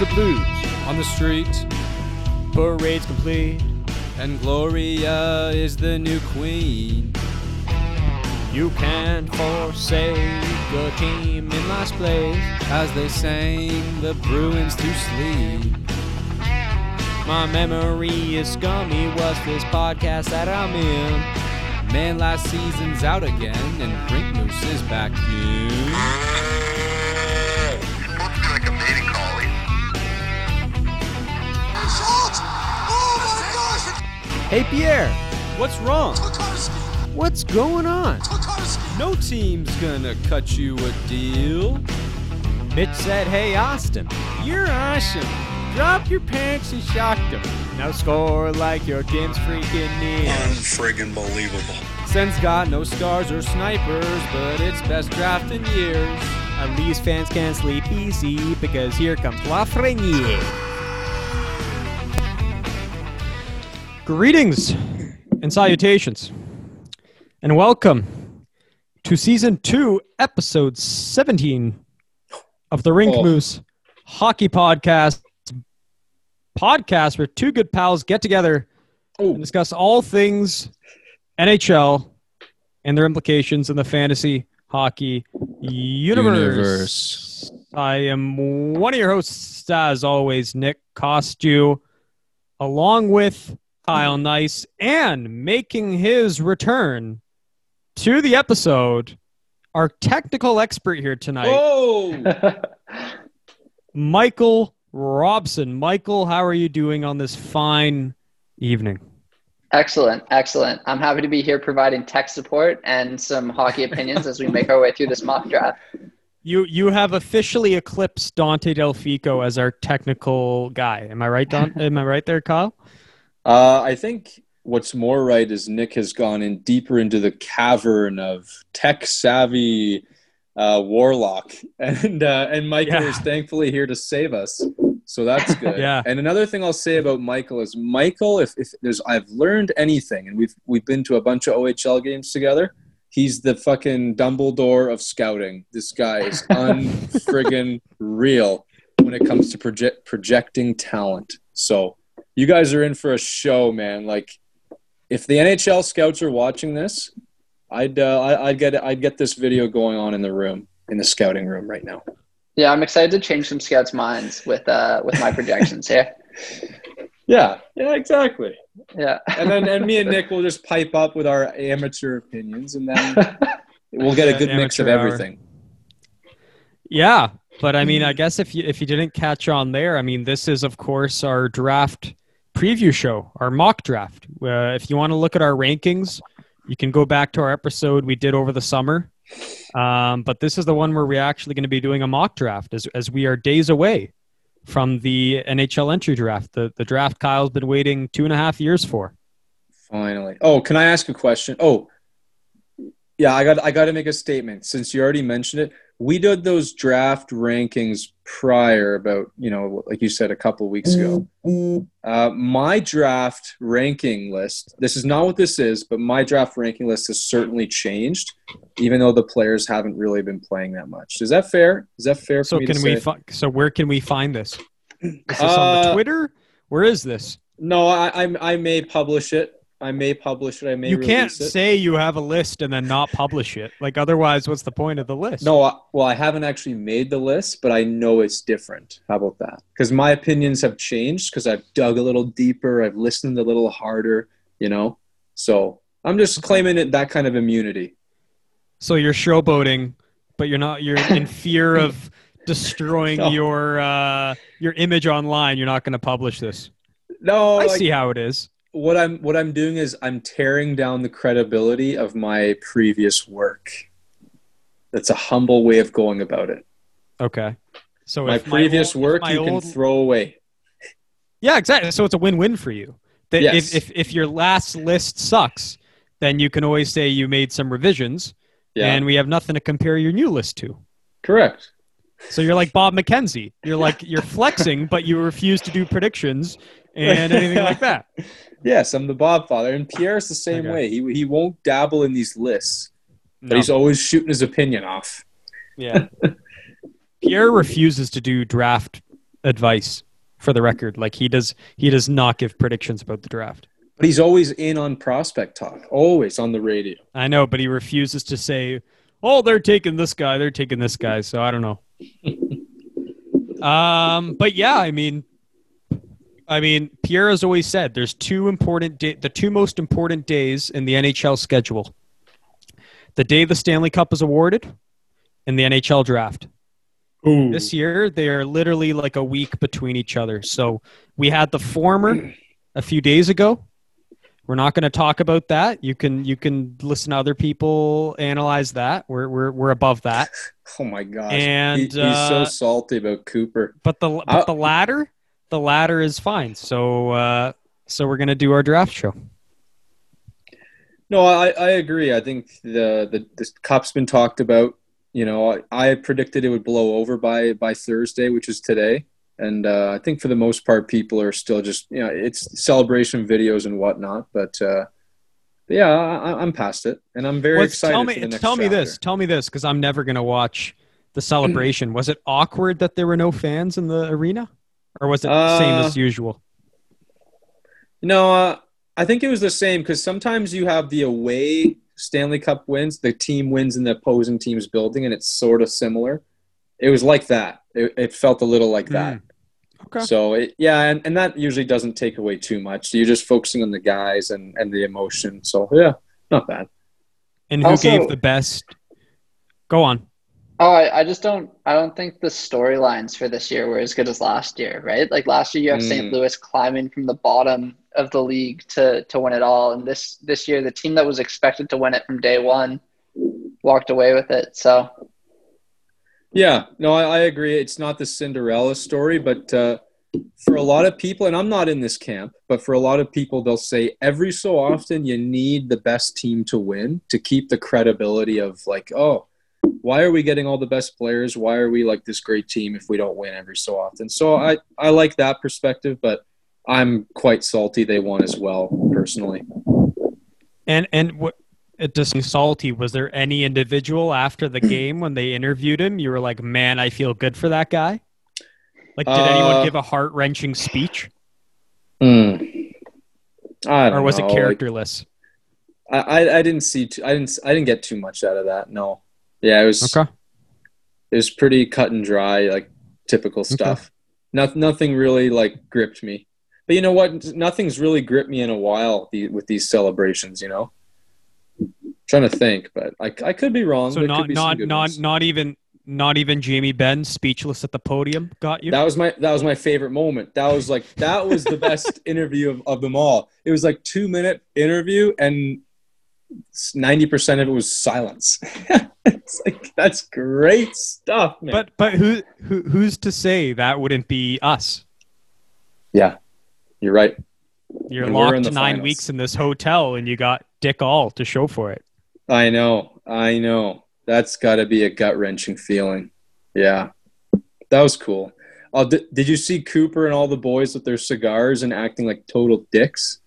The blues on the street, Parade's complete. and Gloria is the new queen. You can't forsake the team in last place. As they sang the Bruins to sleep. My memory is scummy. What's this podcast that I'm in? Man, last season's out again, and Brink Moose is back in. Hey Pierre, what's wrong? What's going on? No team's gonna cut you a deal. Mitch said, "Hey Austin, you're awesome. Drop your pants and shock them. Now score like your game's freaking near." Unfriggin' believable. Sen's got no stars or snipers, but it's best draft in years. At least fans can't sleep easy because here comes Lafreniere. Greetings and salutations, and welcome to season two, episode 17 of the Rink Oh. Moose Hockey Podcast. Podcast where two good pals get together Oh. and discuss all things NHL and their implications in the fantasy hockey universe. Universe. I am one of your hosts, as always, Nick Costu, along with Kyle Nice, and making his return to the episode, our technical expert here tonight, Oh, Michael Robson. Michael, how are you doing on this fine evening? Excellent, excellent. I'm happy to be here providing tech support and some hockey opinions as we make our way through this mock draft. You you have officially eclipsed Dante Delfico as our technical guy. Am I right, Don? Am I right there, Kyle? Uh, I think what's more right is Nick has gone in deeper into the cavern of tech savvy uh, warlock, and uh, and Michael Yeah. is thankfully here to save us. So that's good. Yeah. And another thing I'll say about Michael is Michael, if, if there's I've learned anything, and we've we've been to a bunch of OHL games together. He's the fucking Dumbledore of scouting. This guy is unfriggin' real when it comes to project projecting talent. So you guys are in for a show, man. Like if the NHL scouts are watching this, I'd uh, I, I'd get I'd get this video going on in the room in the scouting room right now. Yeah, I'm excited to change some scouts' minds with uh, with my projections here. Yeah, yeah, exactly. Yeah. And then and me and Nick will just pipe up with our amateur opinions, and then we'll get a good mix of amateur hour. everything. Yeah, but I mean, I guess if you if you didn't catch on there, I mean, this is of course our draft preview show, our mock draft. Uh, if you want to look at our rankings, you can go back to our episode we did over the summer. Um, but this is the one where we're actually going to be doing a mock draft, as as we are days away from the NHL entry draft, the the draft Kyle's been waiting two and a half years for. Finally. Oh, can I ask a question? Oh, yeah, I got I got to make a statement since you already mentioned it. We did those draft rankings prior, about you know, like you said, a couple of weeks ago. Uh, my draft ranking list. This is not what this is, but my draft ranking list has certainly changed, even though the players haven't really been playing that much. Is that fair? Is that fair? So for me to can we? say? Fi- so where can we find this? Is this on the Uh, Twitter? Where is this? no, I, I I may publish it. I may publish it. I may. You can't say you have a list and then not publish it. Like otherwise, what's the point of the list? No, I, well, I haven't actually made the list, but I know it's different. How about that? Because my opinions have changed because I've dug a little deeper, I've listened a little harder, you know. So I'm just claiming it that kind of immunity. So you're showboating, but you're not. You're in fear of destroying No. your uh, your image online. You're not going to publish this. No, I like, see how it is. What I'm what I'm doing is I'm tearing down the credibility of my previous work. That's a humble way of going about it. Okay. So my previous old- if work my you can throw away. yeah, exactly. So it's a win-win for you. That Yes. if, if if your last list sucks, then you can always say you made some revisions, Yeah, and we have nothing to compare your new list to. correct. So you're like Bob McKenzie. You're like you're flexing, but you refuse to do predictions and anything like that. Yes, I'm the Bob father, and Pierre's the same Okay. way. He he won't dabble in these lists, but No. he's always shooting his opinion off. Yeah. Pierre refuses to do draft advice for the record. Like he does he does not give predictions about the draft. But he's always in on prospect talk, always on the radio. I know, but he refuses to say, "Oh, they're taking this guy, they're taking this guy." So I don't know. Um, but yeah, I mean, I mean, Pierre has always said there's two important the two most important days in the NHL schedule: the day the Stanley Cup is awarded, and the NHL draft. Ooh. This year, they are literally like a week between each other. So we had the former a few days ago. We're not going to talk about that. You can you can listen to other people analyze that. We're we're we're above that. Oh my gosh. And, He- he's so uh, salty about Cooper. But the but I- the ladder, the ladder is fine. So uh, so we're going to do our draft show. No, I, I agree. I think the, the the cup's been talked about. You know, I, I predicted it would blow over by by Thursday, which is today. And uh, I think for the most part, people are still just you know it's celebration videos and whatnot. But, uh, yeah, I, I'm past it, and I'm very What's- excited. tell for me the next tell me chapter. this. Tell me this because I'm never going to watch the celebration. was it awkward that there were no fans in the arena, or was it the same Uh, as usual? No, uh, I think it was the same because sometimes you have the away Stanley Cup wins, the team wins in the opposing team's building, and it's sort of similar. It was like that. It, it felt a little like that. Okay. So it, yeah, and, and that usually doesn't take away too much. You're just focusing on the guys and, and the emotion. So yeah, not bad. And who Also- gave the best? Go on. Oh, I, I just don't. I don't think the storylines for this year were as good as last year, right? Like last year, you have St. Mm. Louis climbing from the bottom of the league to to win it all, and this this year, the team that was expected to win it from day one walked away with it. So Yeah, no, I, I agree. It's not the Cinderella story, but uh, for a lot of people, and I'm not in this camp, but for a lot of people, they'll say every so often you need the best team to win to keep the credibility of like, oh, why are we getting all the best players? Why are we like this great team if we don't win every so often? So I, I like that perspective, but I'm quite salty they won as well, personally. And and what? It just salty. Was there any individual after the game when they interviewed him? You were like, man, I feel good for that guy. Like, did anyone Uh, give a heart wrenching speech. I don't or was know, it like- characterless? I, I, I didn't see too, I didn't I didn't get too much out of that. No. Yeah, it was Okay. it was pretty cut and dry, like typical stuff. Not, nothing really like gripped me. But you know what? Nothing's really gripped me in a while the, with these celebrations. You know, trying to think, but I, I could be wrong. So not could be some not not ones. not even not even Jamie Benn speechless at the podium got you. That was my that was my favorite moment. That was like that was the best interview of, of them all. It was like two minute interview and ninety percent of it was silence. it's like that's great stuff, man. but but who who who's to say that wouldn't be us? yeah, you're right. You're And locked nine finals. weeks in this hotel, and you got Dick All to show for it. I know, I know. That's got to be a gut wrenching feeling. Yeah, that was cool. Oh, di- did you see Cooper and all the boys with their cigars and acting like total dicks?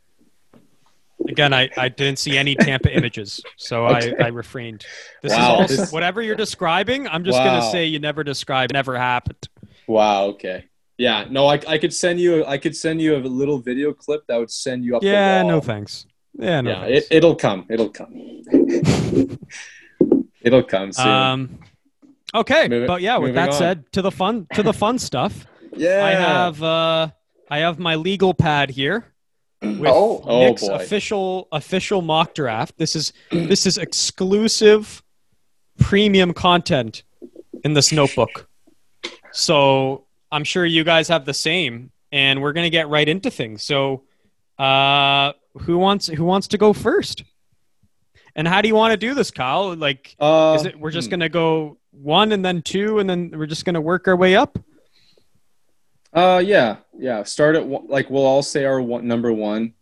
Again, I, I didn't see any Tampa images, so Okay. I, I refrained. This Wow, is all whatever you're describing. I'm just Wow. gonna say you never described, never happened. Wow. Okay. Yeah. No, I, I could send you. I could send you a little video clip that would send you up. Yeah, no thanks. Yeah, no yeah, it, it'll come. It'll come. it'll come soon. um, okay, Moving- but yeah. With that on. said, to the fun to the fun stuff. yeah. I have uh, I have my legal pad here with Oh. Oh, Nick's boy. official official mock draft. This is this is exclusive premium content in this notebook. So I'm sure you guys have the same, and we're gonna get right into things. So, uh, who wants who wants to go first? And how do you want to do this, Kyle? Like, Uh, is it we're just hmm. gonna go one and then two, and then we're just gonna work our way up? Uh, yeah, yeah. Start at one, like we'll all say our one, number one,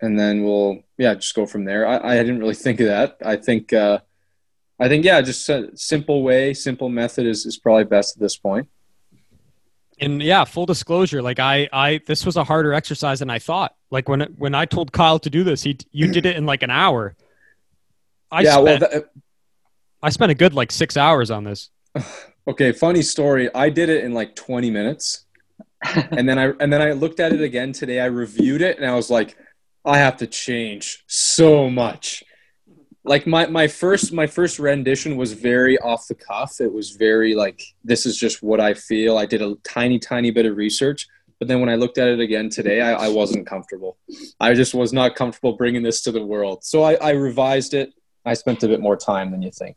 and then we'll yeah just go from there. I, I didn't really think of that. I think uh, I think yeah, just a simple way, simple method is is probably best at this point. And yeah, full disclosure, like I, I, this was a harder exercise than I thought. Like when, when I told Kyle to do this, he, you did it in like an hour. I yeah, spent, well, that, uh, I spent a good like six hours on this. okay. Funny story. I did it in like 20 minutes. and then I and then I looked at it again today. I reviewed it and I was like, I have to change so much. Like my my first my first rendition was very off the cuff. It was very like this is just what I feel. I did a tiny tiny bit of research, but then when I looked at it again today, I, I wasn't comfortable. I just was not comfortable bringing this to the world. So I, I revised it. I spent a bit more time than you think.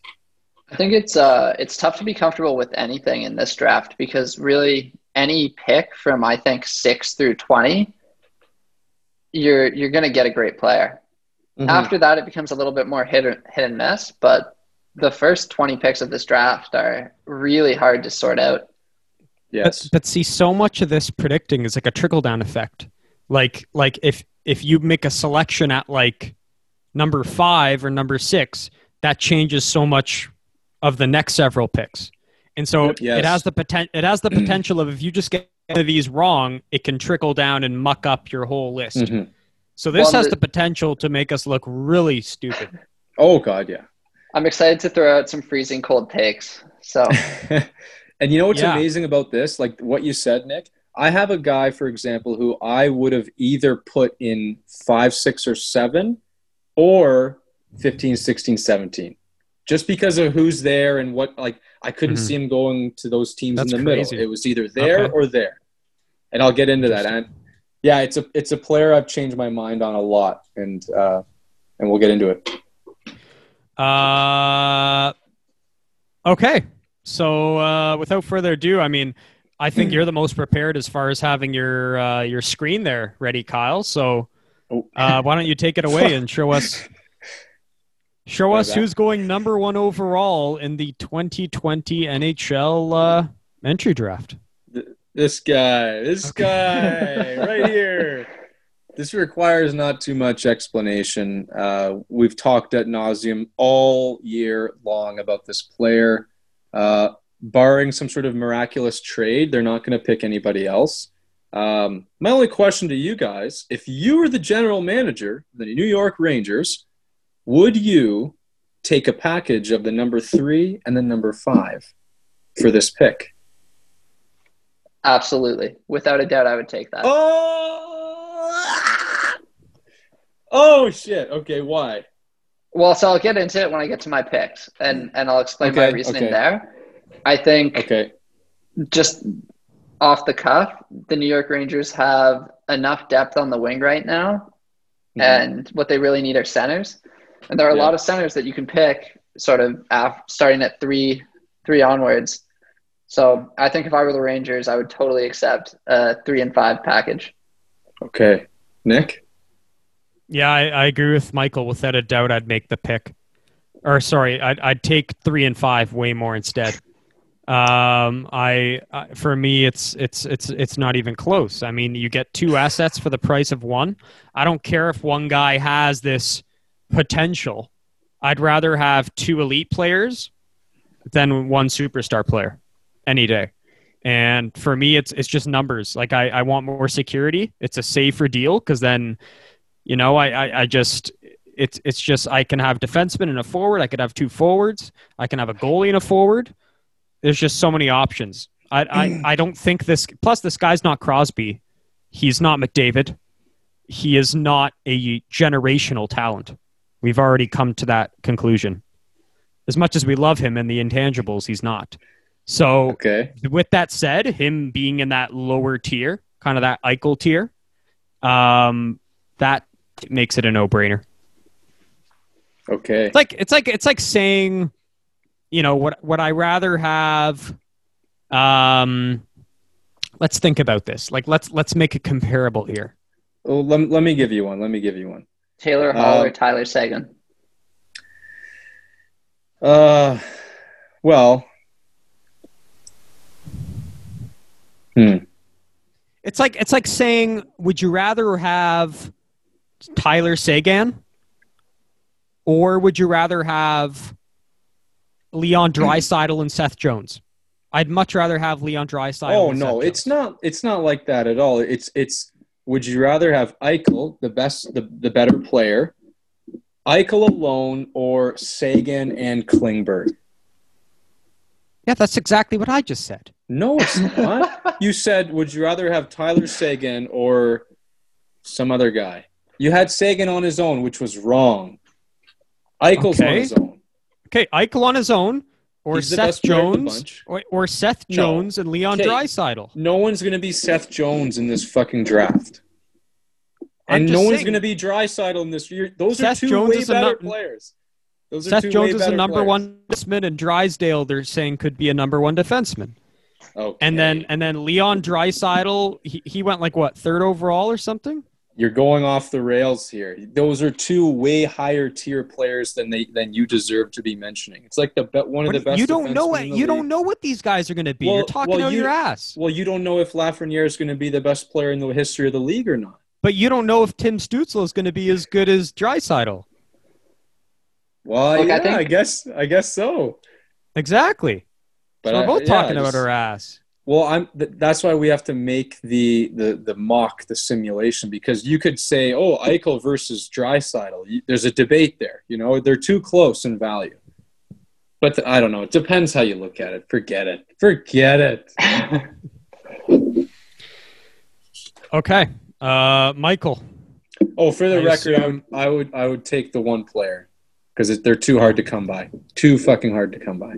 I think it's uh it's tough to be comfortable with anything in this draft because really any pick from I think six through twenty, you're you're gonna get a great player. Mhm. After that, it becomes a little bit more hit or, hit and miss. But the first twenty picks of this draft are really hard to sort out. Yes. But, but see, so much of this predicting is like a trickle down effect. Like like if if you make a selection at like number five or number six, that changes so much of the next several picks. And so Yes. it has the poten- it has the potential of if you just get one of these wrong, it can trickle down and muck up your whole list. Mhm. So this Well, has the- the potential to make us look really stupid. Oh God, yeah. I'm excited to throw out some freezing cold takes. So and you know what's Yeah. amazing about this? Like what you said, Nick. I have a guy, for example, who I would have either put in five, six, or seven, or 15, 16, 17. Just because of who's there and what, like, I couldn't Mhm. see him going to those teams That's in the crazy. middle. It was either there Okay. or there. And I'll get into that. And yeah, it's a it's a player I've changed my mind on a lot, and uh, and we'll get into it. Uh, okay. So uh, without further ado, I mean, I think you're the most prepared as far as having your uh, your screen there ready, Kyle. So Oh. uh, why don't you take it away and show us show us who's going number one overall in the 2020 NHL uh, entry draft? This guy, this guy, right here. This requires not too much explanation. Uh, we've talked at nauseum all year long about this player. Uh, barring some sort of miraculous trade, they're not going to pick anybody else. Um, my only question to you guys: If you were the general manager of the New York Rangers, would you take a package of the number three and the number five for this pick? Absolutely, without a doubt, I would take that. Oh, oh shit. Okay, why? Well, so I'll get into it when I get to my picks, and and I'll explain my reasoning okay. there. I think Okay. just off the cuff, the New York Rangers have enough depth on the wing right now, Mhm. and what they really need are centers. And there are a Yeah. lot of centers that you can pick, sort of af- starting at three, three onwards. So I think if I were the Rangers, I would totally accept a three and five package. Okay. Nick? Yeah, I, I agree with Michael. Without a doubt, I'd make the pick. Or sorry, I'd, I'd take three and five way more instead. Um, I, I for me, it's it's it's it's not even close. I mean, you get two assets for the price of one. I don't care if one guy has this potential. I'd rather have two elite players than one superstar player any day. And for me, it's it's just numbers. Like I, I want more security. It's a safer deal because then you know, I, I, I just it's it's just I can have defensemen and a forward. I could have two forwards. I can have a goalie and a forward. There's just so many options. I I, mm. I don't think this. Plus, this guy's not Crosby. He's not McDavid. He is not a generational talent. We've already come to that conclusion. As much as we love him and the intangibles, he's not. So Okay. with that said, him being in that lower tier, kind of that Eichel tier, um, that makes it a no-brainer. Okay. It's like it's like it's like saying, you know, what would I rather have? Um, let's think about this. Like let's let's make it comparable here. Well, let, let me give you one. Let me give you one. Taylor Hall Um, or Tyler Seguin? Uh, well. Hmm. It's like it's like saying, would you rather have Tyler Seguin, or would you rather have Leon Draisaitl and Seth Jones? I'd much rather have Leon Draisaitl. Oh no, it's not. It's not like that at all. It's it's. Would you rather have Eichel, the best, the, the better player, Eichel alone, or Seguin and Klingberg? Yeah, that's exactly what I just said. No, it's not. you said, would you rather have Tyler Seguin or some other guy? You had Seguin on his own, which was wrong. Eichel's on Okay. his own. Okay, Eichel on his own, or He's Seth best player of the Jones, or, or Seth No. Jones and Leon Okay. Draisaitl. No one's going to be Seth Jones in this fucking draft. And no one's going to be Drysidle in this year. Those Seth are two Jones way better players. Those are Seth Jones is a number players. one defenseman, and Drysdale they're saying could be a number one defenseman. Okay. And then and then Leon Draisaitl, he, he went like what third overall or something. you're going off the rails here. Those are two way higher tier players than they than you deserve to be mentioning. It's like the be- one of the best. you don't know defensemen it. You league. don't know what these guys are going to be. Well- You're talking well, out you- your ass. Well, you don't know if Lafreniere is going to be the best player in the history of the league or not. But you don't know if Tim Stutzle is going to be as good as Draisaitl. Well, Look, I yeah, I, think- guess I guess so. Exactly. But so we're both yeah, talking I about just- our ass. Well, I'm. Th- that's why we have to make the the the mock the simulation because you could say, oh, Eichel versus Drysidle. There's a debate there. You know, they're too close in value. But the- I don't know. It depends how you look at it. Forget it. Forget it. Okay. Uh, Michael. Oh, for the I record, assume- I'm, I would I would take the one player because they're too hard to come by. Too fucking hard to come by.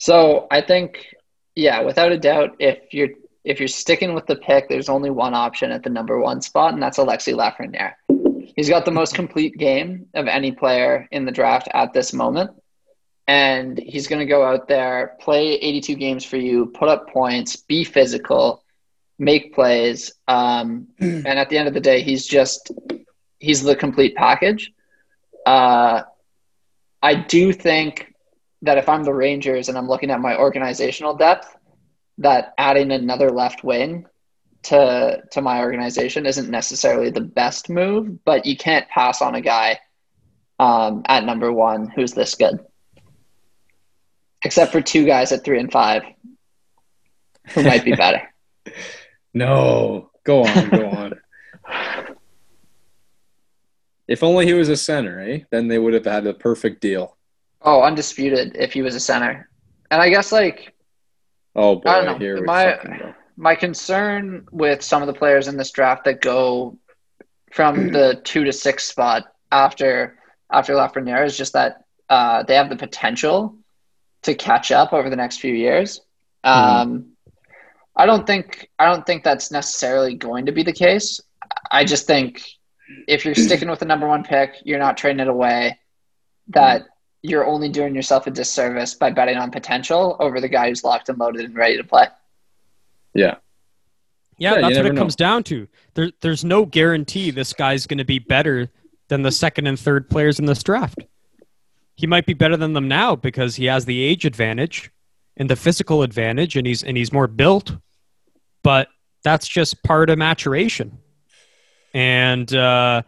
So I think, yeah, without a doubt, if you're if you're sticking with the pick, there's only one option at the number one spot, and that's Alexis Lafreniere. He's got the most complete game of any player in the draft at this moment. And he's going to go out there, play 82 games for you, put up points, be physical, make plays. Um, and at the end of the day, he's just, he's the complete package. Uh, I do think that if I'm the Rangers and I'm looking at my organizational depth, that adding another left wing to to my organization isn't necessarily the best move, but you can't pass on a guy um, at number one who's this good. Except for two guys at three and five who might be better. No, go on, go on. If only he was a center, eh? Then they would have had a perfect deal. Oh, undisputed if he was a center. And I guess like Oh boy, I don't know. My- my concern with some of the players in this draft that go from the two to six spot after after Lafreniere is just that uh, they have the potential to catch up over the next few years. Um, I don't think I don't think that's necessarily going to be the case. I just think if you're sticking with the number one pick, you're not trading it away. That you're only doing yourself a disservice by betting on potential over the guy who's locked and loaded and ready to play. Yeah. Yeah, Yeah, that's what it know. comes down to. There, there's no guarantee this guy's going to be better than the second and third players in this draft. He might be better than them now because he has the age advantage and the physical advantage, and he's and he's more built. But that's just part of maturation, and uh,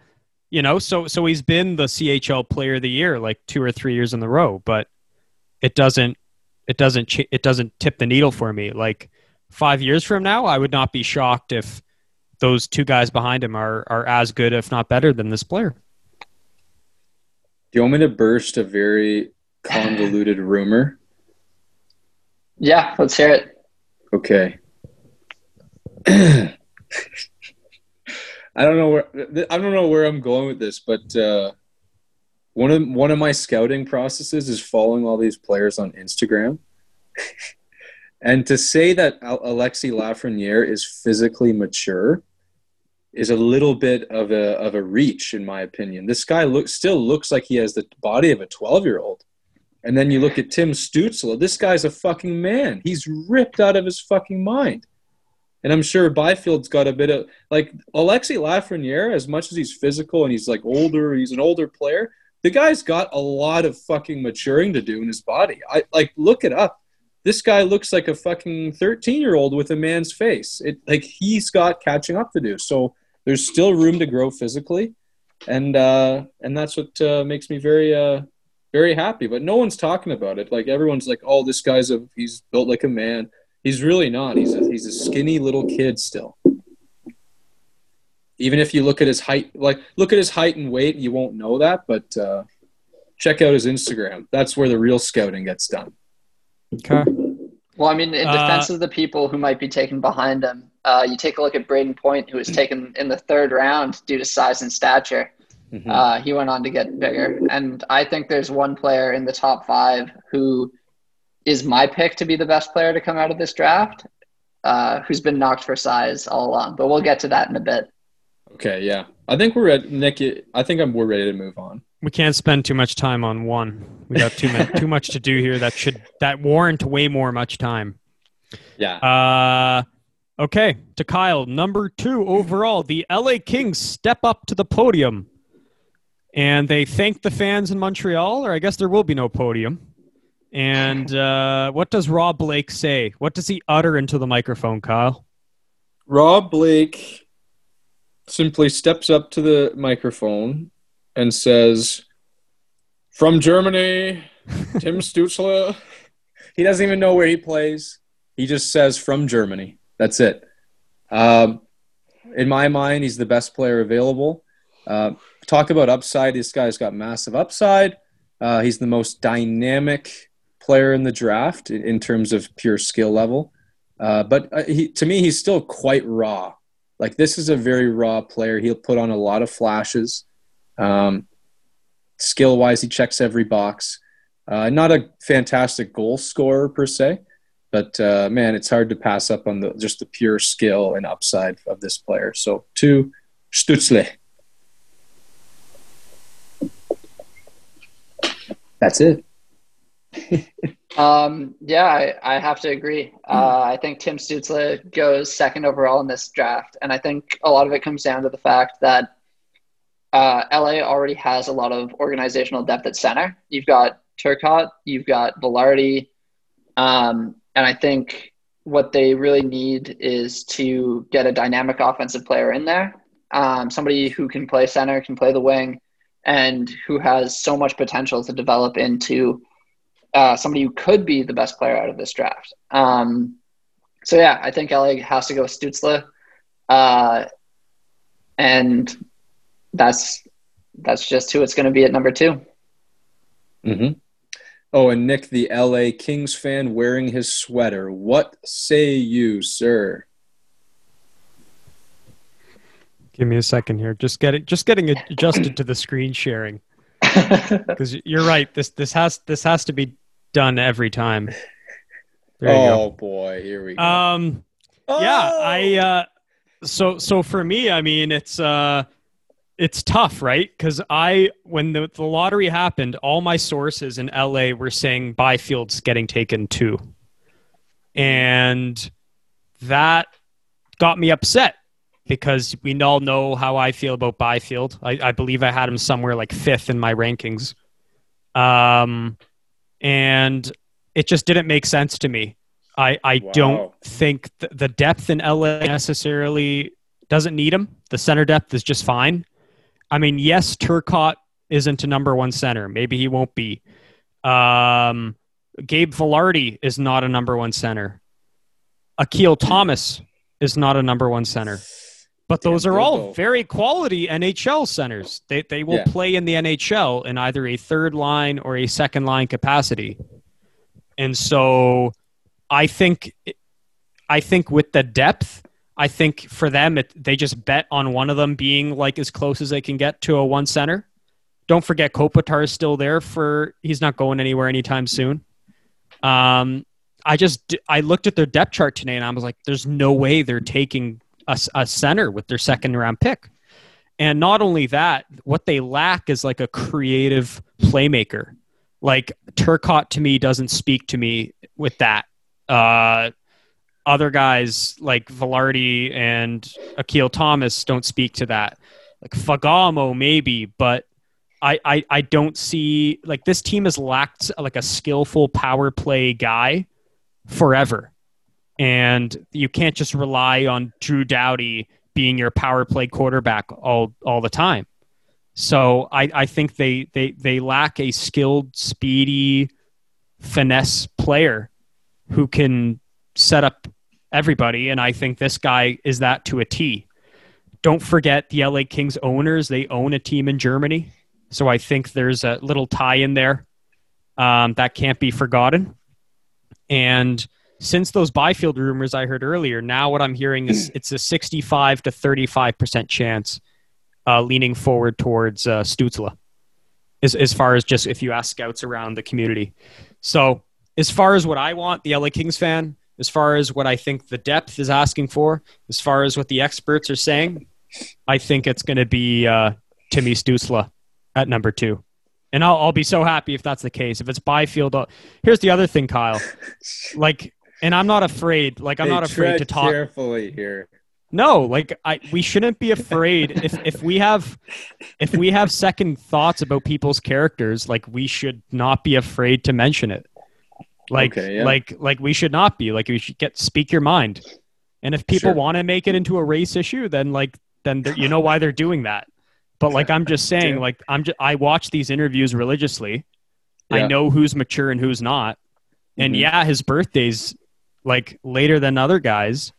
you know, so so he's been the CHL Player of the Year like two or three years in a row, but it doesn't it doesn't ch- it doesn't tip the needle for me like five years from now, I would not be shocked if those two guys behind him are are as good, if not better, than this player. Do you want me to burst a very convoluted rumor? Yeah, let's hear it. Okay. I don't know where I don't know where I'm going with this, but uh, one of one of my scouting processes is following all these players on Instagram. and to say that Alexis Lafreniere is physically mature is a little bit of a of a reach, in my opinion. This guy looks still looks like he has the body of a 12 year old. And then you look at Tim Stutzle. This guy's a fucking man. He's ripped out of his fucking mind. And I'm sure Byfield's got a bit of like Alexis Lafreniere, as much as he's physical and he's like older, he's an older player. The guy's got a lot of fucking maturing to do in his body. I like look it up. This guy looks like a fucking 13 year old with a man's face. It like he's got catching up to do. So there's still room to grow physically, and uh, and that's what uh, makes me very uh, very happy. But no one's talking about it. Like everyone's like, oh, this guy's a he's built like a man. He's really not. He's a, he's a skinny little kid still. Even if you look at his height, like look at his height and weight, you won't know that. But uh, check out his Instagram. That's where the real scouting gets done. Okay. Well, I mean, in Uh, defense of the people who might be taken behind him, uh, you take a look at Brayden Point, who was taken in the third round due to size and stature. Mhm. Uh, he went on to get bigger. And I think there's one player in the top five who is my pick to be the best player to come out of this draft, uh, who's been knocked for size all along. But we'll get to that in a bit. Okay, yeah. I think we're ready. Nick, I think I'm, we're ready to move on. We can't spend too much time on one. We got too much too much to do here. That should that warrant way more much time. Yeah. Uh, okay, to Kyle, number two overall, the LA Kings step up to the podium, and they thank the fans in Montreal, or I guess there will be no podium. And uh, what does Rob Blake say? What does he utter into the microphone, Kyle? Rob Blake simply steps up to the microphone and says, "From Germany, Tim Stutzler." he doesn't even know where he plays. He just says, "From Germany." That's it. Um, in my mind, he's the best player available. Uh, talk about upside. This guy's got massive upside. Uh, he's the most dynamic player in the draft in, terms of pure skill level. Uh, but uh, he, to me, he's still quite raw. Like this is a very raw player. He'll put on a lot of flashes. Um, skill wise, he checks every box. Uh, not a fantastic goal scorer per se, but uh, man, it's hard to pass up on the just the pure skill and upside of this player. So to Stutzle. That's it. Um, yeah, I, I have to agree. Uh, I think Tim Stutzle goes second overall in this draft, and I think a lot of it comes down to the fact that uh, LA already has a lot of organizational depth at center. You've got Turcotte, you've got Vilardi, um, and I think what they really need is to get a dynamic offensive player in there, um, somebody who can play center, can play the wing, and who has so much potential to develop into uh, somebody who could be the best player out of this draft. Um, so yeah, I think LA has to go Stutzle, uh, and that's that's just who it's going to be at number two. Mm-hmm. Oh, and Nick, the LA Kings fan wearing his sweater. What say you, sir? Give me a second here. Just getting just getting adjusted to the screen sharing because you're right. This this has this has to be done every time. There oh boy, here we go. Um, yeah, I uh, so so for me, I mean, it's uh, it's tough, right? Because I when the, the lottery happened, all my sources in LA were saying Byfield's getting taken too, and that got me upset because we all know how I feel about Byfield. I, I believe I had him somewhere like fifth in my rankings. Um, and it just didn't make sense to me. I, I Wow. don't think th- the depth in LA necessarily doesn't need him. The center depth is just fine. I mean, yes, Turcotte isn't a number one center. Maybe he won't be. Um, Gabe Vilardi is not a number one center. Akil Thomas is not a number one center. But those are all very quality NHL centers. They they will Yeah. play in the NHL in either a third line or a second line capacity. And so I think I think with the depth, I think for them it, they just bet on one of them being like as close as they can get to a one center. Don't forget Kopitar is still there for he's not going anywhere anytime soon. Um I just I looked at their depth chart today and I was like there's no way they're taking a, a center with their second round pick. And not only that, what they lack is like a creative playmaker. Like Turcotte to me doesn't speak to me with that. Uh, other guys like Vilardi and Akil Thomas don't speak to that. Like Fagemo maybe, but I, I I don't see like this team has lacked like a skillful power play guy forever. And you can't just rely on Drew Doughty being your power play quarterback all all the time. So I, I think they, they they lack a skilled, speedy, finesse player who can set up everybody, and I think this guy is that to a T. Don't forget the LA Kings owners; they own a team in Germany, so I think there's a little tie in there um, that can't be forgotten. And since those Byfield rumors I heard earlier, now what I'm hearing is it's a 65 to 35 percent chance, uh, leaning forward towards uh, Stutzle, as as far as just if you ask scouts around the community. So as far as what I want, the LA Kings fan, as far as what I think the depth is asking for, as far as what the experts are saying, I think it's going to be uh, Timmy Stutzle at number two. And I'll, I'll be so happy if that's the case. If it's Byfield, I'll- here's the other thing, Kyle. Like, and I'm not afraid. Like, I'm Hey, not afraid to talk. carefully here. No, like I, we shouldn't be afraid if if we have if we have second thoughts about people's characters, like we should not be afraid to mention it. Like Okay, yeah. like like we should not be. Like we should get speak your mind. And if people Sure. want to make it into a race issue, then like then you know why they're doing that. But like I'm just saying, like I'm just I watch these interviews religiously. I know who's mature and who's not. And Mhm. yeah, his birthday's like later than other guys,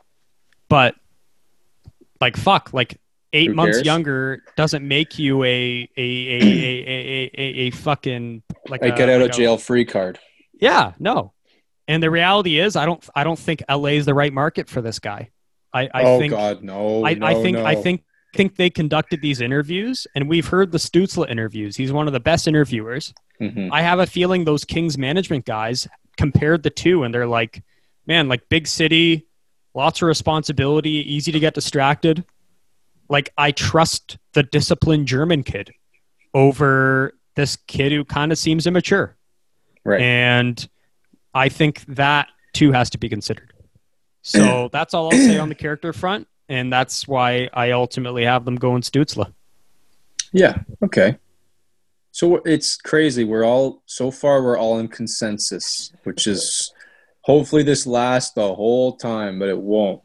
but like fuck, like eight Who months cares? younger doesn't make you a a a a a, a, a fucking like I a, get out like of jail free card. yeah, no. And the reality is, I don't I don't think LA is the right market for this guy. I I oh think God, no! I, no, I think I no. think think they conducted these interviews, and we've heard the Stutzle interviews. He's one of the best interviewers. Mhm. I have a feeling those Kings management guys compared the two, and they're like, man, like big city, lots of responsibility, easy to get distracted. Like I trust the disciplined German kid over this kid who kind of seems immature, right. and I think that too has to be considered. So that's all I'll say on the character front, and that's why I ultimately have them going Stutzle. Yeah. Okay. So it's crazy. We're all so far. We're all in consensus, which is hopefully this lasts the whole time, but it won't.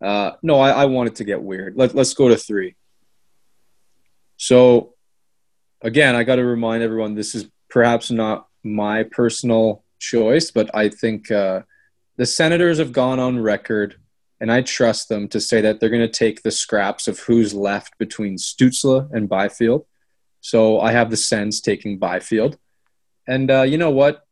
Uh, no, I, I want it to get weird. Let, let's go to three. So, again, I got to remind everyone this is perhaps not my personal choice, but I think uh, the Senators have gone on record, and I trust them to say that they're going to take the scraps of who's left between Stutzle and Byfield. So I have the Sens taking Byfield, and uh, you know what?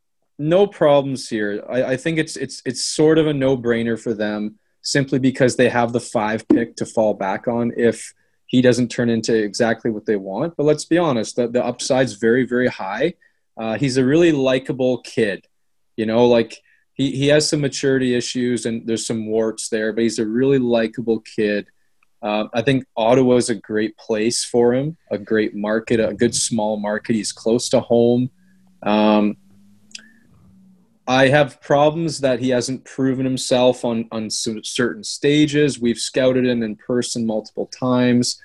No problems here. I, I think it's it's it's sort of a no brainer for them simply because they have the five pick to fall back on if he doesn't turn into exactly what they want. But let's be honest, the, the upside's very very high. Uh, he's a really likable kid. You know, like he, he has some maturity issues and there's some warts there, but he's a really likable kid. Uh, I think Ottawa is a great place for him, a great market, a good small market. He's close to home. Um, I have problems that he hasn't proven himself on on certain stages. We've scouted him in person multiple times,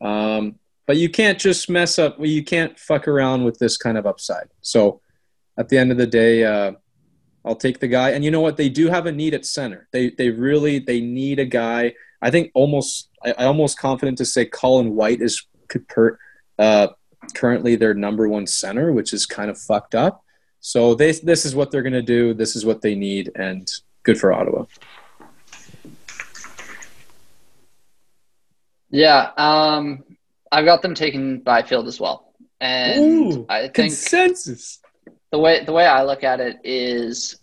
um, but you can't just mess up. You can't fuck around with this kind of upside. So, at the end of the day, uh, I'll take the guy. And you know what? They do have a need at center. They they really they need a guy. I think almost I, I almost confident to say Colin White is uh, currently their number one center, which is kind of fucked up. So they this is what they're gonna do. This is what they need, and good for Ottawa. Yeah, um, I've got them taking Byfield as well, and I think consensus. the way the way I look at it is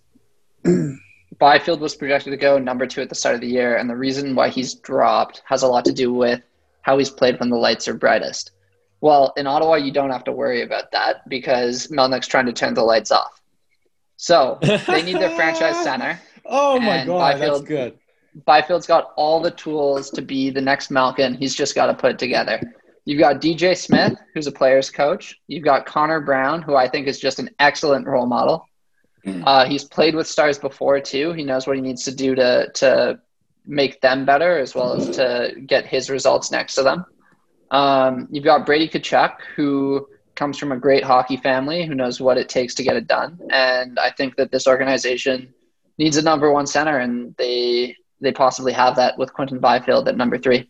Byfield was projected to go number two at the start of the year, and the reason why he's dropped has a lot to do with how he's played when the lights are brightest. Well, in Ottawa, you don't have to worry about that because Melnyk's trying to turn the lights off. So they need their franchise center. Oh my And god, that's Byfield- good. Byfield's got all the tools to be the next Malkin. He's just got to put it together. You've got DJ Smith, who's a player's coach. You've got Connor Brown, who I think is just an excellent role model. Mm. Uh, he's played with stars before too. He knows what he needs to do to to make them better, as well as to get his results next to them. Um, you've got Brady Tkachuk, who comes from a great hockey family, who knows what it takes to get it done. And I think that this organization needs a number one center, and they they possibly have that with Quinton Byfield at number three.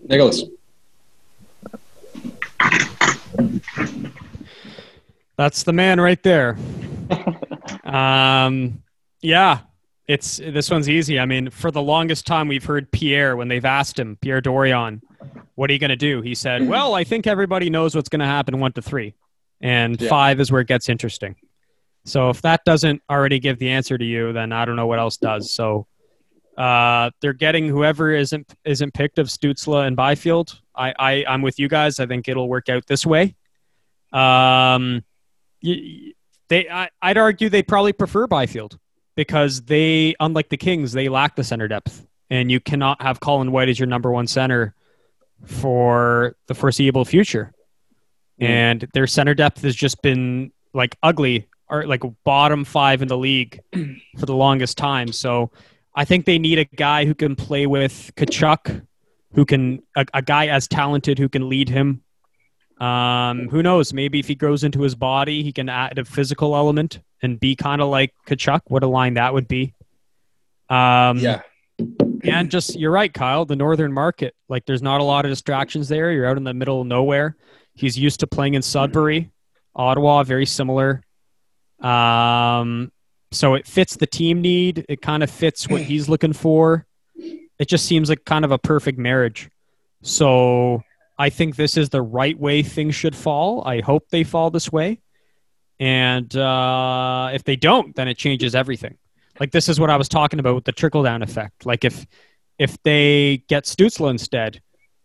Nicholas. That's the man right there. um, yeah, it's this one's easy. I mean, for the longest time, we've heard Pierre when they've asked him, Pierre Dorion, what are you going to do? He said, "Well, I think everybody knows what's going to happen one to three, and Yeah. five is where it gets interesting." So if that doesn't already give the answer to you, then I don't know what else does. So uh, they're getting whoever isn't isn't picked of Stutzle and Byfield. I, I I'm with you guys. I think it'll work out this way. Um, they I, I'd argue they probably prefer Byfield because they, unlike the Kings, they lack the center depth, and you cannot have Colin White as your number one center for the foreseeable future. Mm. And their center depth has just been like ugly, or like bottom five in the league for the longest time. So I think they need a guy who can play with Tkachuk, who can a, a guy as talented who can lead him. Um, who knows? Maybe if he grows into his body, he can add a physical element and be kind of like Tkachuk. What a line that would be. Um, Yeah. and just you're right, Kyle. The northern market, like there's not a lot of distractions there. You're out in the middle of nowhere. He's used to playing in Sudbury, Ottawa, very similar. Um, so it fits the team need. It kind of fits what he's looking for. It just seems like kind of a perfect marriage. So I think this is the right way things should fall. I hope they fall this way. And uh, if they don't, then it changes everything. Like this is what I was talking about with the trickle down effect. Like if if they get Stutzle instead,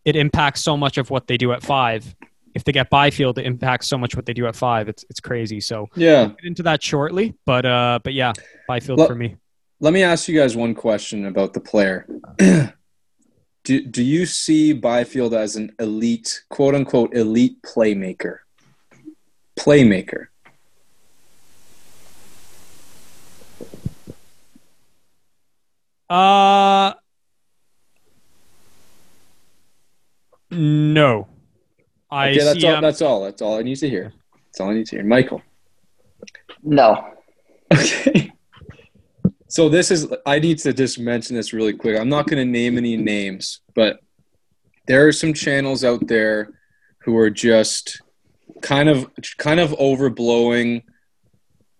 it impacts so much of what they do at five. If they get Byfield, it impacts so much what they do at five. It's it's crazy. So Yeah. get into that shortly, but uh, but yeah, Byfield Well- for me. Let me ask you guys one question about the player. do, do you see Byfield as an elite, quote unquote, elite playmaker? Playmaker. Uh, no. I Okay, that's see. all. him- That's all. That's all I need to hear. That's all I need to hear. Michael. No. Okay. So this is I need to just mention this really quick. I'm not going to name any names, but there are some channels out there who are just kind of kind of overblowing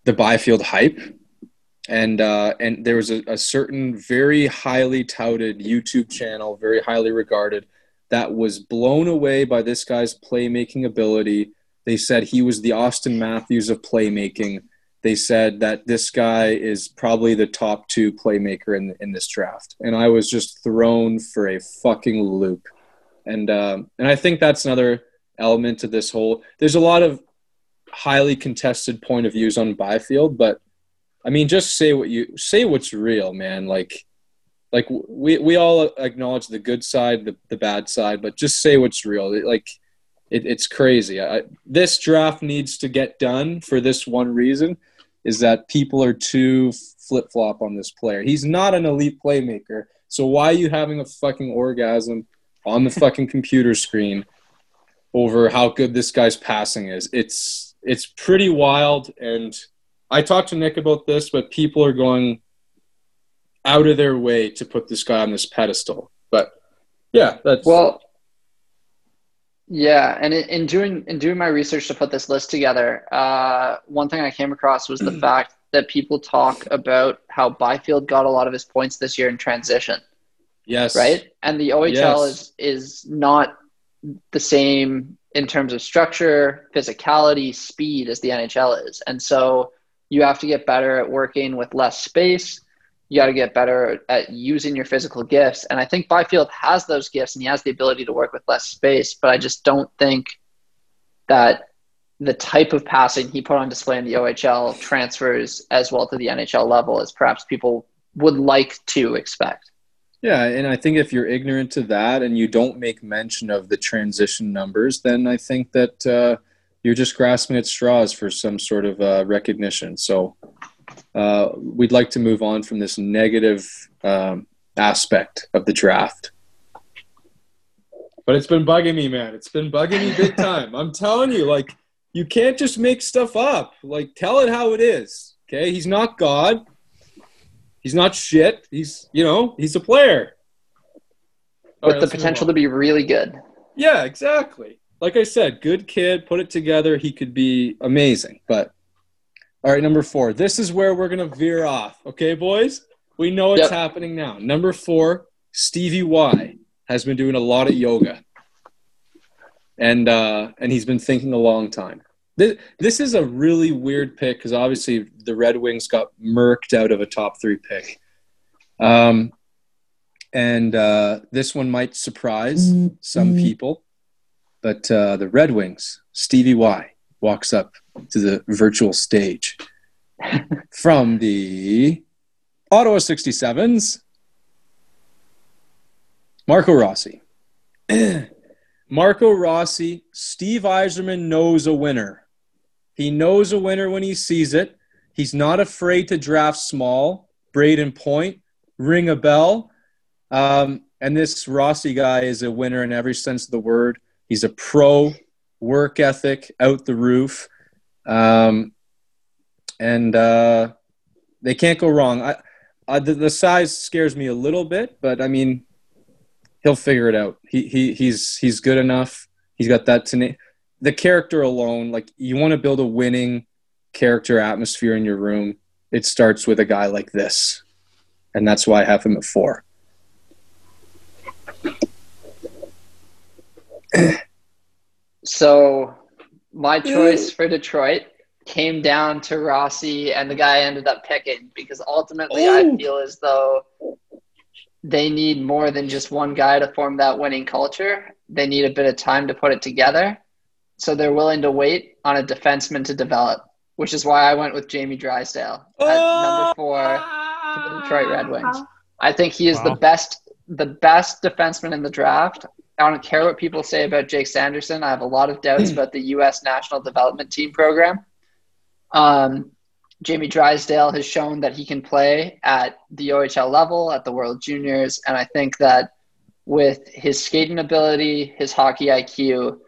the Byfield hype. And uh, and there was a, a certain very highly touted YouTube channel, very highly regarded, that was blown away by this guy's playmaking ability. They said he was the Auston Matthews of playmaking they said that this guy is probably the top two playmaker in in this draft, and I was just thrown for a fucking loop. And um, and I think that's another element to this whole. There's a lot of highly contested point of views on Byfield, but I mean, just say what you say. What's real, man? Like, like we we all acknowledge the good side, the the bad side, but just say what's real. Like. It, it's crazy. I, this draft needs to get done for this one reason is that people are too flip flop on this player. He's not an elite playmaker. So why are you having a fucking orgasm on the fucking computer screen over how good this guy's passing is? It's it's pretty wild. And I talked to Nick about this, but people are going out of their way to put this guy on this pedestal. But yeah, that's Well, yeah, and in, in doing in doing my research to put this list together, uh, one thing I came across was the fact that people talk about how Byfield got a lot of his points this year in transition, yes, right? And the OHL Yes. is is not the same in terms of structure, physicality, speed as the NHL is, and so you have to get better at working with less space. You got to get better at using your physical gifts. And I think Byfield has those gifts and he has the ability to work with less space, but I just don't think that the type of passing he put on display in the OHL transfers as well to the NHL level as perhaps people would like to expect. Yeah, and I think if you're ignorant to that and you don't make mention of the transition numbers, then I think that uh, you're just grasping at straws for some sort of uh, recognition. So uh, we'd like to move on from this negative um, aspect of the draft. But it's been bugging me, man. It's been bugging me big time. I'm telling you, like, you can't just make stuff up. Like, tell it how it is. Okay, he's not God. He's not shit. He's you know he's a player All With right, the potential to be really good. Yeah, exactly. Like I said, good kid. Put it together. He could be amazing. But all right, number four. This is where we're gonna veer off. Okay, boys. We know what's Yep. happening now. Number four, Stevie Y has been doing a lot of yoga, and uh, and he's been thinking a long time. This, this is a really weird pick because obviously the Red Wings got murked out of a top three pick. Um, and uh, this one might surprise some people, but uh, the Red Wings, Stevie Y, walks up to the virtual stage from the Ottawa 67s, Marco Rossi. Marco Rossi, Steve Yzerman knows a winner. He knows a winner when he sees it. He's not afraid to draft small. Brayden Point, ring a bell. Um, and this Rossi guy is a winner in every sense of the word. He's a pro, work ethic out the roof. Um, and uh, they can't go wrong. I, I, the, the size scares me a little bit, but I mean, he'll figure it out. He, he he's he's good enough. He's got that to the character alone. Like you want to build a winning character atmosphere in your room. It starts with a guy like this, and that's why I have him at four. So my choice for Detroit came down to Rossi and the guy I ended up picking because ultimately I Oh. feel as though they need more than just one guy to form that winning culture. They need a bit of time to put it together. So they're willing to wait on a defenseman to develop, which is why I went with Jamie Drysdale at number oh. four to the Detroit Red Wings. I think he is Wow. the best the best defenseman in the draft. I don't care what people say about Jake Sanderson. I have a lot of doubts about the U.S. National Development Team program. Um, Jamie Drysdale has shown that he can play at the OHL level, at the World Juniors, and I think that with his skating ability, his hockey IQ,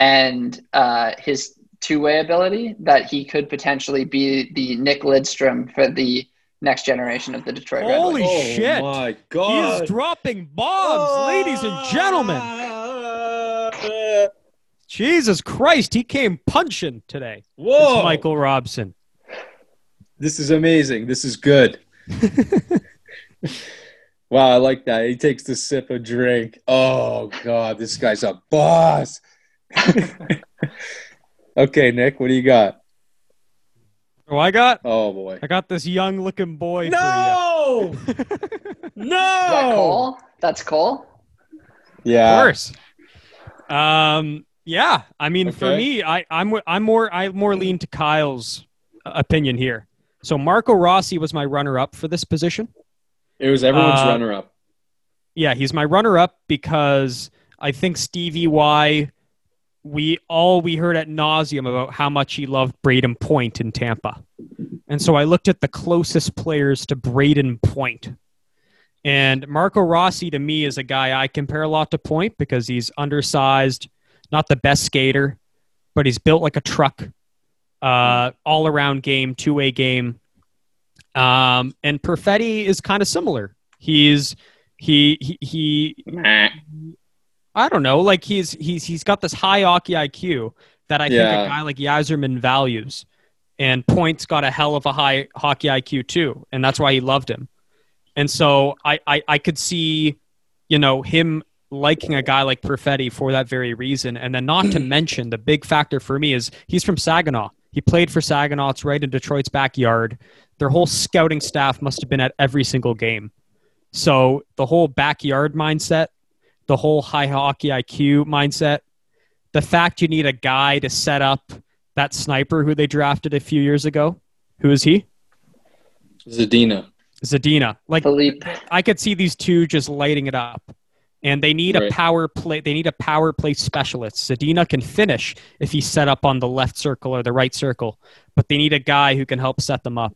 and uh, his two-way ability, that he could potentially be the Nick Lidstrom for the next generation of the Detroit Red Holy Wings. Oh shit. Oh my He god! is dropping bombs, ladies and gentlemen. Jesus Christ, he came punching today. Whoa! It's Michael Robson. This is amazing. This is good. wow, I like that. He takes the sip of drink. Oh god, this guy's a boss. okay, Nick, what do you got? Oh, I got Oh boy. I got this young looking boy No! for you. Is that! Cole? That's Cole. Yeah. Of course. Um. Yeah. I mean, for me, I, I'm I'm more I more lean to Kyle's uh, opinion here. So Marco Rossi was my runner-up for this position. It was everyone's Uh, runner up. Yeah, he's my runner-up because I think Stevie Y. We all we heard at nauseum about how much he loved Brayden Point in Tampa, and so I looked at the closest players to Brayden Point, and Marco Rossi to me is a guy I compare a lot to Point because he's undersized, not the best skater, but he's built like a truck, uh, all around game, two way game. Um, and Perfetti is kind of similar. He's he he he I don't know, like he's he's he's got this high hockey IQ that I think a guy like Yzerman values. And Point's got a hell of a high hockey IQ too, and that's why he loved him. And so I I, I could see, you know, him liking a guy like Perfetti for that very reason. And then not to mention the big factor for me is he's from Saginaw. He played for Saginaw. It's right in Detroit's backyard. Their whole scouting staff must have been at every single game. So the whole backyard mindset, the whole high hockey IQ mindset, the fact you need a guy to set up that sniper who they drafted a few years ago. Who is he? Zadina. Zadina. Like Filip. I could see these two just lighting it up. And they need a power play. They need a power play specialist. Zadina can finish if he's set up on the left circle or the right circle, but they need a guy who can help set them up.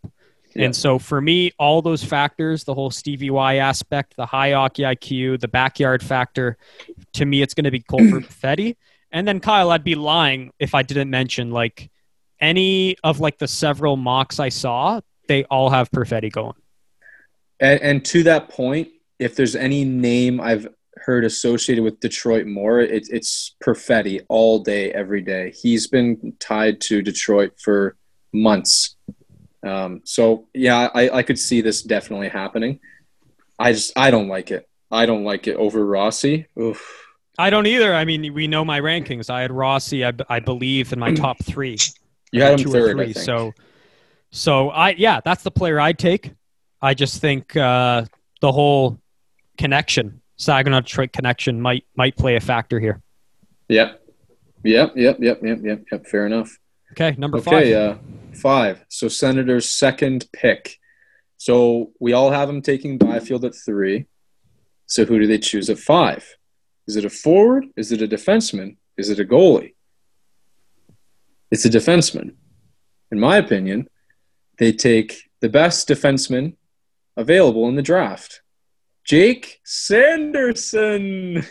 Yeah. And so for me, all those factors, the whole Stevie Y aspect, the high hockey IQ, the backyard factor, to me, it's going to be Colfer Fetty. And then Kyle, I'd be lying if I didn't mention like any of like the several mocks I saw, they all have Perfetti going. And, and to that point, if there's any name I've heard associated with Detroit more, it, it's Perfetti all day, every day. He's been tied to Detroit for months. Um, so yeah, I, I could see this definitely happening. I just I don't like it. I don't like it over Rossi. Oof. I don't either. I mean, we know my rankings. I had Rossi, I, I believe, in my top three. You had him two or third, I three. So, so I yeah, that's the player I'd take. I just think uh, the whole connection, Saginaw Detroit connection, might might play a factor here. Yep. Yep. Yep. Yep. Yep. Yep. Yep. Fair enough. Okay, number Okay. five. Uh, five. So Senators' second pick. So we all have him taking Byfield at three. So who do they choose at five? Is it a forward? Is it a defenseman? Is it a goalie? It's a defenseman. In my opinion, they take the best defenseman available in the draft. Jake Sanderson.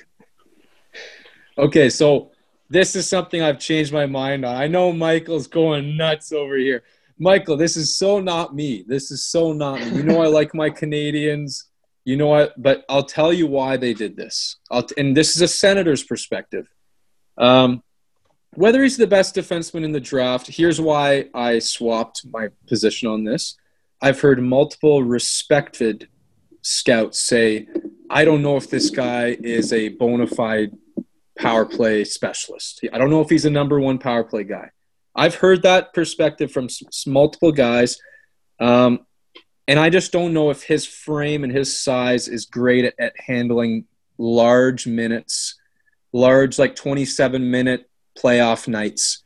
okay, so this is something I've changed my mind on. I know Michael's going nuts over here. Michael, this is so not me. This is so not me. You know I like my Canadians. You know what? But I'll tell you why they did this. I'll and this is a senator's perspective. Um, whether he's the best defenseman in the draft, here's why I swapped my position on this. I've heard multiple respected scouts say, I don't know if this guy is a bona fide power play specialist. I don't know if he's a number one power play guy. I've heard that perspective from s- multiple guys. Um, and I just don't know if his frame and his size is great at, at handling large minutes, large, like 27 minute playoff nights,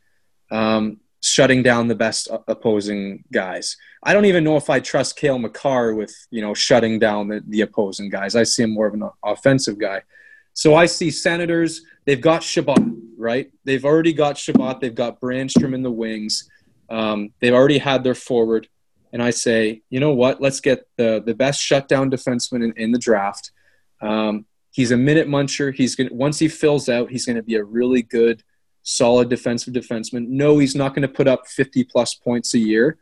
um, shutting down the best opposing guys. I don't even know if I trust Cale Makar with, you know, shutting down the, the opposing guys. I see him more of an offensive guy. So I see Senators, they've got Chabot, right? They've already got Chabot. They've got Brannstrom in the wings. Um, they've already had their forward. And I say, you know what? Let's get the, the best shutdown defenseman in, in the draft. Um, he's a minute muncher. He's to once he fills out, he's going to be a really good, solid defensive defenseman. No, he's not going to put up 50 plus points a year,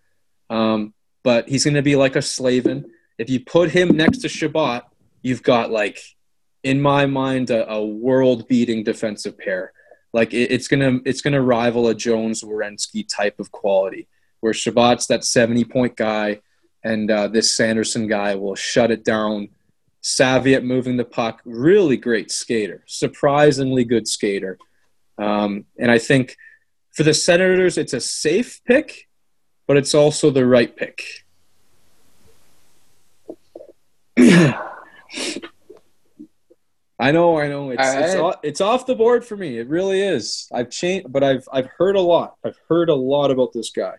um, but he's going to be like a Slavin. If you put him next to Chabot, you've got like in my mind a, a world-beating defensive pair. Like it, it's gonna it's gonna rival a Jones Werenski type of quality, where Chabot's that seventy-point guy, and uh, this Sanderson guy will shut it down. Savvy at moving the puck, really great skater, surprisingly good skater, um, and I think for the Senators it's a safe pick, but it's also the right pick. I know, I know. It's All it's, right. off, it's off the board for me. It really is. I've changed, but I've I've heard a lot. I've heard a lot about this guy.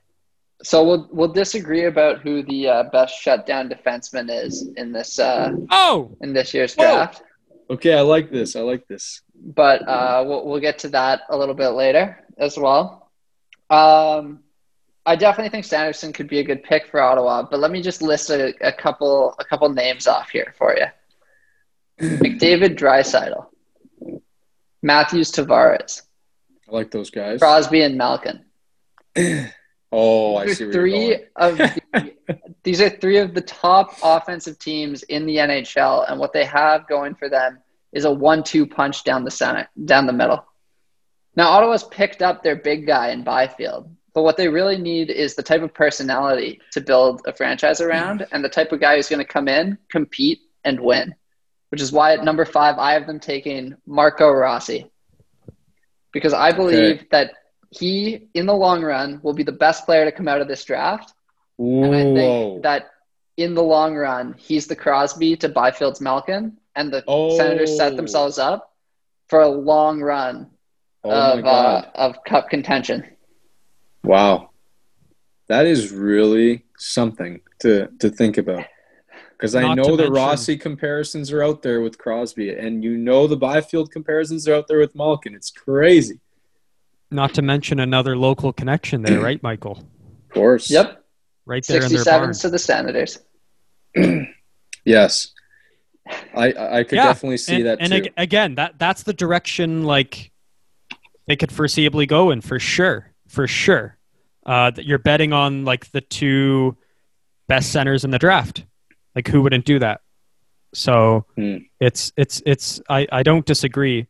So we'll we'll disagree about who the uh, best shutdown defenseman is in this uh, Oh, in this year's Oh. draft, Okay, I like this. I like this. but uh, we'll we'll get to that a little bit later as well. Um, I definitely think Sanderson could be a good pick for Ottawa, but let me just list a, a couple a couple names off here for you: McDavid, Draisaitl, Matthews, Tavares, I like those guys. Crosby, and Malkin. Oh, I see three you're of the, these are three of the top offensive teams in the NHL, and what they have going for them is a one-two punch down the center, down the middle. Now Ottawa's picked up their big guy in Byfield, but what they really need is the type of personality to build a franchise around, and the type of guy who's going to come in, compete, and win. Which is why at number five I have them taking Marco Rossi, because I believe Okay. that he, in the long run, will be the best player to come out of this draft. And I think that in the long run, he's the Crosby to Byfield's Malkin, and the Oh. Senators set themselves up for a long run oh of uh, of cup contention. wow, that is really something to to think about. Because I know the mention- Rossi comparisons are out there with Crosby, and you know the Byfield comparisons are out there with Malkin. It's crazy. not to mention another local connection there, right, Michael? Of course. Yep, Right there in their barn. sixty-seven to the Senators. Yes. I I I could Yeah, definitely see and, that and too. ag- again, that that's the direction like they could foreseeably go in for sure, for sure. Uh, that you're betting on like the two best centers in the draft. Like who wouldn't do that? So Hmm. it's it's it's I I don't disagree.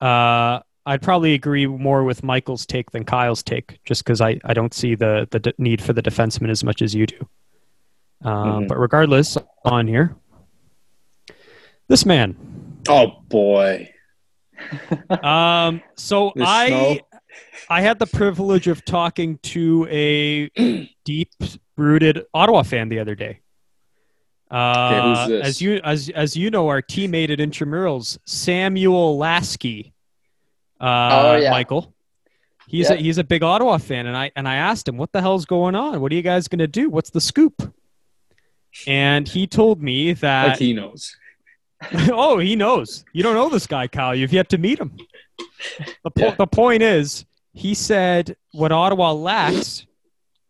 Uh, I'd probably agree more with Michael's take than Kyle's take, just because I, I don't see the the d- need for the defenseman as much as you do. Um, Mhm. But regardless, on here, this man, oh boy. Um, so I snow. I had the privilege of talking to a deep rooted Ottawa fan the other day. Uh, who's this? As you as as you know, our teammate at Intramurals, Samuel Lasky. Uh, Oh, yeah. Michael. He's a, he's a big Ottawa fan, and I and I asked him, "What the hell's going on? What are you guys going to do? What's the scoop?" And he told me that like he knows. oh, he knows. You don't know this guy, Kyle. You've yet to meet him. The, po- Yeah. the point is, he said what Ottawa lacks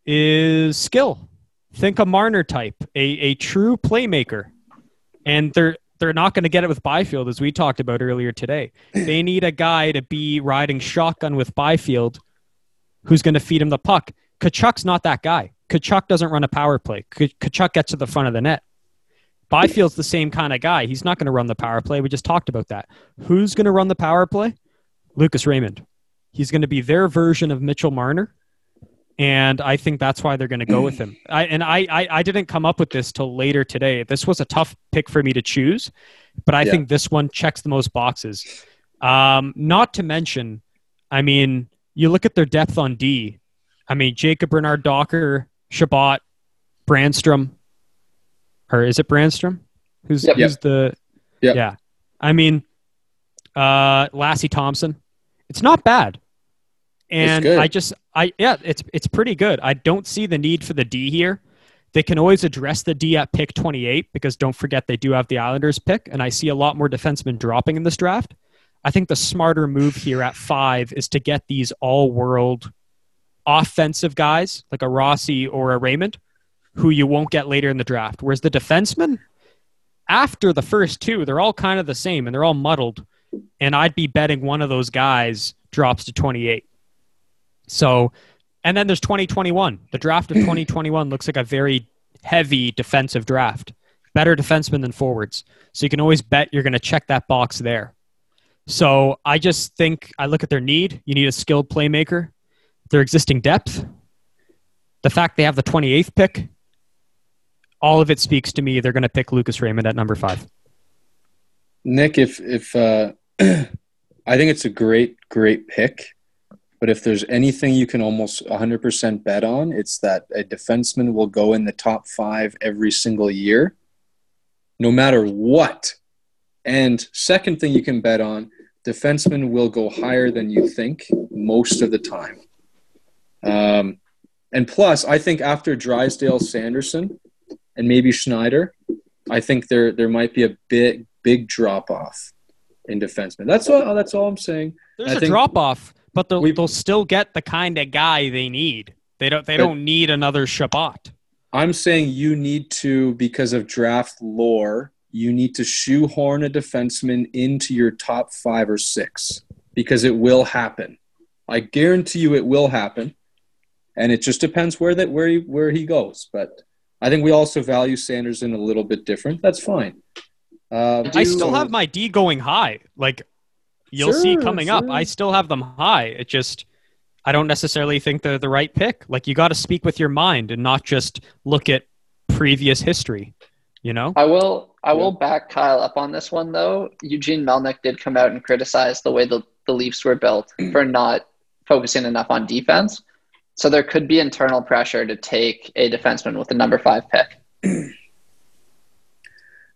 is skill. Think a Marner type, a, a true playmaker. And they're they're not going to get it with Byfield, as we talked about earlier today. They need a guy to be riding shotgun with Byfield who's going to feed him the puck. Tkachuk's not that guy. Tkachuk doesn't run a power play. Tkachuk gets to the front of the net. Byfield's the same kind of guy. He's not going to run the power play. We just talked about that. Who's going to run the power play? Lucas Raymond. He's going to be their version of Mitchell Marner. And I think that's why they're going to go with him. I, and I, I, I didn't come up with this till later today. This was a tough pick for me to choose, but I Yeah. think this one checks the most boxes. Um, not to mention, I mean, you look at their depth on D. I mean, Jacob Bernard Docker, Chabot, Brandstrom, or is it Brandstrom? Who's Yep. who's the Yep. yeah? I mean, uh, Lassi Thompson. It's not bad, and. I just I yeah, it's it's pretty good. I don't see the need for the D here. They can always address the D at pick 28 because don't forget they do have the Islanders pick, and I see a lot more defensemen dropping in this draft. I think the smarter move here at five is to get these all world offensive guys like a Rossi or a Raymond who you won't get later in the draft. Whereas the defensemen, after the first two, they're all kind of the same and they're all muddled. And I'd be betting one of those guys drops to 28. So, and then there's 2021. The draft of 2021 looks like a very heavy defensive draft. Better defensemen than forwards. So you can always bet you're going to check that box there. So I just think I look at their need. You need a skilled playmaker, their existing depth, the fact they have the 28th pick. All of it speaks to me. They're going to pick Lucas Raymond at number five. Nick, if if uh, I think it's a great great pick, but if there's anything you can almost 100% bet on, it's that a defenseman will go in the top five every single year, no matter what. And second thing you can bet on, defensemen will go higher than you think most of the time. Um, and plus, I think after Drysdale, Sanderson, and maybe Schneider, I think there there might be a big big drop off in defensemen. That's all. That's all I'm saying. There's I a drop off, but they'll, We- they'll still get the kind of guy they need. They don't. They don't need another Chabot. I'm saying you need to because of draft lore. You need to shoehorn a defenseman into your top five or six because it will happen. I guarantee you, it will happen, and it just depends where that where he, where he goes. But I think we also value Sanderson a little bit different. That's fine. Uh, I still have my D going high. Like you'll see Sure, coming up. I still have them high. It just I don't necessarily think they're the right pick. Like you got to speak with your mind and not just look at previous history. You know? I will I will back Kyle up on this one though. Eugene Melnyk did come out and criticize the way the, the Leafs were built for not focusing enough on defense. So there could be internal pressure to take a defenseman with the number five pick.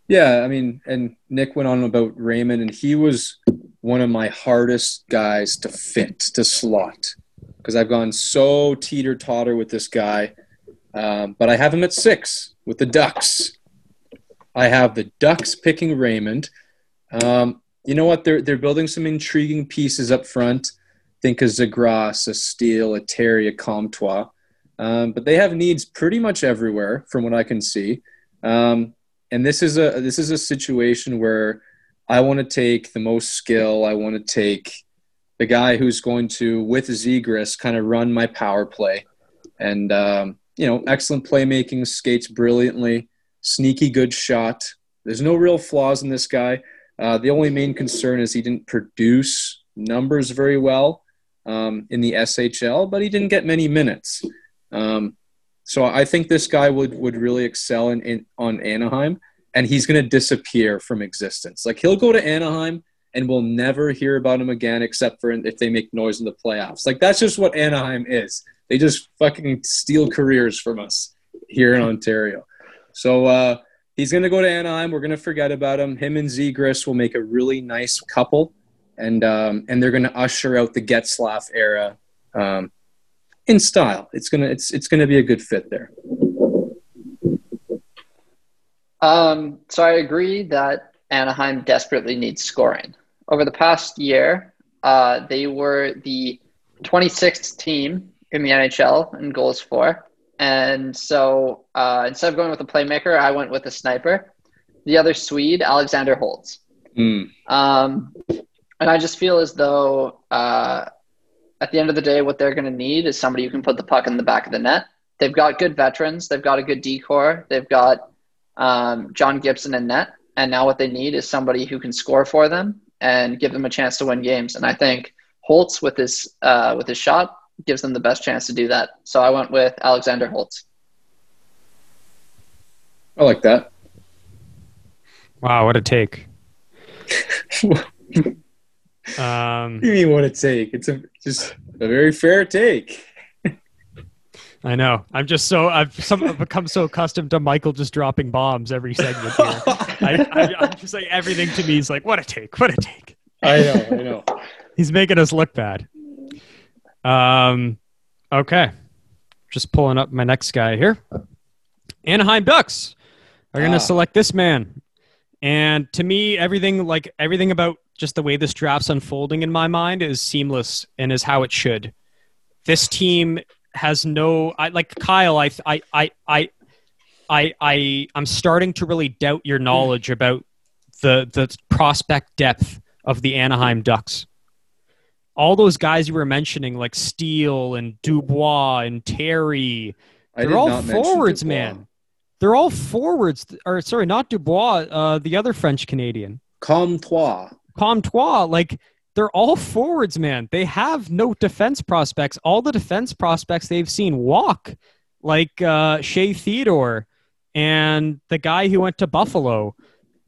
Yeah, I mean, and Nick went on about Raymond, and he was one of my hardest guys to fit to slot because I've gone so teeter totter with this guy. Um, but I have him at six with the Ducks. I have the Ducks picking Raymond. Um, you know what? They're they're building some intriguing pieces up front. Think of Zegras, a Steele, a Terry, a Comtois. Um, but they have needs pretty much everywhere, from what I can see. Um, and this is a this is a situation where I want to take the most skill. I want to take the guy who's going to, with Zegras, kind of run my power play, and um, you know, excellent playmaking, skates brilliantly, sneaky good shot. There's no real flaws in this guy. Uh, the only main concern is he didn't produce numbers very well um, in the SHL, but he didn't get many minutes. Um, so I think this guy would would really excel in, in on Anaheim, and he's going to disappear from existence. Like he'll go to Anaheim and we'll never hear about him again except for if they make noise in the playoffs. Like that's just what Anaheim is. They just fucking steal careers from us here in Ontario. So uh, he's going to go to Anaheim. We're going to forget about him. Him and Zegras will make a really nice couple, and um, and they're going to usher out the Getzlaf era um, in style. It's gonna it's it's going to be a good fit there. Um, so I agree that Anaheim desperately needs scoring. Over the past year, uh, they were the 26th team in the NHL in goals for. And so uh, instead of going with a playmaker, I went with a sniper. The other Swede, Alexander Holtz. Mm. Um, and I just feel as though uh, at the end of the day, what they're going to need is somebody who can put the puck in the back of the net. They've got good veterans. They've got a good decor. They've got um, John Gibson in net. And now what they need is somebody who can score for them and give them a chance to win games. And I think Holtz with his uh, with his shot gives them the best chance to do that. So I went with Alexander Holtz. I like that. Wow, what a take. um, you mean what a take? It's a just a very fair take. I know. I'm just so I've, some, I've become so accustomed to Michael just dropping bombs every segment here. I, I, I'm just like everything to me is like, what a take, what a take. I know, I know. He's making us look bad. Um, okay, just pulling up my next guy here. Anaheim Ducks are going to Ah. select this man, and to me, everything like everything about just the way this draft's unfolding in my mind is seamless and is how it should. This team has no, I like Kyle. I, I, I, I, I, I, I'm starting to really doubt your knowledge about the the prospect depth of the Anaheim Ducks all those guys you were mentioning, like Steele and Dubois and Terry, they're all forwards, man. They're all forwards. Or sorry, not Dubois, uh, the other French Canadian, Comtois. Comtois. Like they're all forwards, man. They have no defense prospects. All the defense prospects they've seen walk, like uh, Shea Theodore and the guy who went to Buffalo,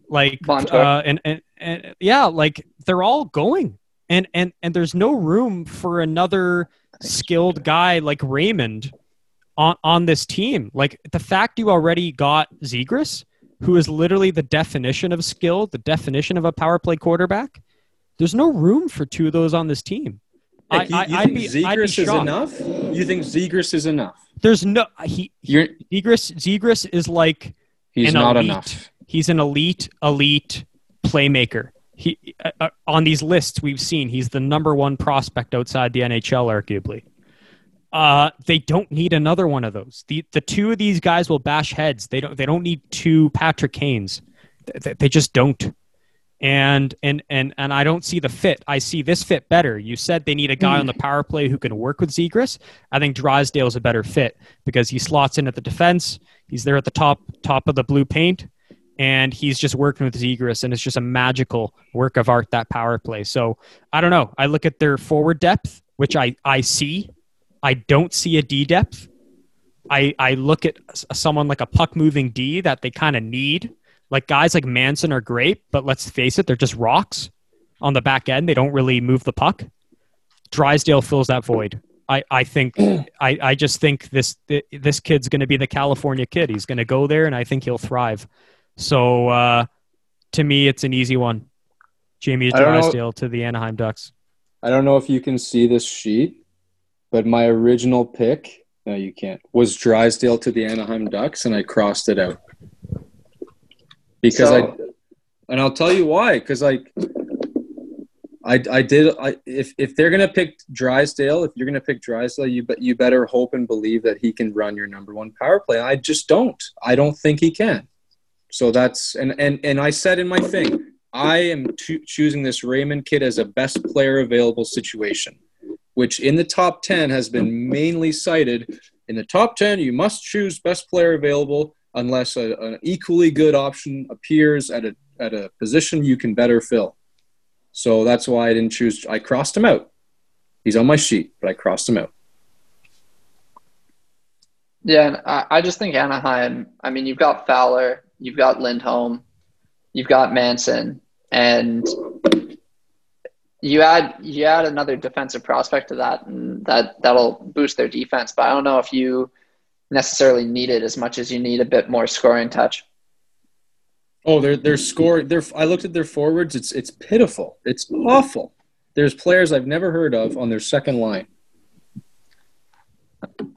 like uh, and, and and yeah, like they're all going, and and and there's no room for another skilled guy like Raymond on on this team. Like the fact you already got Zegras, who is literally the definition of skill, the definition of a power play quarterback. There's no room for two of those on this team. I, Nick, you, I, you I'd think be, Zegras is enough? You think Zegras is enough? There's no he. You're Zegras Zegras is like he's an not elite. enough. He's an elite, elite playmaker. He uh, uh, on these lists we've seen he's the number one prospect outside the NHL, arguably. Uh, they don't need another one of those. The the two of these guys will bash heads. They don't they don't need two Patrick Kanes. They, they just don't. And and and and I don't see the fit. I see this fit better. You said they need a guy on the power play who can work with Zegras. I think Drysdale's a better fit because he slots in at the defense. He's there at the top top of the blue paint and he's just working with Zegras, and it's just a magical work of art that power play. So I don't know. I look at their forward depth, which I I see. I don't see a D depth. I I look at someone like a puck moving D that they kind of need. Like guys like Manson are great, but let's face it, they're just rocks on the back end. They don't really move the puck. Drysdale fills that void. I, I think I, I just think this this kid's going to be the California kid. He's going to go there, and I think he'll thrive. So uh, to me, it's an easy one. Jamie Drysdale to the Anaheim Ducks. I don't know if you can see this sheet, but my original pick, no, you can't, was Drysdale to the Anaheim Ducks, and I crossed it out because I, and I'll tell you why. Because like, I I did I if if they're gonna pick Drysdale, if you're gonna pick Drysdale, you bet you better hope and believe that he can run your number one power play. I just don't. I don't think he can. So that's and and and I said in my thing, I am choo- choosing this Raymond kid as a best player available situation, which in the top 10 has been mainly cited. In the top 10, you must choose best player available unless an equally good option appears at a, at a position you can better fill. So that's why I didn't choose. I crossed him out. He's on my sheet, but I crossed him out. Yeah, and I just think Anaheim. I mean, you've got Fowler, you've got Lindholm, you've got Manson, and you add you add another defensive prospect to that, and that that'll boost their defense. But I don't know if you necessarily need it as much as you need a bit more scoring touch. Oh, their their score. Their I looked at their forwards. It's it's pitiful. It's awful. There's players I've never heard of on their second line.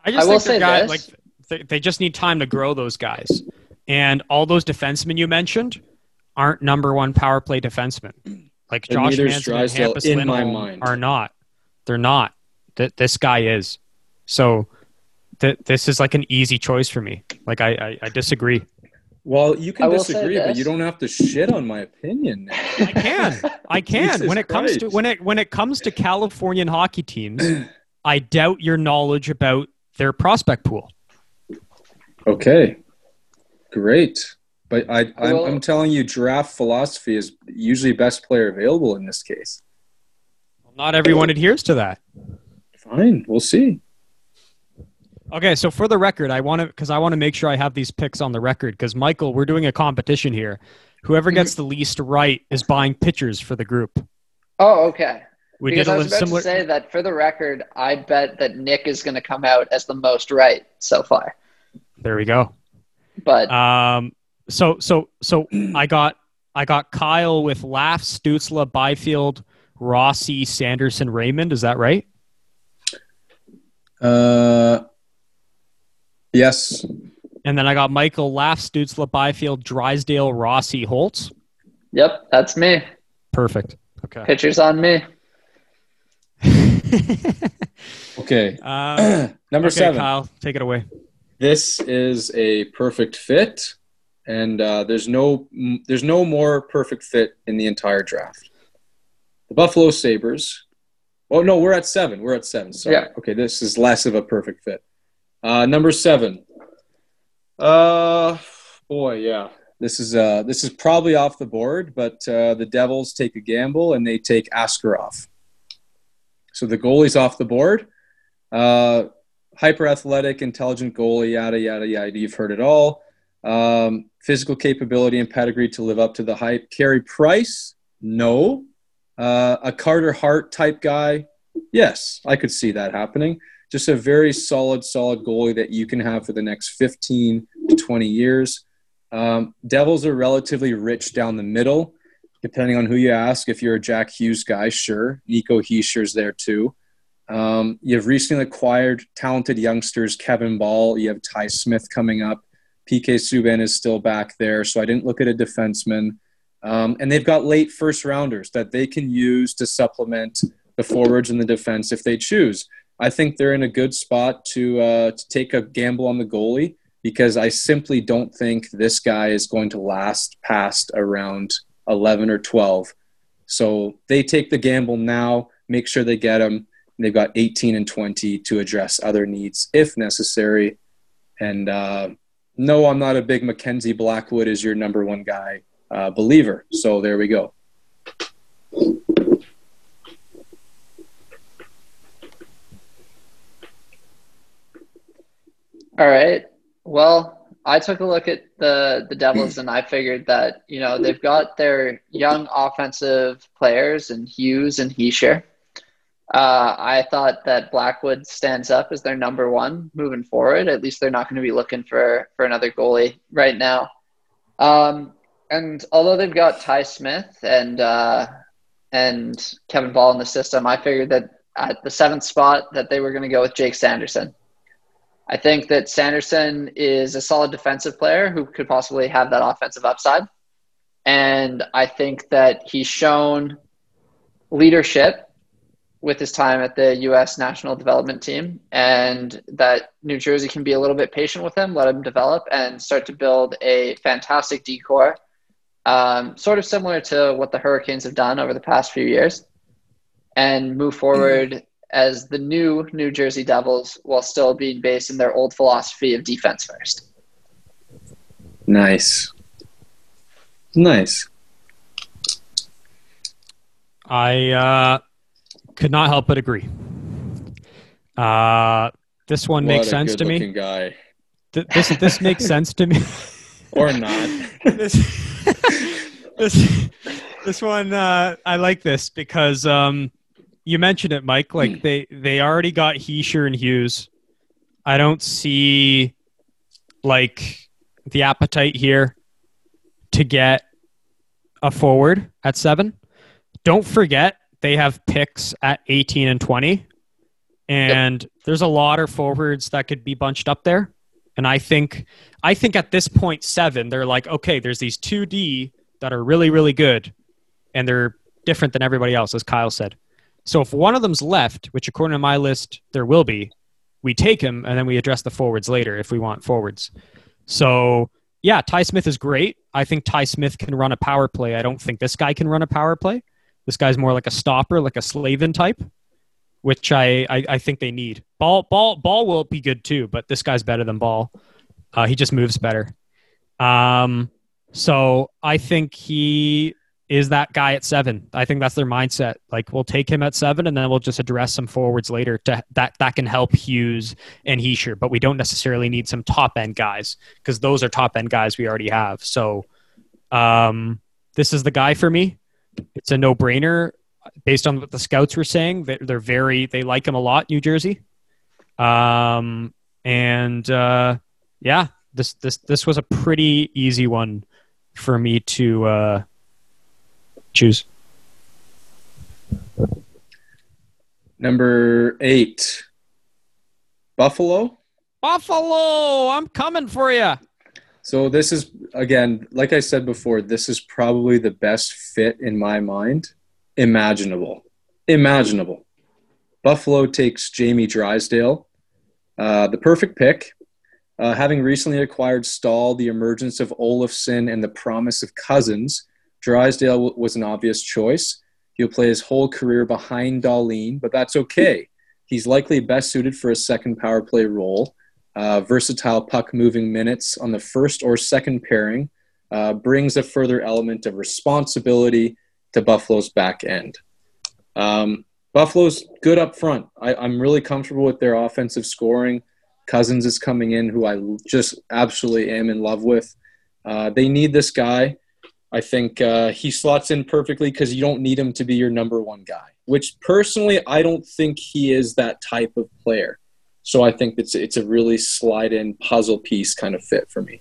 I just I will think they're say guys this. like they, they just need time to grow those guys. And all those defensemen you mentioned aren't number one power play defensemen. Like And Josh is Manson and Drysdale Hampus in my mind. are not. They're not. Th- this guy is. So th- this is like an easy choice for me. Like I, I, I disagree. Well, you can disagree, but you don't have to shit on my opinion. I can. I can. When it comes to when it when it comes to Californian hockey teams, I doubt your knowledge about their prospect pool. Okay, great. But I, I'm, Well- I'm telling you, draft philosophy is usually best player available in this case. Not everyone adheres to that. Fine, we'll see. Okay, so for the record, I want to because I want to make sure I have these picks on the record because Michael, we're doing a competition here. Whoever gets the least right is buying pitchers for the group. Oh, okay. We because did I a was about similar. to say that for the record, I bet that Nick is going to come out as the most right so far. there we go. But Um, so so so I got I got Kyle with Laugh, Stutzle, Byfield, Rossi, Sanderson, Raymond. Is that right? Uh, yes. And then I got Michael, Laugh, Stutzle, Byfield, Drysdale, Rossi, Holtz. yep, that's me. Perfect. Okay. Pictures on me. Okay. uh, Number okay, seven. Kyle, take it away. This is a perfect fit, and uh, there's no there's no more perfect fit in the entire draft. The Buffalo Sabres. Oh no, we're at seven. We're at seven. Sorry. Yeah. Okay, this is less of a perfect fit. Uh, number seven. Uh, boy, yeah. This is uh this is probably off the board, but uh, the Devils take a gamble and they take Askarov. So the goalie's off the board. Uh, hyper athletic, intelligent goalie, yada, yada, yada. You've heard it all. Um, physical capability and pedigree to live up to the hype. Carey Price, no. Uh, a Carter Hart type guy, yes, I could see that happening. Just a very solid, solid goalie that you can have for the next 15 to 20 years. Um, Devils are relatively rich down the middle, depending on who you ask. If you're a Jack Hughes guy, sure. Nico Hischier's there too. Um, you've recently acquired talented youngsters, Kevin Bahl. You have Ty Smith coming up. PK Subban is still back there, so I didn't look at a defenseman. Um, and they've got late first rounders that they can use to supplement the forwards and the defense if they choose. I think they're in a good spot to uh, to take a gamble on the goalie because I simply don't think this guy is going to last past around 11 or 12. So they take the gamble now, make sure they get him. They've got 18 and 20 to address other needs if necessary. And uh, no, I'm not a big Mackenzie Blackwood is your number one guy uh, believer. So there we go. All right. Well, I took a look at the the Devils and I figured that you know they've got their young offensive players and Hughes and Hischier. Uh, I thought that Blackwood stands up as their number one moving forward. At least they're not going to be looking for for another goalie right now. Um, and although they've got Ty Smith and uh, and Kevin Bahl in the system, I figured that at the seventh spot that they were going to go with Jake Sanderson. I think that Sanderson is a solid defensive player who could possibly have that offensive upside. And I think that he's shown leadership with his time at the U.S. national development team, and that New Jersey can be a little bit patient with him, let him develop, and start to build a fantastic decor, um, sort of similar to what the Hurricanes have done over the past few years, and move forward as the new New Jersey Devils while still being based in their old philosophy of defense first. Nice. Nice. I uh, could not help but agree. Uh, this one makes What a sense to me. Guy. Th- this this makes sense to me. Or not. this, this, this one uh, I like this because um, you mentioned it, Mike. Like they they already got Hischier and Hughes. I don't see like the appetite here to get a forward at seven. Don't forget they have picks at 18 and 20. And there's a lot of forwards that could be bunched up there. And I think I think at this point seven, they're like, okay, there's these two D that are really, really good, and they're different than everybody else, as Kyle said. So if one of them's left, which according to my list there will be, we take him and then we address the forwards later if we want forwards. So yeah, Ty Smith is great. I think Ty Smith can run a power play. I don't think this guy can run a power play. This guy's more like a stopper, like a Slavin type, which I, I, I think they need. Bahl Bahl Bahl will be good too, but this guy's better than Bahl. Uh, he just moves better. Um, so I think he is that guy at seven. I think that's their mindset. Like we'll take him at seven, and then we'll just address some forwards later to that that can help Hughes and Hischier. But we don't necessarily need some top end guys because those are top end guys we already have. So um, this is the guy for me. It's a no brainer based on what the scouts were saying. They're, they're very they like him a lot. New Jersey, um, and uh, yeah, this this this was a pretty easy one for me to. Uh, choose. Number eight, Buffalo. Buffalo, I'm coming for you. So this is again, like I said before, this is probably the best fit in my mind, imaginable, imaginable. Buffalo takes Jamie Drysdale, uh, the perfect pick. Uh, having recently acquired Staal, the emergence of Olofsson, and the promise of Cozens, Drysdale was an obvious choice. He'll play his whole career behind Dahlin, but that's okay. He's likely best suited for a second power play role. Uh, versatile puck moving minutes on the first or second pairing uh, brings a further element of responsibility to Buffalo's back end. Um, Buffalo's good up front. I, I'm really comfortable with their offensive scoring. Cozens is coming in, who I just absolutely am in love with. Uh, they need this guy. I think uh, he slots in perfectly because you don't need him to be your number one guy. Which personally, I don't think he is that type of player. So I think it's it's a really slide in puzzle piece kind of fit for me.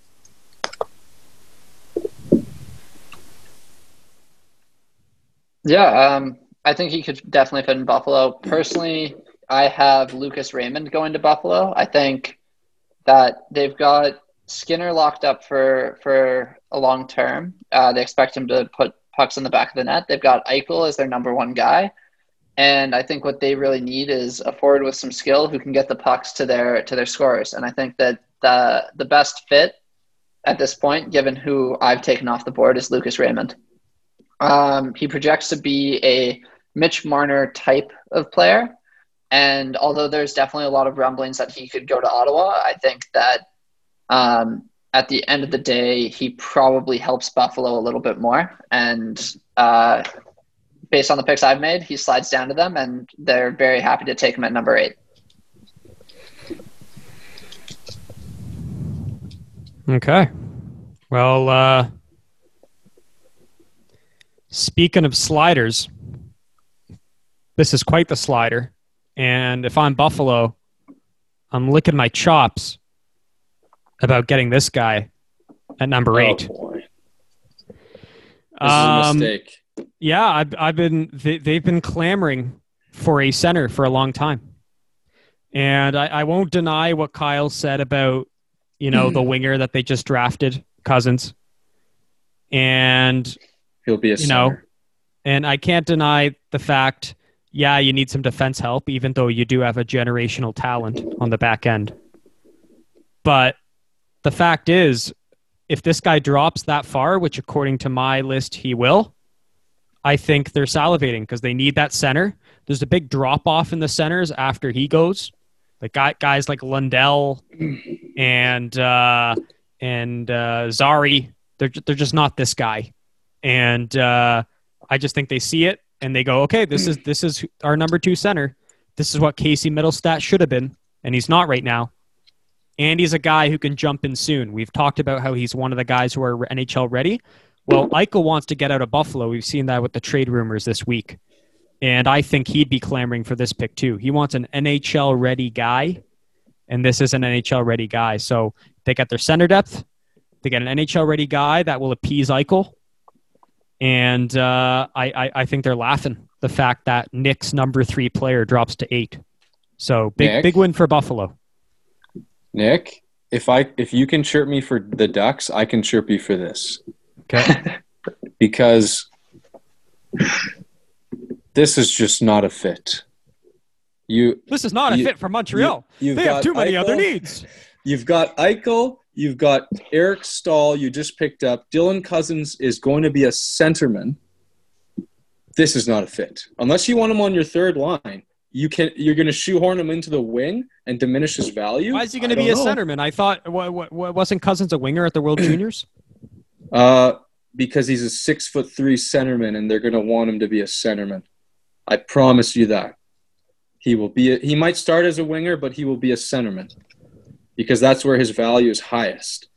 Yeah, um, I think he could definitely fit in Buffalo. Personally, I have Lucas Raymond going to Buffalo. I think that they've got Skinner locked up for for a long term. Uh, they expect him to put pucks in the back of the net. They've got Eichel as their number one guy, and I think what they really need is a forward with some skill who can get the pucks to their to their scorers. And I think that the the best fit at this point, given who I've taken off the board, is Lucas Raymond. Um, he projects to be a Mitch Marner type of player. And although there's definitely a lot of rumblings that he could go to Ottawa, I think that um, at the end of the day, he probably helps Buffalo a little bit more. And uh, based on the picks I've made, he slides down to them, and they're very happy to take him at number eight. Okay. Well, uh, speaking of sliders, this is quite the slider. And if I'm Buffalo, I'm licking my chops about getting this guy at number Oh, eight. boy. This Um, is a mistake. Yeah, I've, I've been they, they've been clamoring for a center for a long time, and I, I won't deny what Kyle said about you know the hmm. winger that they just drafted, Cozens, and He'll be a you know, and I can't deny the fact. Yeah, you need some defense help, even though you do have a generational talent on the back end. But the fact is, if this guy drops that far, which according to my list he will, I think they're salivating because they need that center. There's a big drop off in the centers after he goes. Like guy, guys like Lundell and uh, and uh, Zary, they're they're just not this guy, and uh, I just think they see it and they go, okay, this is this is our number two center. This is what Casey Mittelstadt should have been, and he's not right now. And he's a guy who can jump in soon. We've talked about how he's one of the guys who are NHL ready. Well, Eichel wants to get out of Buffalo. We've seen that with the trade rumors this week. And I think he'd be clamoring for this pick too. He wants an NHL ready guy, and this is an NHL ready guy. So they get their center depth. They get an NHL ready guy that will appease Eichel. And uh, I, I, I think they're laughing the fact that Nick's number three player drops to eight. So big Nick? big win for Buffalo. Nick, if I if you can chirp me for the Ducks, I can chirp you for this Okay. because this is just not a fit. You this is not a You- fit for Montreal. you- they have too many other needs. You've got Eichel. You've got Eric Staal. You just picked up. Dylan Cozens is going to be a centerman. This is not a fit unless you want him on your third line. You can. You're going to shoehorn him into the wing and diminish his value. Why is he going to be a know. centerman? I thought what, what, what, wasn't Cozens a winger at the World Juniors? Uh, because he's a six foot three centerman, and they're going to want him to be a centerman. I promise you that. He will be. A, he might start as a winger, but he will be a centerman because that's where his value is highest.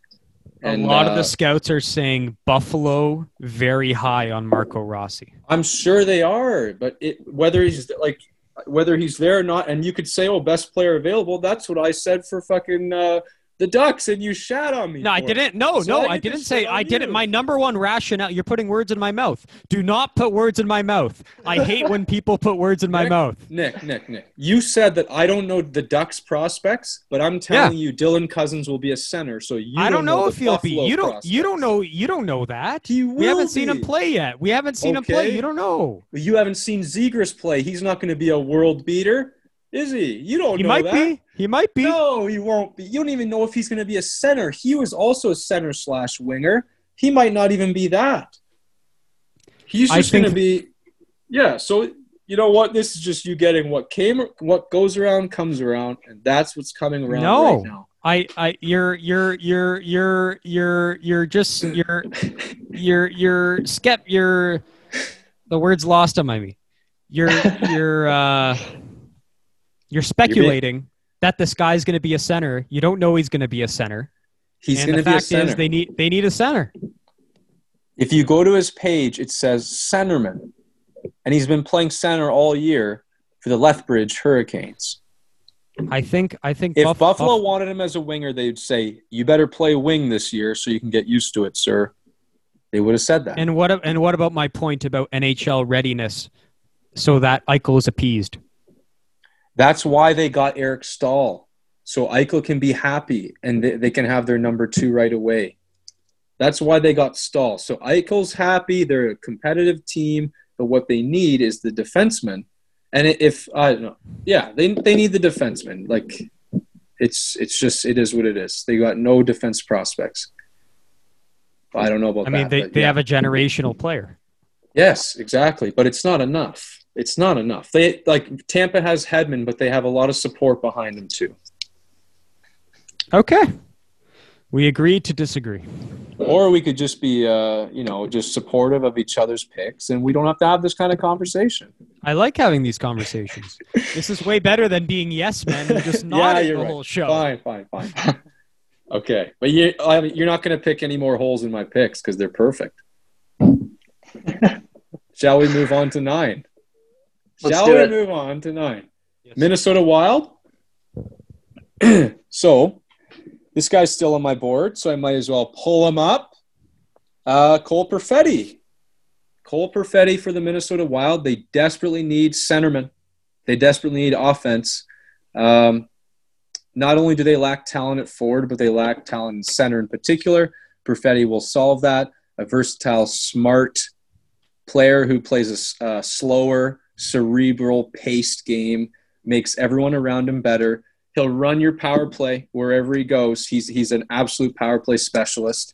And, a lot of uh, the scouts are saying Buffalo very high on Marco Rossi. I'm sure they are, but it, whether he's like whether he's there or not, and you could say, "Oh, best player available." That's what I said for fucking uh, the Ducks, and you shat on me. No, I didn't. No, So no, I I, didn't say. I didn't. My number one rationale. You're putting words in my mouth. Do not put words in my mouth. I hate when people put words in my Nick? mouth. Nick, Nick, Nick. You said that I don't know the Ducks prospects, but I'm telling you, Dylan Cozens will be a center. So you I don't know the if he'll be. You don't. You don't know. You don't know that. He we haven't will seen him play yet. We haven't seen him play. You don't know. You haven't seen Zegras play. He's not going to be a world beater, is he? You don't know. He might that. be. He might be. No, he won't be. You don't even know if he's going to be a center. He was also a center slash winger. He might not even be that. He's just going to be. Yeah. So you know what? This is just you getting what came, what goes around comes around, and that's what's coming around No. right now. I, I, you're, you're, you're, you're, you're, you're just, you're, you're, you're, skep, you're, the word's lost on me. You're, you're, uh, you're speculating that this guy's going to be a center. You don't know he's going to be a center. He's going to be a fact center. is, they need, they need a center. if you go to his page, it says centerman, and he's been playing center all year for the Lethbridge Hurricanes. I think, I think If Buff- Buffalo Buff- wanted him as a winger, they'd say, "You better play wing this year so you can get used to it, sir." They would have said that. and what, and what about my point about NHL readiness so that Eichel is appeased? That's why they got Eric Staal, so Eichel can be happy and they, they can have their number two right away. That's why they got Staal. So Eichel's happy. They're a competitive team, but what they need is the defenseman. And if I don't know, yeah, they they need the defenseman. Like it's it's just it is what it is. They got no defense prospects. I don't know about I mean, that. they, they yeah. have a generational player. Yes, exactly. But it's not enough. It's not enough. They like Tampa has Hedman, but they have a lot of support behind them too. Okay. We agreed to disagree. Or we could just be, uh, you know, just supportive of each other's picks, and we don't have to have this kind of conversation. I like having these conversations. this is way better than being yes men and just nodding you're the right. whole show. Fine, fine, fine. okay, but you, I mean, you're not going to pick any more holes in my picks because they're perfect. Shall we move on to nine? Let's Shall do we it. move on to nine? Yes. Minnesota Wild. so, this guy's still on my board, so I might as well pull him up. Uh, Cole Perfetti. Cole Perfetti for the Minnesota Wild. They desperately need centerman. They desperately need offense. Um, not only do they lack talent at forward, but they lack talent in center in particular. Perfetti will solve that. A versatile, smart player who plays a, uh, slower, cerebral, paced game, makes everyone around him better. He'll run your power play wherever he goes. He's he's an absolute power play specialist.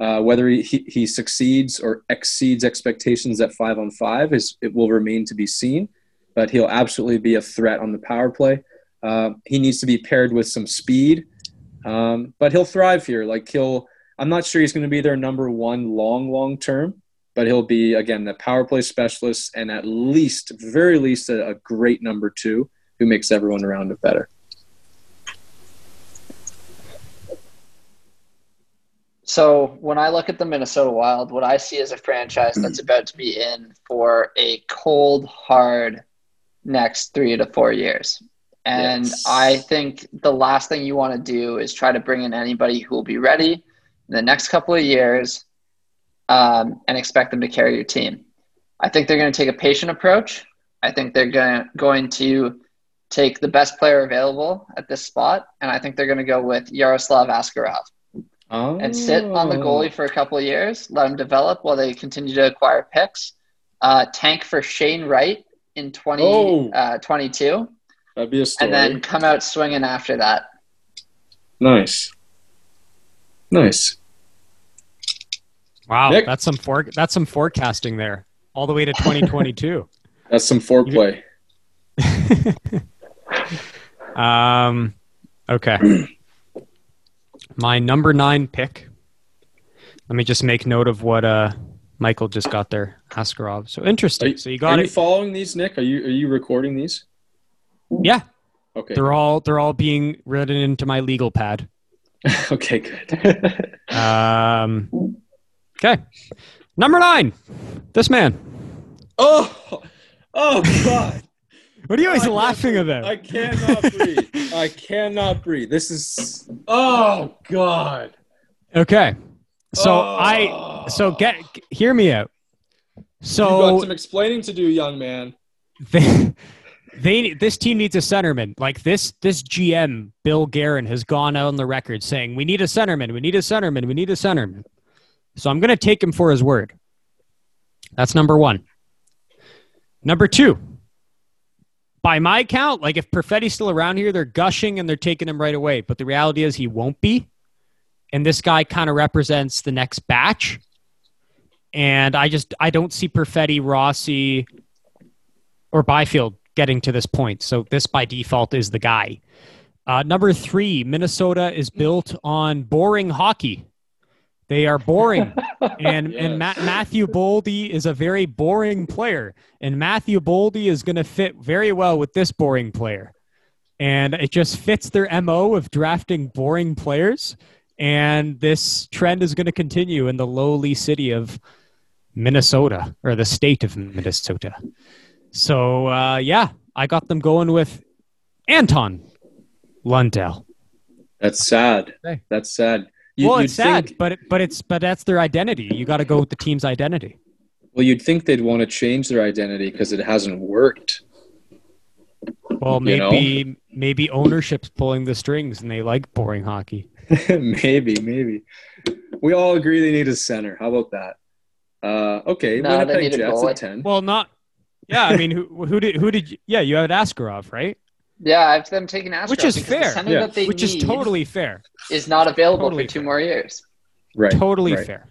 Uh, whether he, he, he succeeds or exceeds expectations at five on five is it will remain to be seen, but he'll absolutely be a threat on the power play. Uh, he needs to be paired with some speed, um, but he'll thrive here. Like he'll, I'm not sure he's going to be their number one long long term, but he'll be again the power play specialist and at least, very least, a, a great number two who makes everyone around it better. So when I look at the Minnesota Wild, what I see is a franchise that's about to be in for a cold, hard next three to four years. And Yes. I think the last thing you want to do is try to bring in anybody who will be ready in the next couple of years um, and expect them to carry your team. I think they're going to take a patient approach. I think they're going going to take the best player available at this spot, and I think they're going to go with Yaroslav Askarov and sit on the Oh. goalie for a couple of years, let him develop while they continue to acquire picks. Uh, tank for Shane Wright in 20, Oh. uh, 22, That'd be a story. and then come out swinging after that. nice. Nice. Wow, Nick? that's some for, that's some forecasting there, all the way to 2022. That's some foreplay. um, okay. My number nine pick. Let me just make note of what uh Michael just got there. Askarov. So Are interesting. you, so you got. are got you following these, Nick? Are you are you recording these? Yeah, Okay. they're all they're all being written into my legal pad. okay, good. Um, okay. Number nine. This man. oh, oh God. What are you always I laughing about? I cannot breathe. I cannot breathe. This is. Oh God. Okay. So Oh. I so get hear me out. So you got So some explaining to do, young man. they, they this team needs a centerman. Like this this GM Bill Guerin has gone out on the record saying we need a centerman, we need a centerman, we need a centerman. So I'm going to take him for his word. That's number 1. Number 2. By my count, like if Perfetti's still around here, they're gushing and they're taking him right away, but the reality is he won't be. And this guy kind of represents the next batch. And I just I don't see Perfetti, Rossi, or Byfield getting to this point. So this by default is the guy. Uh, number three, Minnesota is built on boring hockey. They are boring, and and Ma- Matthew Boldy is a very boring player, and Matthew Boldy is going to fit very well with this boring player, and it just fits their mo of drafting boring players, and this trend is going to continue in the lowly city of Minnesota or the state of Minnesota. So uh, yeah, I got them going with Anton Lundell. That's sad. That's sad. You, well, it's sad, think- but it, but it's but that's their identity. You got to go with the team's identity. well, you'd think they'd want to change their identity because it hasn't worked. Well, You know? maybe maybe ownership's pulling the strings and they like boring hockey. maybe, maybe. We all agree they need a center. How about that? Uh, okay, No, Winnipeg Jets at ten. Well, not. Yeah, I mean, who who did who did you, yeah you had Askarov right, Yeah, I have them taking Askarov Which is fair. The Yeah. that they which is totally fair, is not available totally for two fair. more years. right, totally right. fair.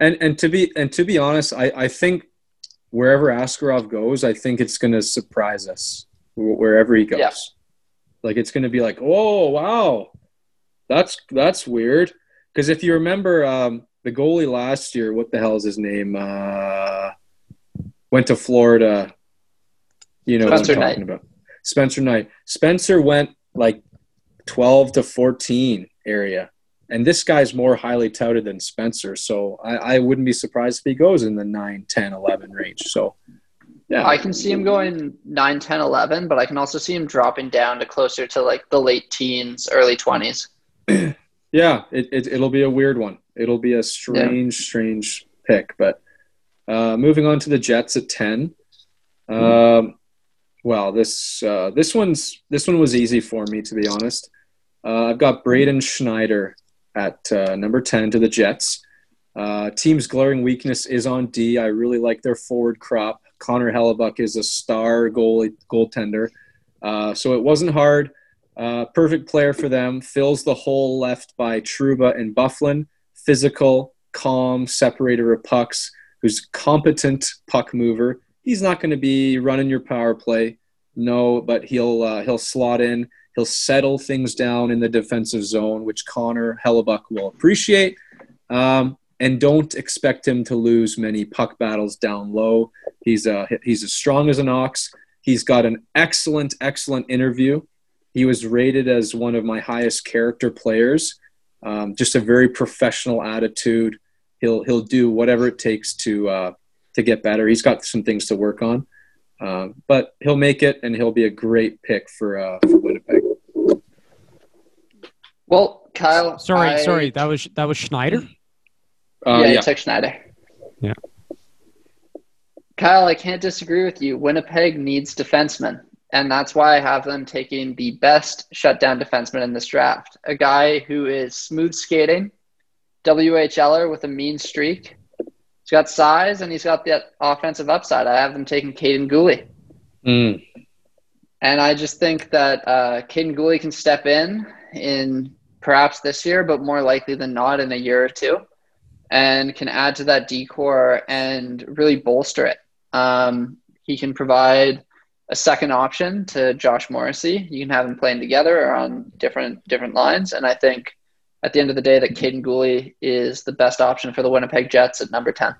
And and to be and to be honest, I I think wherever Askarov goes, I think it's going to surprise us wherever he goes. Yeah. Like it's going to be like, oh wow, that's that's weird. Because if you remember, um, the goalie last year, what the hell is his name? Uh, went to Florida. You know Spencer what I'm Knight. talking about. Spencer Knight. Spencer went like 12 to 14 area. And this guy's more highly touted than Spencer. So I, I wouldn't be surprised if he goes in the 9, 10, 11 range. So, yeah. I can see him going 9, 10, 11, but I can also see him dropping down to closer to like the late teens, early 20s. Yeah, it, it, it'll be a weird one. It'll be a strange, strange pick. But uh, moving on to the Jets at 10. Um, well, this uh, this one's this one was easy for me to be honest. Uh, I've got Braden Schneider at uh, number 10 to the Jets. Uh, team's glaring weakness is on D. I really like their forward crop. Connor Hellebuyck is a star goalie goaltender, uh, so it wasn't hard. Uh, perfect player for them. Fills the hole left by Trouba and Byfuglien. Physical, calm, separator of pucks. Who's competent puck mover. He's not going to be running your power play, no, but he'll uh, he'll slot in. He'll settle things down in the defensive zone, which Connor Hellebuyck will appreciate. Um, and don't expect him to lose many puck battles down low. He's he's as strong as an ox. He's got an excellent, excellent interview. He was rated as one of my highest character players Um, just a very professional attitude. He'll he'll do whatever it takes to uh, to get better. He's got some things to work on, uh, but he'll make it, and he'll be a great pick for uh, for Winnipeg. Well, Kyle. Sorry, I- sorry. That was that was Schneider. Uh, yeah, yeah, took Schneider. Yeah. Kyle, I can't disagree with you. Winnipeg needs defensemen, and that's why I have them taking the best shutdown defenseman in this draft. A guy who is smooth skating, WHLer with a mean streak. He's got size and he's got the offensive upside. I have them taking Kaiden Guhle. Mm. And I just think that uh, Kaiden Guhle can step in in perhaps this year, but more likely than not in a year or two, and can add to that decor and really bolster it. Um, he can provide a second option to Josh Morrissey. You can have them playing together or on different different lines, and I think at the end of the day that Kaiden Guhle is the best option for the Winnipeg Jets at number ten.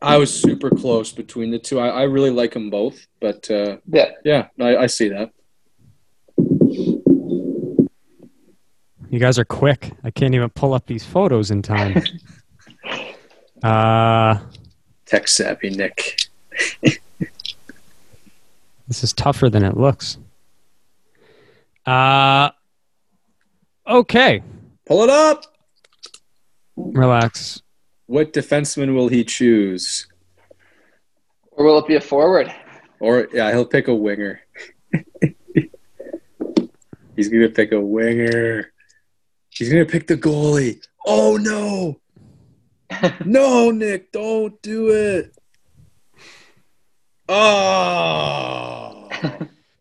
I was super close between the two. I, I really like them both, but uh, Yeah. yeah, I, I see that. You guys are quick. I can't even pull up these photos in time. uh, Tech savvy Nick. this is tougher than it looks. Uh, okay. Pull it up. Relax. What defenseman will he choose? Or will it be a forward? Or yeah, he'll pick a winger. He's gonna pick a winger. He's gonna pick the goalie. Oh no! no, Nick, don't do it. Oh,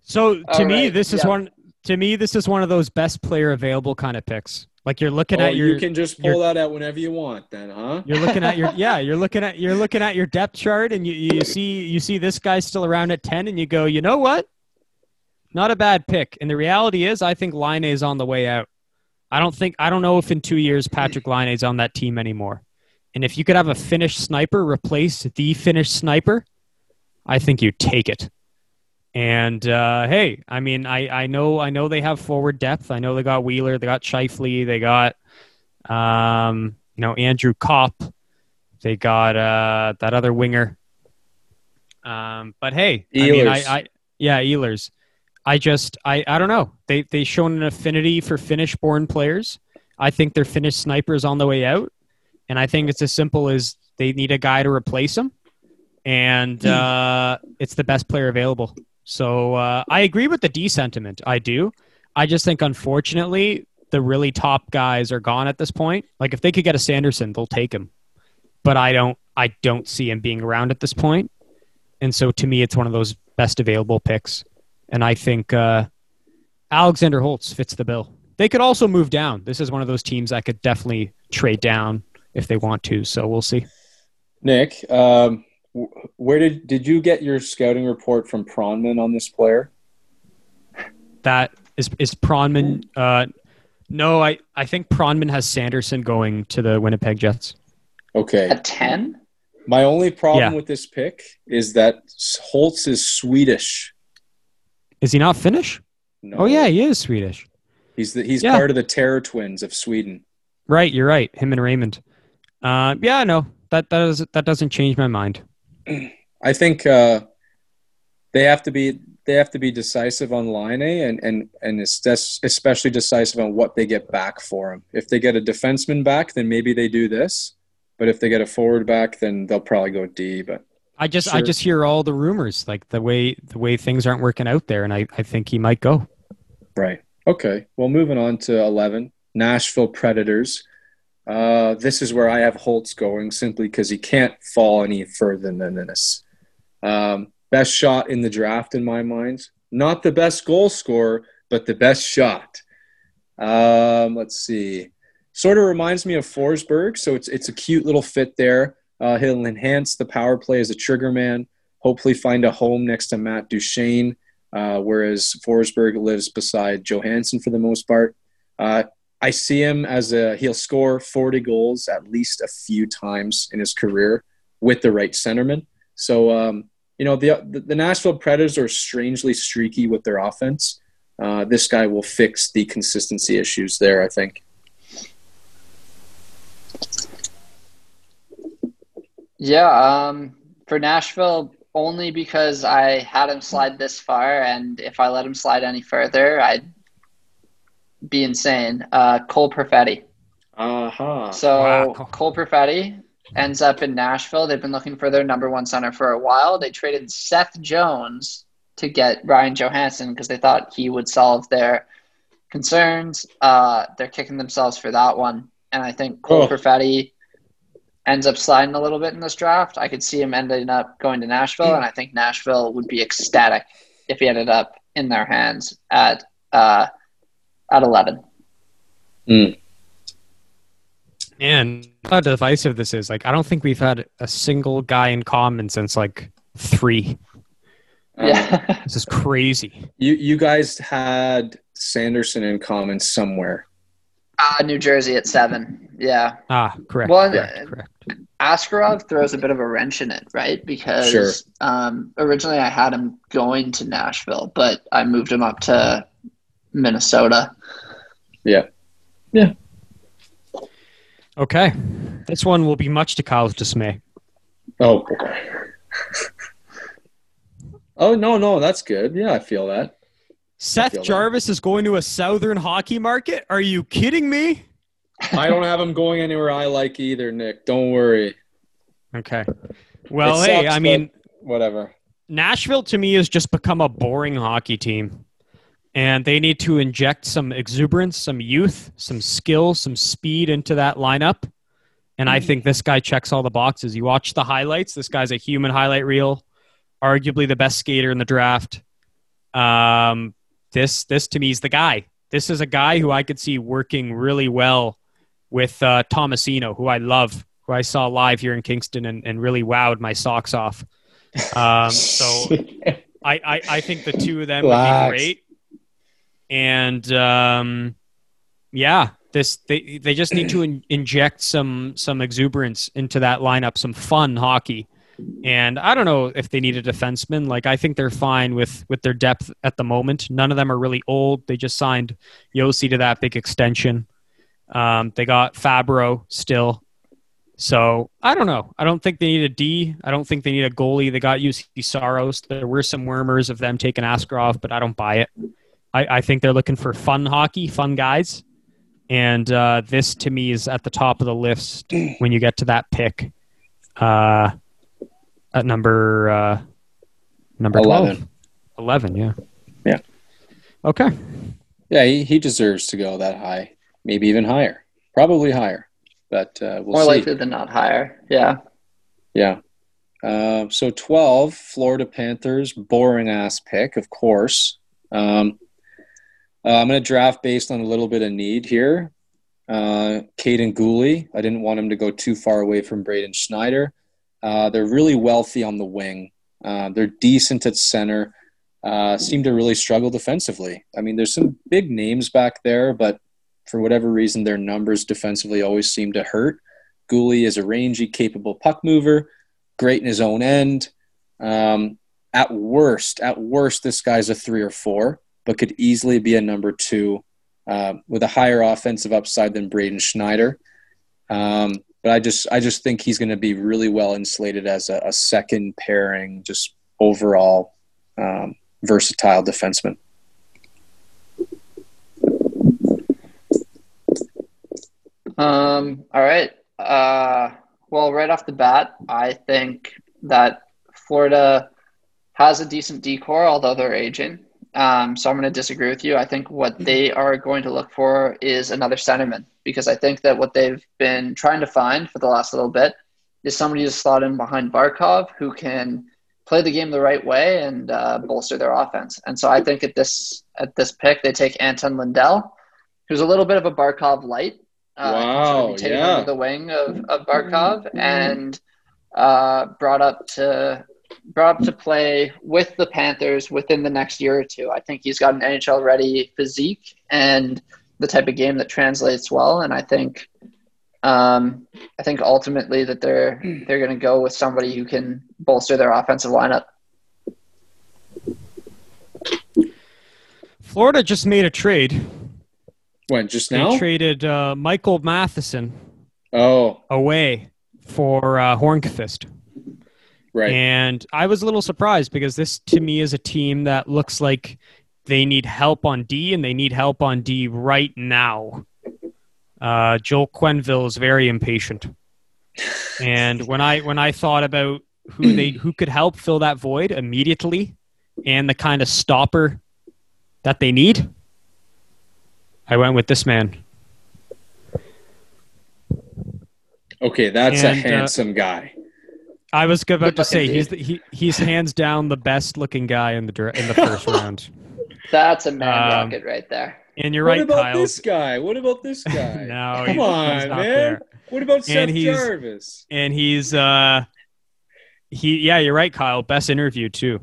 So to All me, right, this is yeah. one. To me, this is one of those best player available kind of picks. Like you're looking Oh, at your, you can just pull your- that out whenever you want, then, huh? you're looking at your, yeah, you're looking at, you're looking at your depth chart, and you, you see, you see this guy's still around at ten, and you go, you know what? Not a bad pick. And the reality is, I think Laine is on the way out. I don't think, I don't know if in two years Patrik Laine is on that team anymore. And if you could have a Finnish sniper replace the Finnish sniper, I think you take it. And uh, hey, I mean, I, I know I know they have forward depth. I know they got Wheeler, they got Scheifele, they got um, you know Andrew Copp, they got uh, that other winger. Um, but hey, I mean, I, I yeah, Ehlers. I just I I don't know. They they shown an affinity for Finnish born players. I think they're Finnish snipers on the way out, and I think it's as simple as they need a guy to replace them, and uh, it's the best player available. So uh, I agree with the D sentiment. I do. I just think unfortunately the really top guys are gone at this point. Like if they could get a Sanderson, they'll take him. But I don't I don't see him being around at this point. And so to me it's one of those best available picks. And I think uh, Alexander Holtz fits the bill. They could also move down. This is one of those teams that could definitely trade down if they want to. So we'll see. Nick, um, where did did you get your scouting report from Pronman on this player? That is is Pronman. Uh, no, I I think Pronman has Sanderson going to the Winnipeg Jets. Okay. At ten? My only problem Yeah. with this pick is that Holtz is Swedish. Is he not Finnish? No, Oh yeah, he is Swedish. he's the, he's Yeah. part of the Terror Twins of Sweden. Right, you're right. Him and Raymond. Uh, yeah, no, that that does that doesn't change my mind. I think uh, they have to be they have to be decisive on Laine and and and especially decisive on what they get back for him. If they get a defenseman back, then maybe they do this. But if they get a forward back, then they'll probably go D. But I just I just hear all the rumors, like the way the way things aren't working out there, and I, I think he might go. Right. Okay. Well, moving on to 11, Nashville Predators. Uh, this is where I have Holtz going simply because he can't fall any further than this. Um, best shot in the draft in my mind. Not the best goal scorer, but the best shot. Um, let's see. Sort of reminds me of Forsberg, so it's it's a cute little fit there. Uh, he'll enhance the power play as a trigger man. Hopefully, find a home next to Matt Duchene uh, whereas Forsberg lives beside Johansen for the most part. Uh, I see him as a he'll score 40 goals at least a few times in his career with the right centerman. So um, you know the, the Nashville Predators are strangely streaky with their offense. Uh, this guy will fix the consistency issues there, I think. Yeah, um, for Nashville, only because I had him slide this far, and if I let him slide any further, I'd be insane. Uh, Cole Perfetti. Uh-huh. So Wow. Cole Perfetti ends up in Nashville. They've been looking for their number one center for a while. They traded Seth Jones to get Ryan Johansen because they thought he would solve their concerns. Uh, they're kicking themselves for that one, and I think Cole Oh. Perfetti ends up sliding a little bit in this draft. I could see him ending up going to Nashville, and I think Nashville would be ecstatic if he ended up in their hands at uh, at eleven. And how divisive this is. Like, I don't think we've had a single guy in common since like three. Yeah. This is crazy. You you guys had Sanderson in common somewhere. Uh, New Jersey at seven. Yeah. Ah, correct. Well, correct, uh, correct. Askarov throws a bit of a wrench in it, right? Because Sure. um, originally I had him going to Nashville, but I moved him up to Minnesota. Yeah. Yeah. Okay. This one will be much to Kyle's dismay. Oh. oh no no that's good. Yeah, I feel that. Seth feel. Jarvis is going to a southern hockey market? Are you kidding me? I don't have him going anywhere I like either, Nick. Don't worry. Okay. Well, It hey, sucks, I mean, Whatever. Nashville to me has just become a boring hockey team. And they need to inject some exuberance, some youth, some skill, some speed into that lineup. And I think this guy checks all the boxes. You watch the highlights, this guy's a human highlight reel, arguably the best skater in the draft. Um, this this to me is the guy. This is a guy who I could see working really well with uh, Tomasino, who I love, who I saw live here in Kingston and, and really wowed my socks off. Um, so I, I, I think the two of them Relax. would be great. And um, yeah, this they they just need to in, inject some some exuberance into that lineup, some fun hockey. And I don't know if they need a defenseman. Like I think they're fine with with their depth at the moment. None of them are really old. They just signed Josi to that big extension. Um, they got Fabbro still. So I don't know. I don't think they need a D. I don't think they need a goalie. They got Juuse Saros. There were some murmurs of them taking Askarov, but I don't buy it. I, I think they're looking for fun hockey, fun guys. And uh, this to me is at the top of the list when you get to that pick. Uh, at number uh, number 11. 12. 11, yeah. Yeah. Okay. Yeah, he, he deserves to go that high. Maybe even higher. Probably higher. But uh, we'll More see. likely than not higher. Yeah. Yeah. Uh, so 12, Florida Panthers, boring ass pick, of course. Um, uh, I'm going to draft based on a little bit of need here. Uh, Kaiden Guhle, I didn't want him to go too far away from Braden Schneider. Uh, they're really wealthy on the wing. Uh, they're decent at center. Uh, seem to really struggle defensively. I mean, there's some big names back there, but for whatever reason, their numbers defensively always seem to hurt. Guhle is a rangy, capable puck mover, great in his own end. Um, at worst, at worst, this guy's a three or four, but could easily be a number two uh, with a higher offensive upside than Braden Schneider. Um, but I just, I just think he's going to be really well insulated as a, a second pairing, just overall um, versatile defenseman. Um, all right. Uh, well, right off the bat, I think that Florida has a decent decor, although they're aging. Um, so I'm going to disagree with you. I think what they are going to look for is another centerman because I think that what they've been trying to find for the last little bit is somebody to slot in behind Barkov who can play the game the right way and uh, bolster their offense. And so I think at this at this pick they take Anton Lundell, who's a little bit of a Barkov light. Uh, sort of Wow, taken yeah. under the wing of, of Barkov and uh, brought up to brought up to play with the Panthers within the next year or two. I think he's got an NHL ready physique and the type of game that translates well. And I think um, I think ultimately that they're they're going to go with somebody who can bolster their offensive lineup. Florida just made a trade. When just They now? traded uh, Michael Matheson Oh, away for uh, Hornqvist. Right. And I was a little surprised because this to me is a team that looks like they need help on D and they need help on D right now. Uh, Joel Quenneville is very impatient. And when I when I thought about who they who could help fill that void immediately and the kind of stopper that they need, I went with this man. okay, that's and, a uh, handsome guy. I was about to say indeed. he's the, he, he's hands down the best looking guy in the in the first round. That's a man Um, rocket right there. And you're what right, about Kyle. this guy? What about this guy? No, come he's- on, he's not man. there. What about Seth he's- Jarvis? and he's uh he yeah you're right kyle best interview too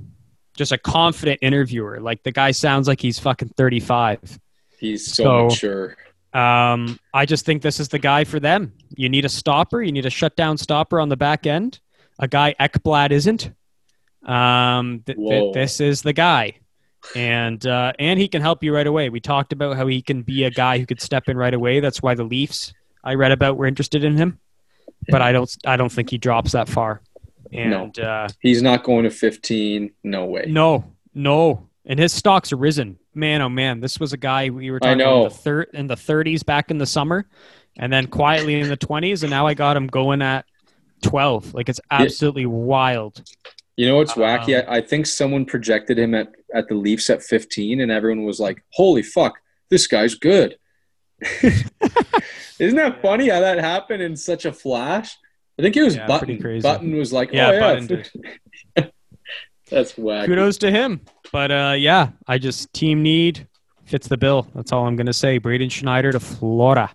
just a confident interviewer like the guy sounds like he's fucking 35 He's so, So- mature. um i just think this is the guy for them you need a stopper you need a shutdown stopper on the back end a guy ekblad isn't. Um th- th- this is the guy. And uh and he can help you right away. We talked about how he can be a guy who could step in right away. That's why the leafs i read about were interested in him. But i don't i don't think he drops that far. And uh He's not going to 15. No way. no, no. And his stocks are risen. Man, oh man, this was a guy we were talking about the, thir- in the 30s back in the summer, and then quietly in the 20s, and now I got him going at 12. Like it's absolutely wild. You know what's wacky? Um, I, I think someone projected him at, at the Leafs at 15, and everyone was like, holy fuck, this guy's good. Isn't that funny how that happened in such a flash? I think it was Yeah, Button. crazy. Button was like, Yeah, oh, yeah. Button. That's wacky. Kudos to him. But uh, yeah, I just team need fits the bill. That's all I'm gonna say. Braden Schneider to Florida.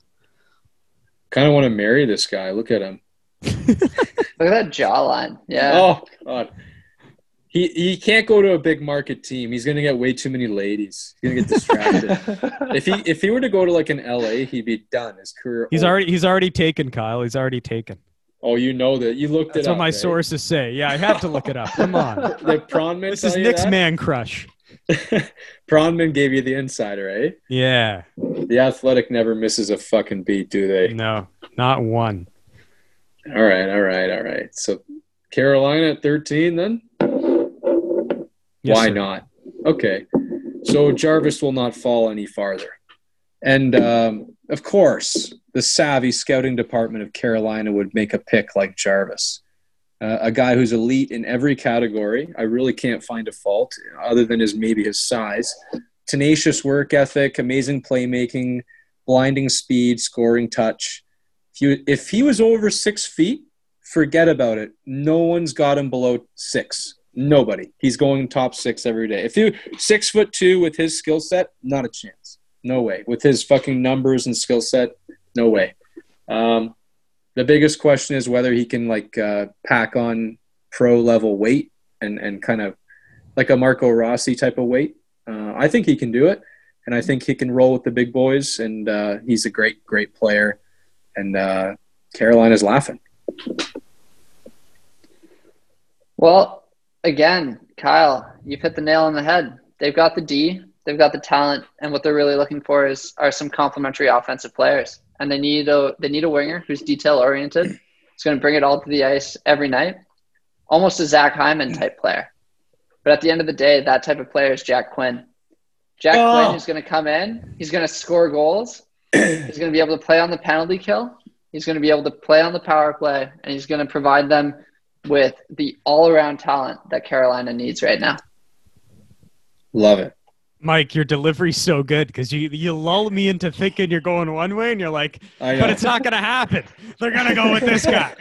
Kind of want to marry this guy. Look at him. Look at that jawline. Yeah. Oh, God. He, he can't go to a big market team. He's going to get way too many ladies. He's going to get distracted. if he if he were to go to like an LA, he'd be done. His career. He's over. already he's already taken, Kyle. He's already taken. Oh, you know that. You looked That's it what my right? sources say. Yeah, I have to look it up. Come on. Did Pronman This is Nick's that? man crush. Pronman gave you the insider, eh? Yeah. The Athletic never misses a fucking beat, do they? No, not one. All right, all right, all right. So Carolina at 13 then? Yes, Why sir. not? Okay. So Jarvis will not fall any farther. And um, of course, the savvy scouting department of Carolina would make a pick like Jarvis, uh, a guy who's elite in every category. I really can't find a fault other than his maybe his size. Tenacious work ethic, amazing playmaking, blinding speed, scoring touch. If, you, if he was over six feet, forget about it. No one's got him below six. Nobody. He's going top six every day. If you six foot two with his skill set, not a chance. No way. With his fucking numbers and skill set, no way. Um, the biggest question is whether he can like uh, pack on pro level weight and and kind of like a Marco Rossi type of weight. Uh, I think he can do it, and I think he can roll with the big boys. And uh, he's a great, great player. And uh, Carolina's laughing. Well, again, Kyle, you've hit the nail on the head. They've got the D, they've got the talent, and what they're really looking for is are some complementary offensive players. And they need a they need a winger who's detail oriented. He's going to bring it all to the ice every night, almost a Zach Hyman type player. But at the end of the day, that type of player is Jack Quinn. Jack Oh. Quinn is going to come in. He's going to score goals. He's going to be able to play on the penalty kill. He's going to be able to play on the power play, and he's going to provide them with the all-around talent that Carolina needs right now. Love it. Mike, your delivery's so good because you you lull me into thinking you're going one way, and you're like, but it's not gonna happen. They're gonna go with this guy.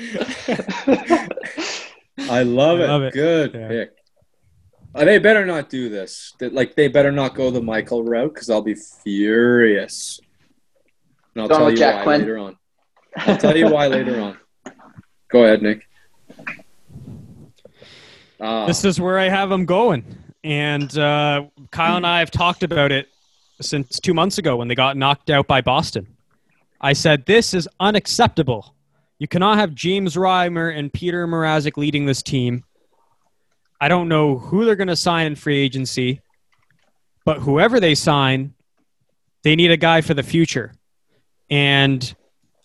I love I it. love it. Good Yeah. pick. Uh, they better not do this. That like they better not go the Michael route because I'll be furious. And I'll Going tell you Jack why Quinn? later on. I'll tell you why later on. Go ahead, Nick. Ah, This is where I have them going, and uh, Kyle and I have talked about it since two months ago when they got knocked out by Boston. I said this is unacceptable. You cannot have James Reimer and Peter Mrazek leading this team. I don't know who they're going to sign in free agency, but whoever they sign, they need a guy for the future. And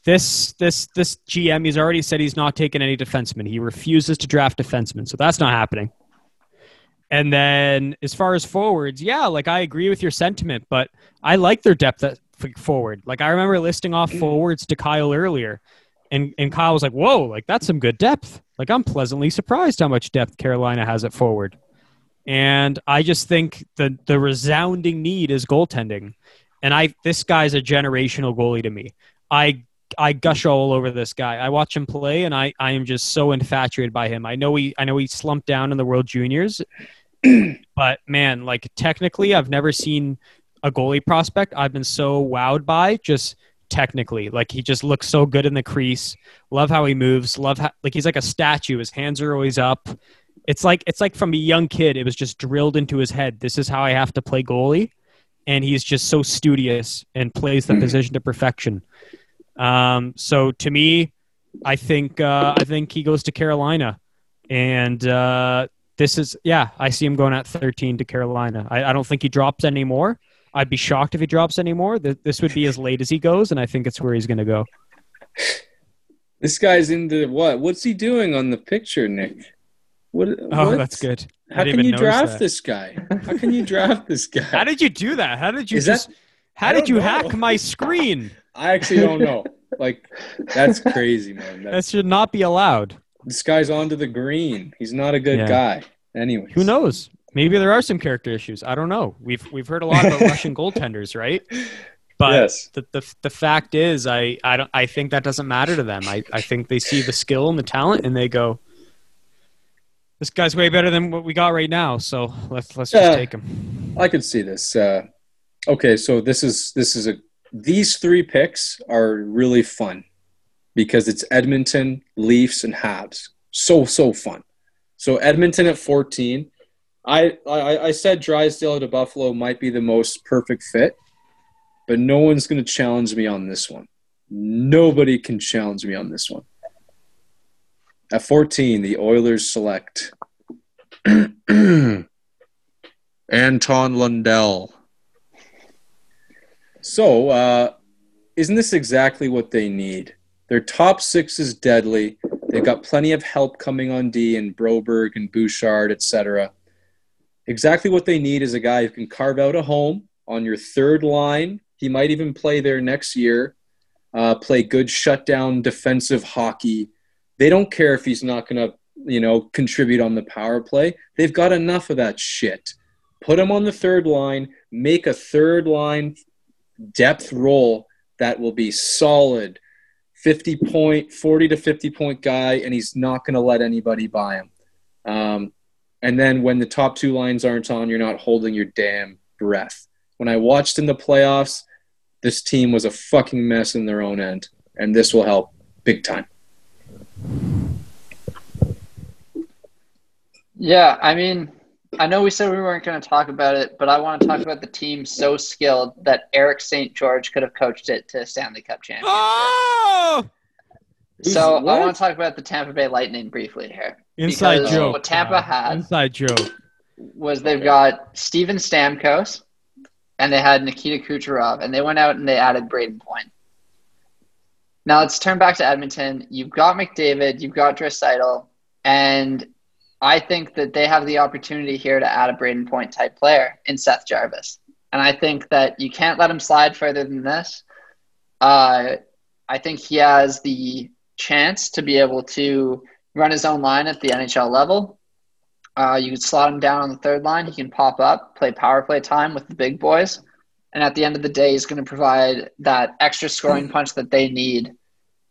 this this this GM he's already said he's not taking any defensemen. He refuses to draft defensemen, so that's not happening. And then as far as forwards, yeah, like I agree with your sentiment, but I like their depth at forward. Like I remember listing off mm. forwards to Kyle earlier, and and Kyle was like, "Whoa, like that's some good depth." Like I'm pleasantly surprised how much depth Carolina has at forward. And I just think the the resounding need is goaltending. And I this guy's a generational goalie to me. I I gush all over this guy. I watch him play and I, I am just so infatuated by him. I know he I know he slumped down in the World Juniors, but man, like technically I've never seen a goalie prospect I've been so wowed by just technically. Like he just looks so good in the crease. Love how he moves. Love how like he's like a statue. His hands are always up. It's like it's like from a young kid, it was just drilled into his head. This is how I have to play goalie. And he's just so studious and plays the position to perfection. Um, so to me, I think uh, I think he goes to Carolina, and uh, this is yeah, I see him going at 13 to Carolina. I, I don't think he drops anymore. I'd be shocked if he drops anymore. Th- This would be as late as he goes, and I think it's where he's going to go. This guy's into what? What's he doing on the picture, Nick? What? Oh, what? that's good. How can you draft that. this guy? How can you draft this guy? How did you do that? How did you Is that- just? how did you know. hack my screen? I actually don't know. Like, that's crazy, man. That should not be allowed. this guy's onto the green. He's not a good Yeah. guy. Anyway, Who knows? Maybe there are some character issues. I don't know. We've we've heard a lot about Russian goaltenders, right? But yes. the, the the fact is, I I don't I think that doesn't matter to them. I I think they see the skill and the talent, and they go, "This guy's way better than what we got right now." So let's let's just take him. I could see this. Uh, okay, so this is this is a these three picks are really fun because it's Edmonton, Leafs, and Habs. So so fun. So Edmonton at fourteen. I I, I said Drysdale to Buffalo might be the most perfect fit, but no one's going to challenge me on this one. Nobody can challenge me on this one. At 14, the Oilers select Anton Lundell. So, uh, isn't this exactly what they need? Their top six is deadly. They've got plenty of help coming on D and Broberg and Bouchard, etc. Exactly what they need is a guy who can carve out a home on your third line. He might even play there next year. Uh, play good shutdown defensive hockey. They don't care if he's not going to, you know, contribute on the power play. They've got enough of that shit. Put him on the third line. Make a third line depth role that will be solid 50 point 40 to 50 point guy and he's not going to let anybody buy him um, and then when the top two lines aren't on you're not holding your damn breath when i watched in the playoffs this team was a fucking mess in their own end and this will help big time Yeah, I mean, I know we said we weren't going to talk about it, but I want to talk about the team so skilled that Eric St. George could have coached it to Stanley Cup championship. Oh, so I want to talk about the Tampa Bay Lightning briefly here. inside Because joke. what Tampa Wow. had- Inside joke. Was they've got Steven Stamkos and they had Nikita Kucherov, and they went out and they added Brayden Point. Now let's turn back to Edmonton. You've got McDavid, you've got Draisaitl, and I think that they have the opportunity here to add a Brayden Point type player in Seth Jarvis. And I think that you can't let him slide further than this. Uh, I think he has the chance to be able to run his own line at the NHL level. Uh, you can slot him down on the third line. He can pop up, play power play time with the big boys. And at the end of the day, is going to provide that extra scoring punch that they need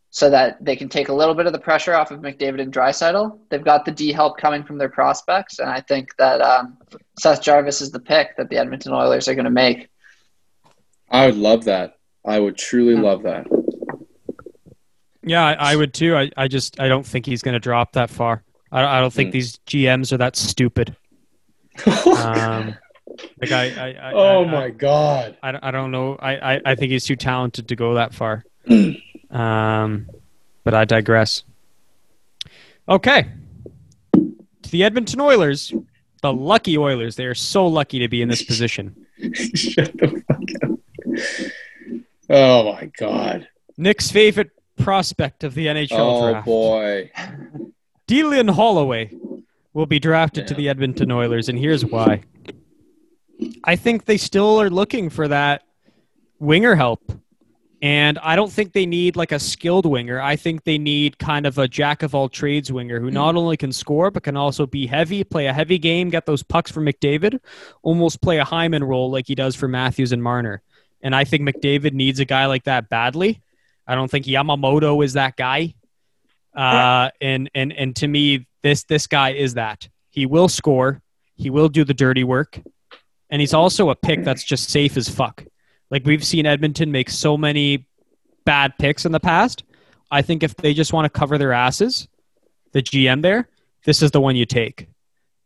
so that they can take a little bit of the pressure off of McDavid and Draisaitl. They've got the D help coming from their prospects. And I think that um, Seth Jarvis is the pick that the Edmonton Oilers are going to make. i would love that i would truly Yeah. love that Yeah, I, I would too. I, I just I don't think he's going to drop that far. I, I don't think Hmm. these GMs are that stupid. Um, like I, I, I oh I, my god I, I don't know. I, I, I think he's too talented to go that far. um, but I digress. Okay. To the Edmonton Oilers, the lucky Oilers. They are so lucky to be in this position. Shut the fuck up. Oh my god. Nick's favorite prospect of the NHL Oh draft, boy. Dylan Holloway, will be drafted to the Edmonton Oilers, and here's why. I think they still are looking for that winger help. And I don't think they need like a skilled winger. I think they need kind of a jack of all trades winger who not only can score, but can also be heavy, play a heavy game, get those pucks for McDavid, almost play a Hyman role like he does for Matthews and Marner. And I think McDavid needs a guy like that badly. I don't think Yamamoto is that guy. Uh, and and and to me, this this guy is that. He will score. He will do the dirty work, and he's also a pick that's just safe as fuck. Like we've seen Edmonton make so many bad picks in the past. I think if they just want to cover their asses, the GM there, this is the one you take.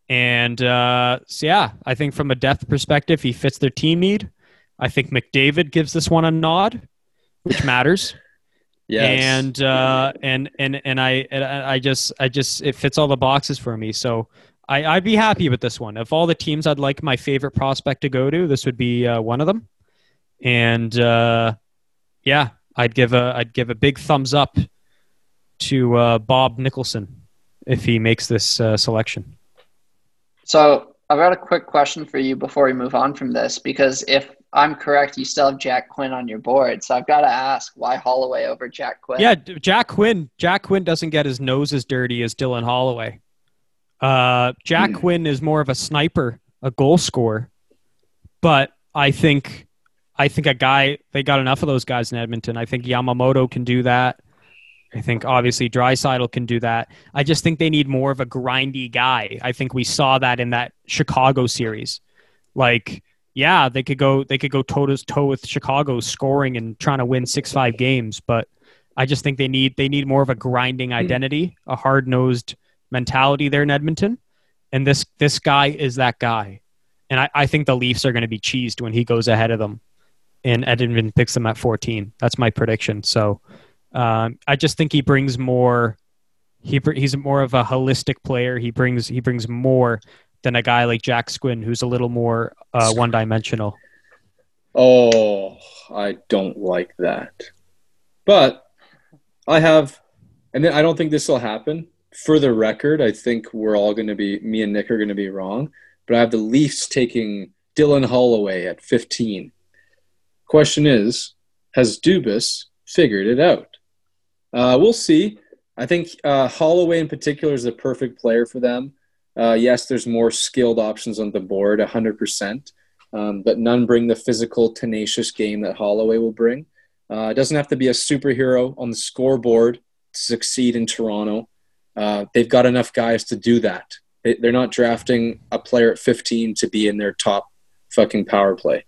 And uh, so yeah, I think from a depth perspective, he fits their team need. I think McDavid gives this one a nod, which matters Yes. and uh, and and and I and I I just I just it fits all the boxes for me. So I, I'd be happy with this one. Of all the teams I'd like my favorite prospect to go to, this would be uh, one of them. And uh, yeah, I'd give a I'd give a big thumbs up to uh, Bob Nicholson if he makes this uh, selection. So I've got a quick question for you before we move on from this, because if I'm correct, you still have Jack Quinn on your board. So I've got to ask, why Holloway over Jack Quinn? Yeah, Jack Quinn. Jack Quinn doesn't get his nose as dirty as Dylan Holloway. Uh, Jack Hmm. Quinn is more of a sniper, a goal scorer. But I think, I think a guy they got enough of those guys in Edmonton. I think Yamamoto can do that. I think obviously Draisaitl can do that. I just think they need more of a grindy guy. I think we saw that in that Chicago series. Like, yeah, they could go they could go toe to toe with Chicago scoring and trying to win six five games, but I just think they need they need more of a grinding identity, a hard nosed mentality there in Edmonton. And this this guy is that guy. And I, I think the Leafs are going to be cheesed when he goes ahead of them and Edmonton picks them at 14. That's my prediction. So um, I just think he brings more. He he's more of a holistic player. He brings he brings more than a guy like Jack Squin, who's a little more uh, one dimensional. Oh, I don't like that. But I have, and then I don't think this will happen. For the record, I think we're all going to be, me and Nick are going to be wrong. But I have the Leafs taking Dylan Holloway at 15. Question is, has Dubas figured it out? Uh, we'll see. I think uh, Holloway in particular is the perfect player for them. Uh, yes, there's more skilled options on the board, 100% um, but none bring the physical, tenacious game that Holloway will bring. Uh, it doesn't have to be a superhero on the scoreboard to succeed in Toronto. Uh, they've got enough guys to do that. They, they're not drafting a player at 15 to be in their top fucking power play.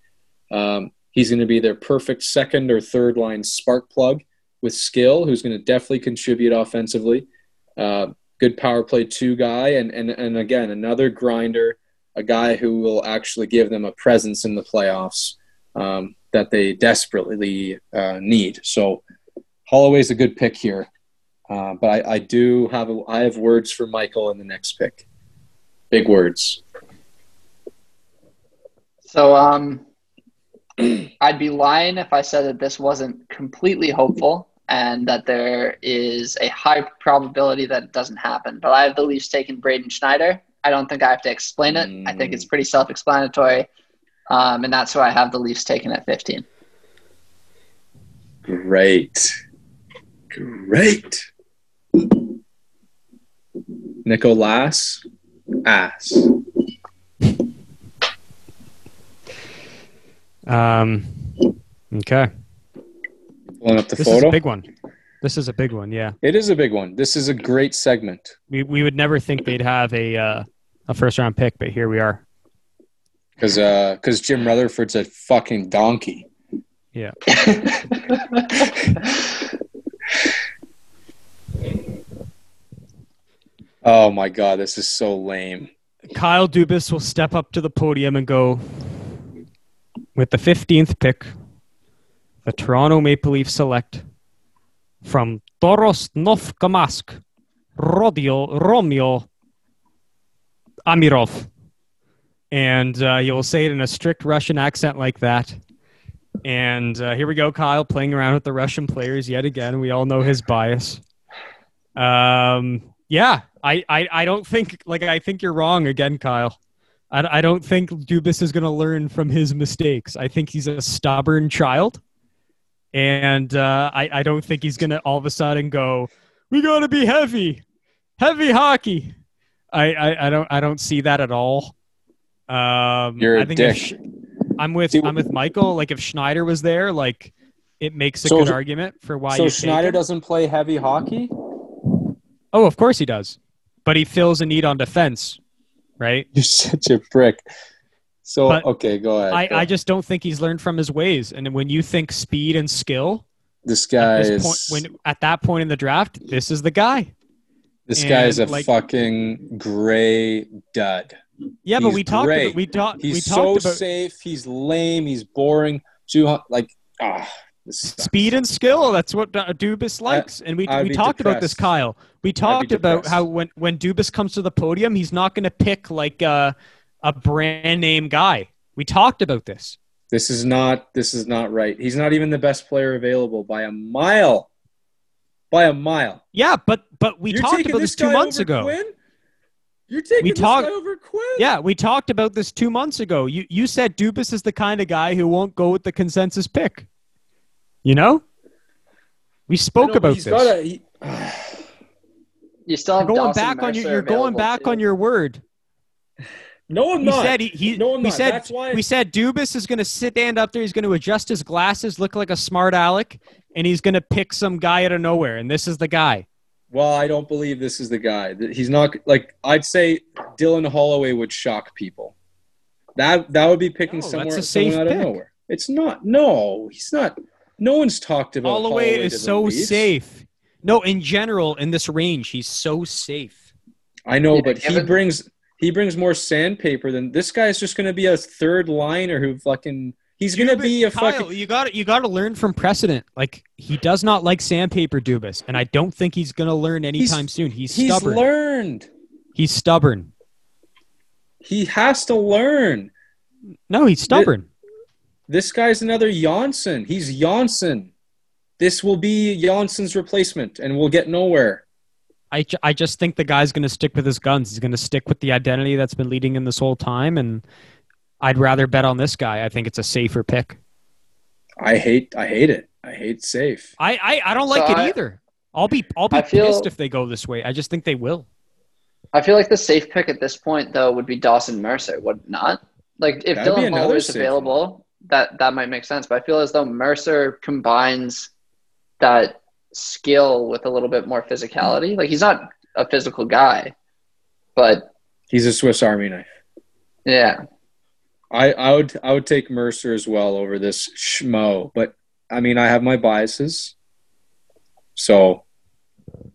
Um, he's going to be their perfect second or third line spark plug with skill, who's going to definitely contribute offensively. Uh, good power play two guy, and, and, and again, another grinder a guy who will actually give them a presence in the playoffs um, that they desperately uh, need. So Holloway's a good pick here, uh, but I, I do have a, I have words for Michael in the next pick. Big words. So um, I'd be lying if I said that this wasn't completely hopeful and that there is a high probability that it doesn't happen. But I have the Leafs taking Braden Schneider. I don't think I have to explain it. I think it's pretty self-explanatory, um, and that's why I have the Leafs taken at 15. Great, great. Nicolas ass. Um, okay, Pulling up the this is photo. a big one. This is a big one. Yeah, it is a big one. This is a great segment. we we would never think they'd have a uh, a first round pick, but here we are. Because because Jim Rutherford's a fucking donkey. Yeah. Oh my god, this is so lame. Kyle Dubas will step up to the podium and go with the 15th pick. The Toronto Maple Leafs select from Toros Neftekamsk, Rodio, Romeo Amirov. And uh, will say it in a strict Russian accent like that. And uh, here we go, Kyle playing around with the Russian players yet again. We all know his bias. Um, yeah, I, I, I don't think like I think you're wrong again, Kyle. I, I don't think Dubas is going to learn from his mistakes. I think he's a stubborn child, and uh, I, I don't think he's going to all of a sudden go, "We got to be heavy, heavy hockey." I, I, I don't I don't see that at all. Um, You're a I think if dick. I'm with I'm with Michael. Like if Schneider was there, like it makes a So- good argument for why so Schneider doesn't play heavy hockey. Oh, of course he does, but he fills a need on defense, right? You're such a prick. So But okay, go ahead. I, go. I just don't think he's learned from his ways. And when you think speed and skill, this guy at is point, when at that point in the draft, this is the guy. this guy is a like- fucking gray dud. Yeah, but we talked. About, we talked. We He's so about safe. He's lame. He's boring. Too like ah, this. Speed and skill. That's what uh, Dubas likes, and we I'd we talked about this. Kyle. We talked about how when when Dubas comes to the podium, he's not going to pick like a a brand name guy. We talked about this. This is not. This is not right. He's not even the best player available by a mile. By a mile. Yeah, but but we You're talked about this two guy months ago. Quinn? You're taking We this talk- guy over Quinn. Yeah, we talked about this two months ago. You you said Dubas is the kind of guy who won't go with the consensus pick. You know, we spoke know, about he's this. gotta- he- You still you're have going Dawson back on your you're going back too. on your word. no, I'm He not. said he, he No, I'm we not. said That's why- we said Dubas is going to sit stand up there. He's going to adjust his glasses, look like a smart aleck, and he's going to pick some guy out of nowhere. And this is the guy. Well, I don't believe this is the guy. He's not like I'd say Dylan Holloway would shock people. That that would be picking No, somewhere that's a safe someone out of nowhere. It's not. No, he's not. No one's talked about Holloway Holloway is to the so Leafs. safe. No, in general, in this range, he's so safe. I know, Yeah, but he brings he brings more sandpaper than this guy's just going to be a third liner who fucking he's going to be a Kyle, fucking You got to you got to learn from precedent. Like he does not like sandpaper, Dubas, and I don't think he's going to learn anytime soon. He's, he's stubborn. learned. he's stubborn. He has to learn. No, he's stubborn. This guy's another Janssen. He's Janssen. This will be Janssen's replacement, and we'll get nowhere. I, ju- I just think the guy's going to stick with his guns. He's going to stick with the identity that's been leading him this whole time, and I'd rather bet on this guy. I think it's a safer pick. I hate I hate it. I hate safe. I I, I don't like So it I- either. I'll be I'll be feel- pissed if they go this way. I just think they will. I feel like the safe pick at this point, though, would be Dawson Mercer, would not? Like if That'd Dylan another Holloway's safe available, that that might make sense. But I feel as though Mercer combines that skill with a little bit more physicality. Like he's not a physical guy, but He's a Swiss Army knife. yeah, I, I would I would take Mercer as well over this schmo, but I mean I have my biases, so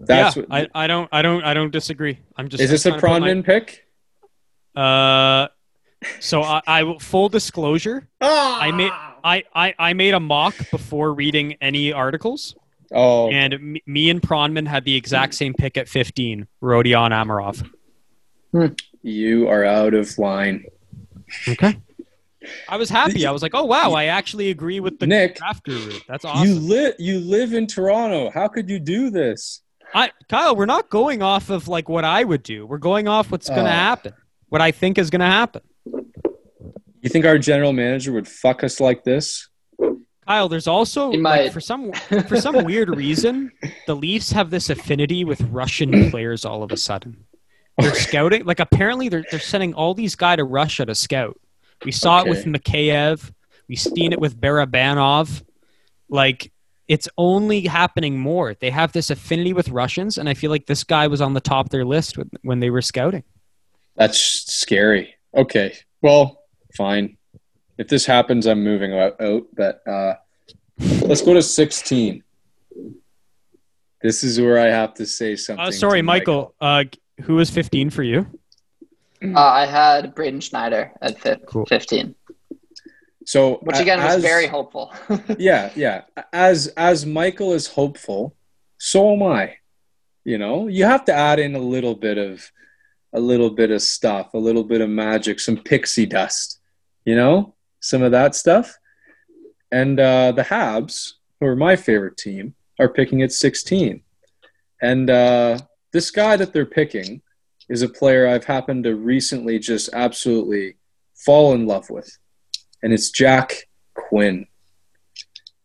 that's yeah, what, I, I don't I don't I don't disagree. I'm just is this a trying to my- pick? Uh, so I, I will- full disclosure. I made ah! I, I I made a mock before reading any articles, Oh, and m- me and Pronman had the exact same pick at 15. Rodion Amirov. Hmm. you are out of line, Okay. I was happy. I was like, oh wow, I actually agree with the Nick. draft guru. That's You awesome. live you live in Toronto. How could you do this? I, Kyle, we're not going off of like what I would do. We're going off what's going to Oh. Uh. happen. What I think is going to happen. You think our general manager would fuck us like this? Kyle, there's also He like, for some for some weird reason, the Leafs have this affinity with Russian players all of a sudden. They're scouting like apparently they're they're sending all these guys to Russia to scout. We saw it with Okay. Mikheyev. We've seen it with Barabanov. Like it's only happening more. They have this affinity with Russians, and I feel like this guy was on the top of their list when they were scouting. That's scary. Okay, well, fine. If this happens, I'm moving out. out but uh, let's go to 16. This is where I have to say something. Uh, sorry, to Michael. Uh, who was 15 for you? uh, I had Braden Schneider at fif- Cool. 15, So, which again was very hopeful. yeah, yeah. As as Michael is hopeful, so am I. You know, you have to add in a little bit of a little bit of stuff, a little bit of magic, some pixie dust. You know, some of that stuff. And uh, the Habs, who are my favorite team, are picking at 16. And uh, this guy that they're picking is a player I've happened to recently just absolutely fall in love with. And it's Jack Quinn.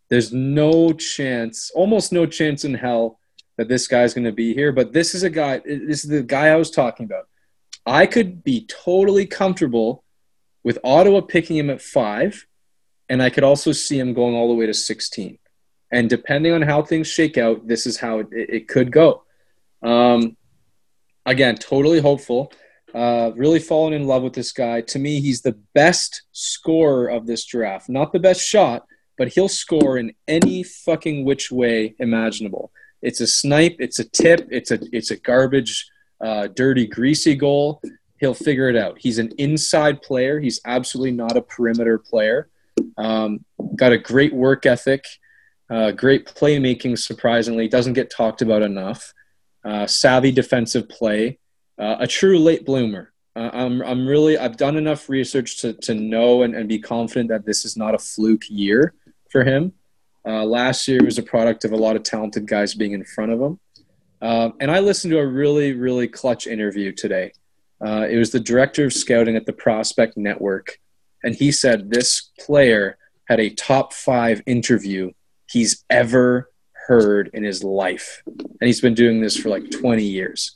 There's no chance, almost no chance in hell that this guy's going to be here. But this is a guy, this is the guy I was talking about. I could be totally comfortable with Ottawa picking him at five, and I could also see him going all the way to 16. And depending on how things shake out, this is how it, it could go. Um, again, totally hopeful. Uh, really fallen in love with this guy. To me, he's the best scorer of this draft. Not the best shot, but he'll score in any fucking which way imaginable. It's a snipe, it's a tip, it's a it's a garbage, uh, dirty, greasy goal. He'll figure it out. He's an inside player. He's absolutely not a perimeter player. Um, got a great work ethic, uh, great playmaking. Surprisingly, doesn't get talked about enough. Uh, savvy defensive play, uh, a true late bloomer. Uh, I'm, I'm really I've done enough research to, to know and, and be confident that this is not a fluke year for him. Uh, last year was a product of a lot of talented guys being in front of him. Uh, and I listened to a really, really clutch interview today. Uh, it was the director of scouting at the Prospect Network. And he said this player had a top five interview he's ever heard in his life. And he's been doing this for like 20 years.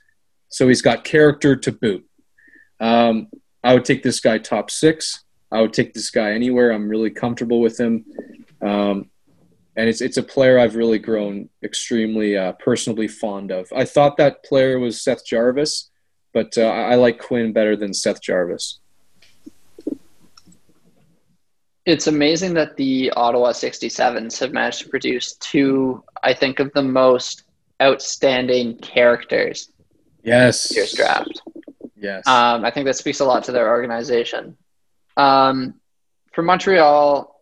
So he's got character to boot. Um, I would take this guy top six. I would take this guy anywhere. I'm really comfortable with him. Um, and it's it's a player I've really grown extremely uh, personally fond of. I thought that player was Seth Jarvis, but uh, I like Quinn better than Seth Jarvis. It's amazing that the Ottawa 67s have managed to produce two, I think, of the most outstanding characters Yes. year's draft. Yes. Um, I think that speaks a lot to their organization. Um, for Montreal,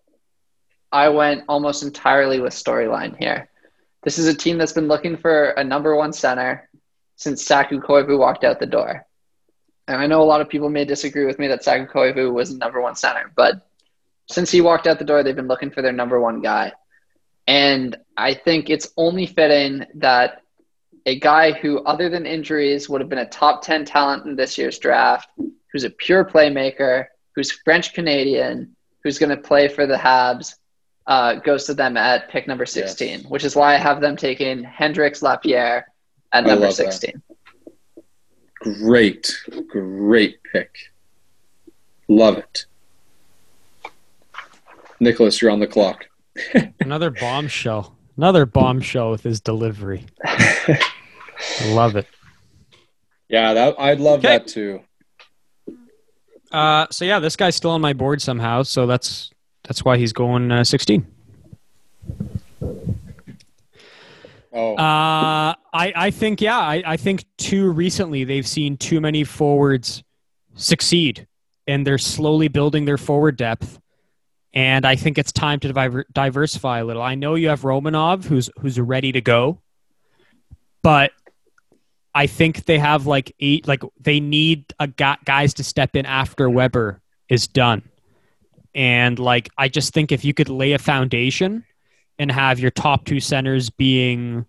I went almost entirely with storyline here. This is a team that's been looking for a number one center since Saku Koivu walked out the door. And I know a lot of people may disagree with me that Saku Koivu was the number one center, but since he walked out the door, they've been looking for their number one guy. And I think it's only fitting that a guy who, other than injuries, would have been a top 10 talent in this year's draft, who's a pure playmaker, who's French Canadian, who's going to play for the Habs, uh, goes to them at pick number 16, Yes. which is why I have them taking Hendrix Lapierre at I number love that. 16. great, great pick. Love it. Nicholas, you're on the clock. Another bombshell. Another bombshell with his delivery. Love it. Yeah, that I'd love Okay. that too. Uh, so yeah, this guy's still on my board somehow. So that's that's why he's going uh, 16. Oh, Uh, I, I think, yeah, I, I think too recently they've seen too many forwards succeed and they're slowly building their forward depth. And I think it's time to diver- diversify a little. I know you have Romanov who's, who's ready to go, but I think they have like eight, like they need a guy, guys to step in after Weber is done. And like, I just think if you could lay a foundation and have your top two centers being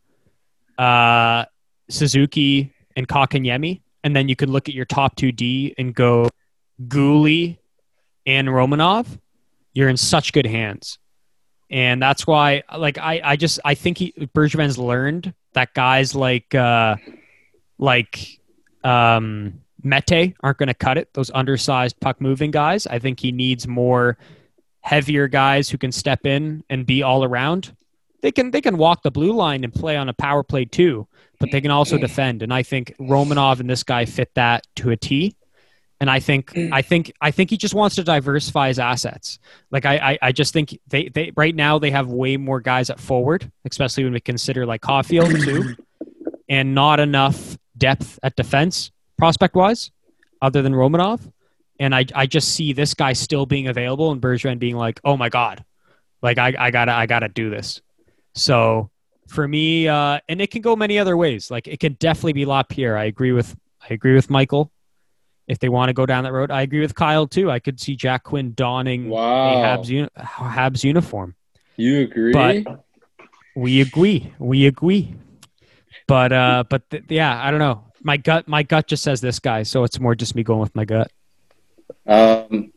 uh, Suzuki and Kotkaniemi, and then you could look at your top two D and go Guhle and Romanov, you're in such good hands. And that's why, like, I, I just, I think he, Bergevin's learned that guys like, uh, like, um, Mete aren't going to cut it. Those undersized puck moving guys. I think he needs more heavier guys who can step in and be all around. They can they can walk the blue line and play on a power play too, but they can also mm. defend. And I think Romanov and this guy fit that to a T. And I think mm. I think I think he just wants to diversify his assets. Like I I, I just think they, they right now they have way more guys at forward, especially when we consider like Caulfield too, and not enough depth at defense prospect wise, other than Romanov. And I, I just see this guy still being available and Bergevin being like, oh my God, like I, I gotta, I gotta do this. So for me, uh, and it can go many other ways. Like it can definitely be Lapierre. I agree with, I agree with Michael. If they want to go down that road, I agree with Kyle too. I could see Jack Quinn donning Wow. a Habs, uni- Habs uniform. You agree? But- We agree. We agree. But uh, but th- yeah, I don't know. My gut, my gut just says this guy, so it's more just me going with my gut. Um,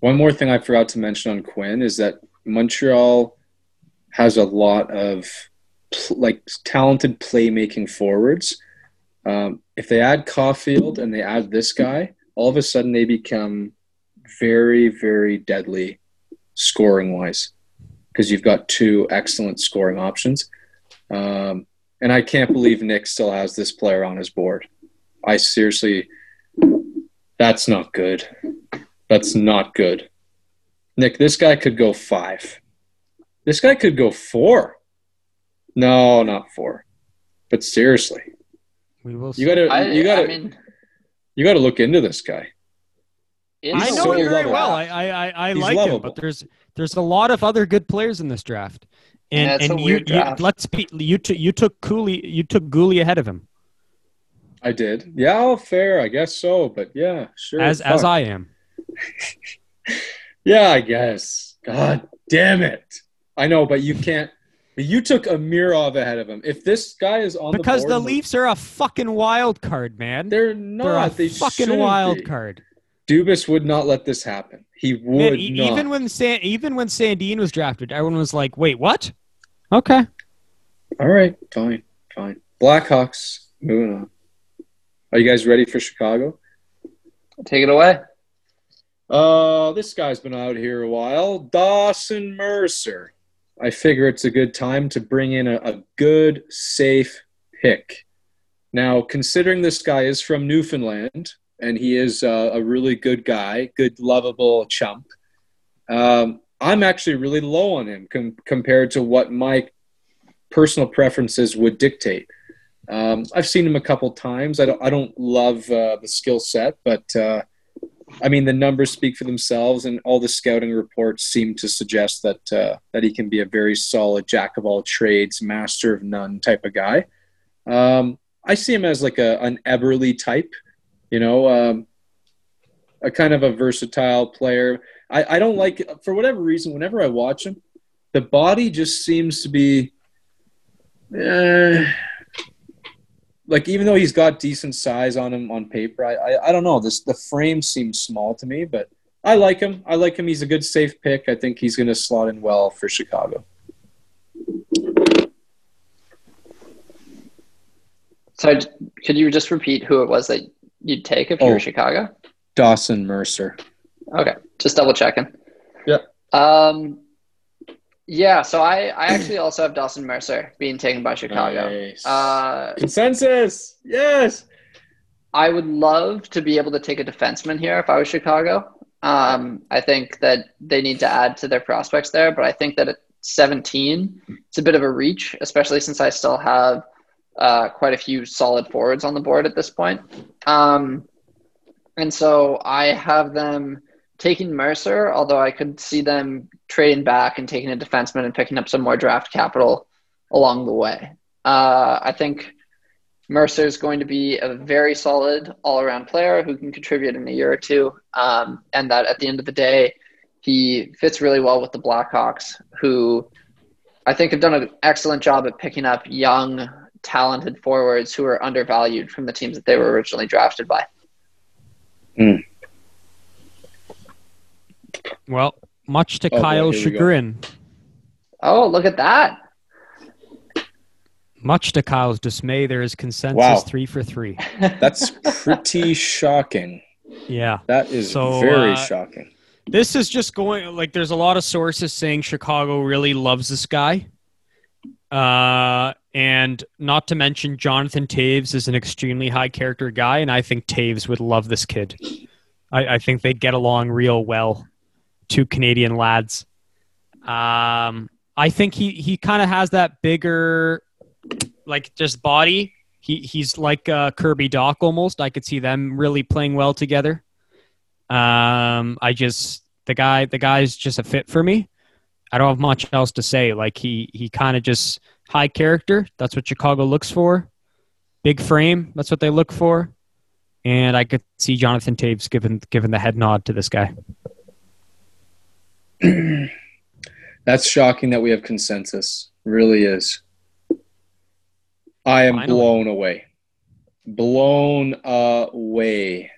one more thing I forgot to mention on Quinn is that Montreal has a lot of pl- like talented playmaking forwards. Um, if they add Caulfield and they add this guy, all of a sudden they become very, very deadly scoring wise because you've got two excellent scoring options. Um, and I can't believe Nick still has this player on his board. I seriously, that's not good. That's not good. Nick, this guy could go five. This guy could go four. No, not four. But seriously, We will. you gotta, I, you gotta, I mean, you gotta look into this guy. in I know so him very lovable. well. I I I, I He's like him, but there's there's a lot of other good players in this draft. And Yeah, it's and a you, weird you draft. let's be you took you took Guhle you took Guhle ahead of him I did. Yeah, oh, fair. I guess so. But yeah, sure. as as. I am. Yeah, I guess. God damn it. I know, but you can't. But you took Amirov ahead of him. If this guy is on the Because the the Leafs are a fucking wild card, man. they're They're not. a they fucking wild be. card. Dubas would not let this happen. He would Man, e- not. even when San, even when Sandin was drafted, everyone was like, "Wait, what?" Okay, All right, fine, fine. Blackhawks. Moving on. Are you guys ready for Chicago? take it away. Uh, this guy's been out here a while. Dawson Mercer. I figure it's a good time to bring in a, a good, safe pick. Now, considering this guy is from Newfoundland and he is uh, a really good guy, good, lovable chump, um, I'm actually really low on him com- compared to what my personal preferences would dictate. Um, I've seen him a couple times. I don't, I don't love uh, the skill set, but uh, I mean, the numbers speak for themselves, and all the scouting reports seem to suggest that uh, that he can be a very solid jack of all trades, master of none type of guy. Um, I see him as like a an Eberle type, you know, um, a kind of a versatile player. I, I don't like for whatever reason. Whenever I watch him, the body just seems to be. Like even though he's got decent size on him on paper, I, I I don't know. This the frame seems small to me, but I like him. I like him. He's a good safe pick. I think he's going to slot in well for Chicago. So, could you just repeat who it was that you'd take if you Oh. were Chicago? Dawson Mercer. Okay, just double checking. Yeah. Um, yeah. So I, I actually also have Dawson Mercer being taken by Chicago. Nice. Uh, Consensus. Yes. I would love to be able to take a defenseman here if I was Chicago. Um, I think that they need to add to their prospects there, but I think that at 17, it's a bit of a reach, especially since I still have uh, quite a few solid forwards on the board at this point. Um, and so I have them taking Mercer, although I could see them trading back and taking a defenseman and picking up some more draft capital along the way. Uh, I think Mercer is going to be a very solid all around player who can contribute in a year or two. Um, and that at the end of the day, he fits really well with the Blackhawks, who I think have done an excellent job at picking up young, talented forwards who are undervalued from the teams that they were originally drafted by. Well, much to Oh, Kyle's here go. chagrin, Oh, look at that. much to Kyle's dismay, there is consensus Wow. three for three. That's pretty shocking. Yeah. That is So, very uh, shocking. This is just going like there's a lot of sources saying Chicago really loves this guy. Uh, and not to mention Jonathan Toews is an extremely high character guy, and I think Toews would love this kid. I, I think they'd get along real well, two Canadian lads. Um, I think he he kind of has that bigger, like just body. He he's like uh, Kirby Dach almost. I could see them really playing well together. Um, I just the guy the guy's just a fit for me. I don't have much else to say. Like he he kind of just high character. That's what Chicago looks for. Big frame. That's what they look for. And I could see Jonathan Toews given given the head nod to this guy. That's shocking that we have consensus. Really is. I am Finally. blown away. Blown away.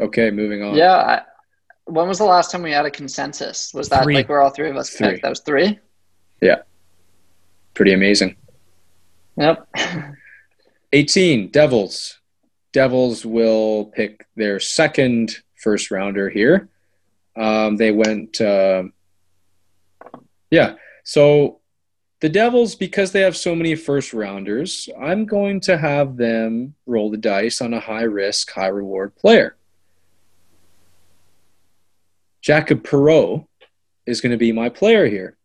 Okay, moving on. Yeah. I, when was the last time we had a consensus? Was that Three. like where all three of us Three. picked? That was three. Yeah. Pretty amazing. Yep. 18 devils devils will pick their second first rounder here um, they went uh, yeah. So the devils because they have so many first rounders i'm going to have them roll the dice on a high risk high reward player. Jacob Perreault is going to be my player here.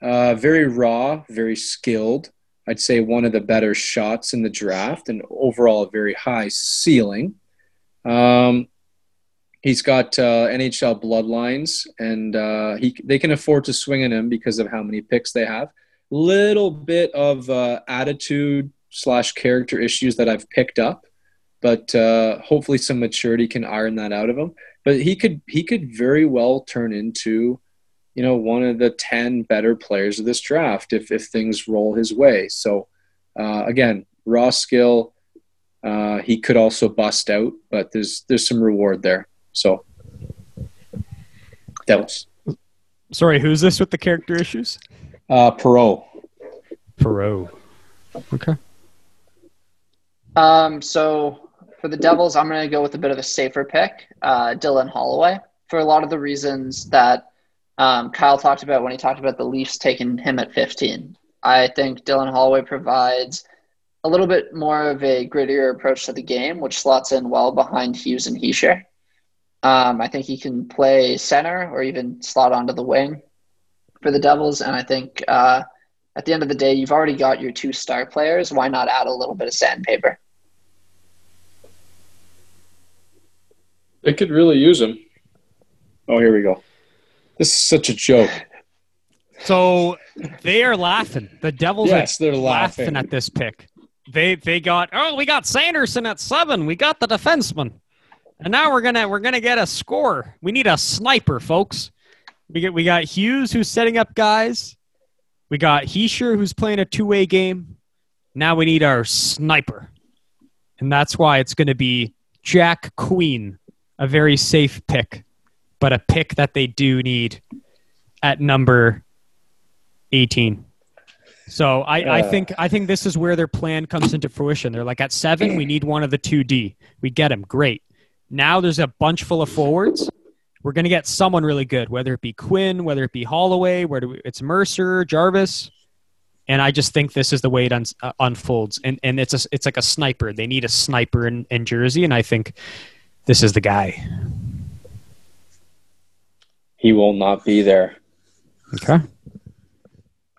Uh, very raw very skilled. I'd say one of the better shots in the draft and overall a very high ceiling. Um, he's got uh, NHL bloodlines and uh, he they can afford to swing on him because of how many picks they have. Little bit of uh, attitude slash character issues that I've picked up, but uh, hopefully some maturity can iron that out of him. But he could he could very well turn into you know, one of the 10 better players of this draft if, if things roll his way. So, uh, again, raw skill. Uh, he could also bust out, but there's there's some reward there. So, Devils. Sorry, who's this with the character issues? Uh, Perreault. Perreault. Okay. Um, so for the Devils, I'm going to go with a bit of a safer pick, uh, Dylan Holloway, for a lot of the reasons that um, Kyle talked about when he talked about the Leafs taking him at 15. I think Dylan Holloway provides a little bit more of a grittier approach to the game, which slots in well behind Hughes and Hischier. Um, I think he can play center or even slot onto the wing for the Devils, and I think uh, at the end of the day, you've already got your two star players. Why not add a little bit of sandpaper? They could really use him. Oh, here we go. This is such a joke. So they are laughing. The Devils Yes, are they're laughing. at this pick. They they got oh we got Sanderson at seven. We got the defenseman, and now we're gonna we're gonna get a score. We need a sniper, folks. We get we got Hughes who's setting up guys. We got Hischier who's playing a two way game. Now we need our sniper, and that's why it's going to be Jack Quinn, a very safe pick, but a pick that they do need at number 18. So I, I Uh. think I think this is where their plan comes into fruition. They're like at seven, we need one of the two D. We get him, great. Now there's a bunch full of forwards. We're gonna get someone really good, whether it be Quinn, whether it be Holloway, whether it's Mercer, Jarvis, and I just think this is the way it un- uh, unfolds. And and it's a, it's like a sniper. They need a sniper in, in Jersey, and I think this is the guy. He will not be there. Okay.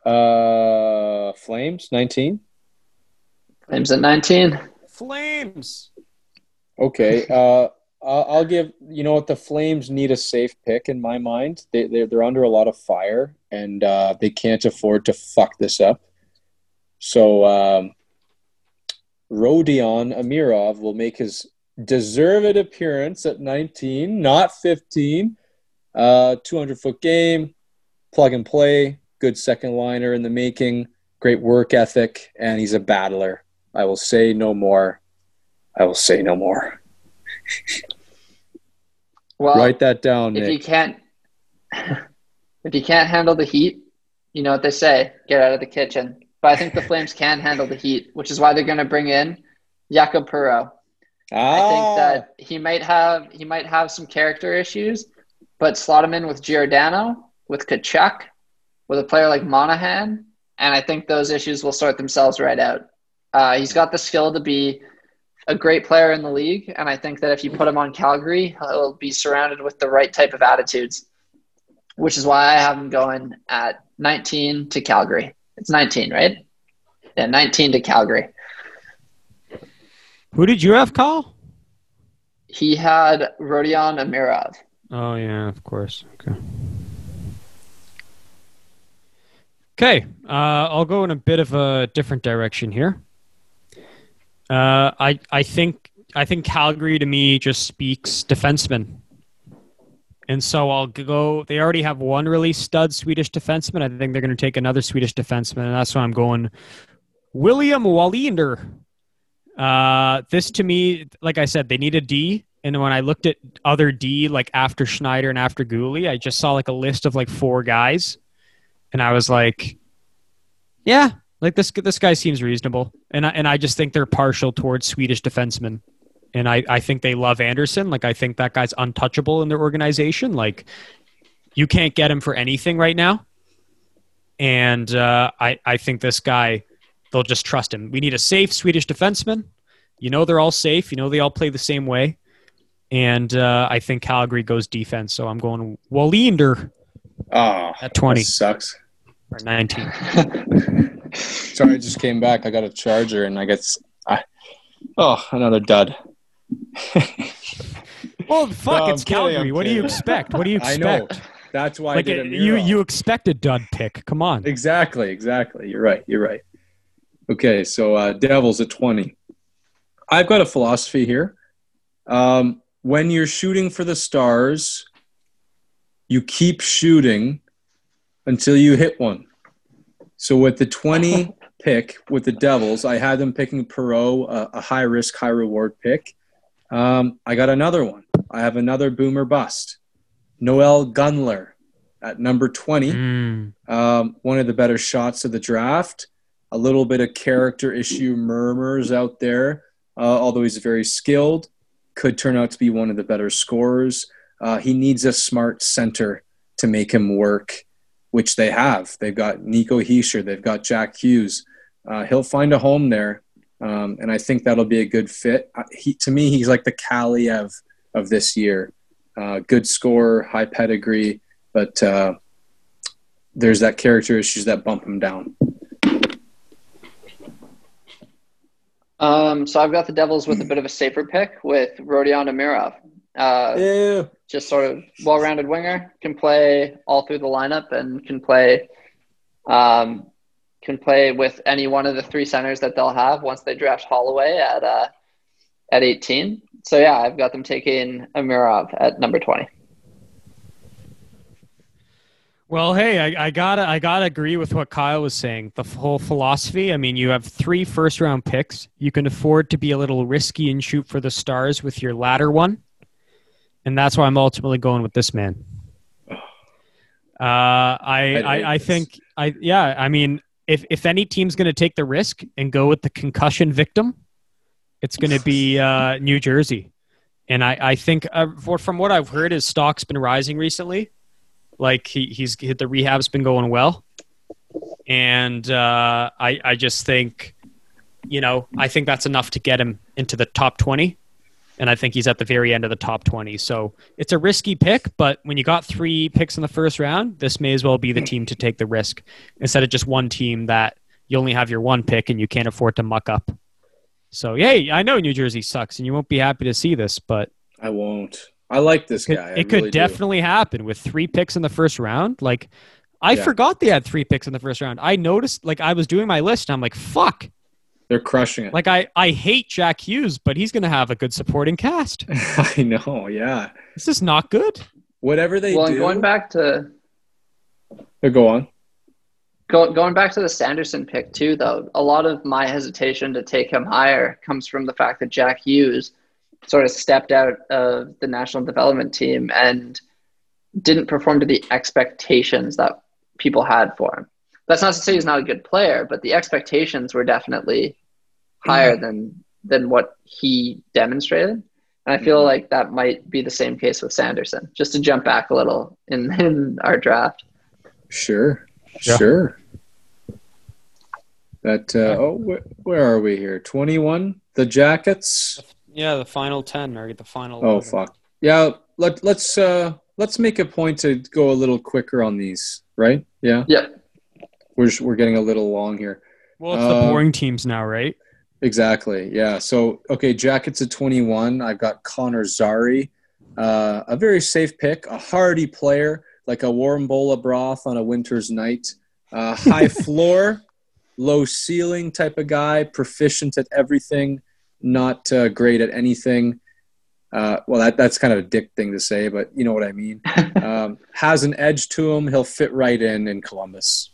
Uh, Flames, 19. Flames at 19. Flames. Okay. Uh, I'll I'll give you know what the Flames need a safe pick in my mind. They they're, they're under a lot of fire and uh, they can't afford to fuck this up. So um, Rodion Amirov will make his deserved appearance at 19, not 15. Uh, 200 foot game, plug and play, good second liner in the making, great work ethic, and he's a battler. I will say no more. I will say no more. Well, Write that down, if you can't if you can't handle the heat, you know what they say, get out of the kitchen. But I think the Flames can handle the heat, which is why they're going to bring in Jacob Perreault. I Ah, think that he might have he might have some character issues, but slot him in with Giordano, with Tkachuk, with a player like Monahan, and I think those issues will sort themselves right out. Uh, he's got the skill to be a great player in the league, and I think that if you put him on Calgary, he'll be surrounded with the right type of attitudes, which is why I have him going at 19 to Calgary. It's 19, right? Yeah, 19 to Calgary. Who did you have, Carl? He had Rodion Amirov. Oh yeah, of course. Okay. Okay, uh, I'll go in a bit of a different direction here. Uh, I I think I think Calgary to me just speaks defenseman. And so I'll go. They already have one really stud Swedish defenseman. I think they're going to take another Swedish defenseman, and that's why I'm going William Wallinder. Uh, this to me, like I said, they need a D. And when I looked at other D, like after Schneider and after Guhle, I just saw like a list of like four guys, and I was like, yeah, like this this guy seems reasonable, and I, and I just think they're partial towards Swedish defensemen, and I I think they love Andersson. Like I think that guy's untouchable in their organization. Like you can't get him for anything right now, and uh, I I think this guy they'll just trust him. We need a safe Swedish defenseman. You know they're all safe. You know they all play the same way, and uh, I think Calgary goes defense. So I'm going Wallinder Oh, at 20 that sucks. or 19. Sorry, I just came back. I got a charger, and I get. s- I, oh, another dud. Well, fuck, No, it's kidding, Calgary. I'm What do you expect? What do you I know. expect? That's why Like I did a uh, you, you expect a dud pick. Come on. Exactly, exactly. You're right. You're right. Okay, so uh, Devils at 20. I've got a philosophy here. Um, when you're shooting for the stars, you keep shooting until you hit one. So with the 20 pick with the Devils, I had them picking Perreault, a, a high risk, high reward pick. Um, I got another one. I have another boomer bust. Noel Gunler at number 20 Mm. um, one of the better shots of the draft. A little bit of character issue murmurs out there, uh, although he's very skilled. Could turn out to be one of the better scorers. Uh, he needs a smart center to make him work, which they have. They've got Nico Hischier, they've got Jack Hughes. Uh, he'll find a home there, um, and I think that'll be a good fit. He, to me, he's like the Kaliyev of this year. Uh, good scorer, high pedigree, but uh, there's that character issues that bump him down. Um, so I've got the Devils with a bit of a safer pick with Rodion Amirov. Uh, Yeah. Just sort of well-rounded winger, can play all through the lineup and can play um, can play with any one of the three centers that they'll have once they draft Holloway at uh, at 18. So yeah, I've got them taking Amirov at number 20. Well, hey, I, I gotta I gotta agree with what Kyle was saying. The whole philosophy. I mean, you have three first round picks. You can afford to be a little risky and shoot for the stars with your latter one, and that's why I'm ultimately going with this man. Uh, I I, I think I yeah. I mean, if if any team's going to take the risk and go with the concussion victim, it's going to be uh, New Jersey, and I I think uh, for, from what I've heard, his stock's been rising recently. Like he, he's hit the rehab's been going well, and uh, I I just think, you know, I think that's enough to get him into the top twenty, and I think he's at the very end of the top twenty. So it's a risky pick, but when you got three picks in the first round, this may as well be the team to take the risk instead of just one team that you only have your one pick and you can't afford to muck up. So yay, I know New Jersey sucks, and you won't be happy to see this, but I won't. I like this could, guy. It could really do. definitely happen with three picks in the first round. Like, I Yeah. forgot they had three picks in the first round. I noticed, like, I was doing my list, and I'm like, fuck. They're crushing it. Like, I, I hate Jack Hughes, but he's going to have a good supporting cast. I know. Yeah. This is not good. Whatever they well, do. and going back to oh, go on. Go, going back to the Sanderson pick too, though, a lot of my hesitation to take him higher comes from the fact that Jack Hughes sort of stepped out of the national development team and didn't perform to the expectations that people had for him. That's not to say he's not a good player, but the expectations were definitely higher than than what he demonstrated. And I feel Mhm. like that might be the same case with Sanderson. Just to jump back a little in, in our draft. Sure. Yeah. Sure. That. Uh, oh, wh- where are we here? Twenty-one. The Jackets. Yeah, the final 10 or the final. Oh fuck. Yeah. Let Let's uh Let's make a point to go a little quicker on these. Right? Yeah. Yeah. We're just- we're getting a little long here. Well, it's the Uh, boring teams now, right? Exactly. Yeah. So, okay, Jackets at 21. I've got Connor Zary, uh, a very safe pick, a hardy player, like a warm bowl of broth on a winter's night. Uh, high floor, low ceiling type of guy, proficient at everything, not uh, great at anything. Uh, well, that that's kind of a dick thing to say, but you know what I mean. um, has an edge to him. He'll fit right in in Columbus.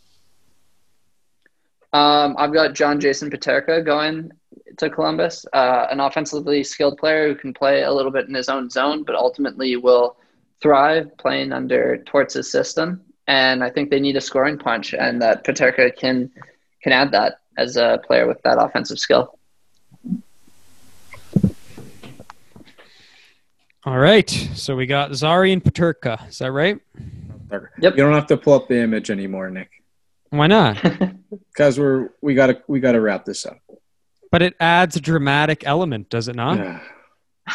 Um, I've got John Jason Peterka going to Columbus, uh, an offensively skilled player who can play a little bit in his own zone, but ultimately will thrive playing under Torts' system. And I think they need a scoring punch, and that Peterka can can add that as a player with that offensive skill. All right. So we got Zary and Peterka. Is that right? Yep. You don't have to pull up the image anymore, Nick, Why not? because we're we gotta we gotta wrap this up. but it adds a dramatic element, does it not? Yeah.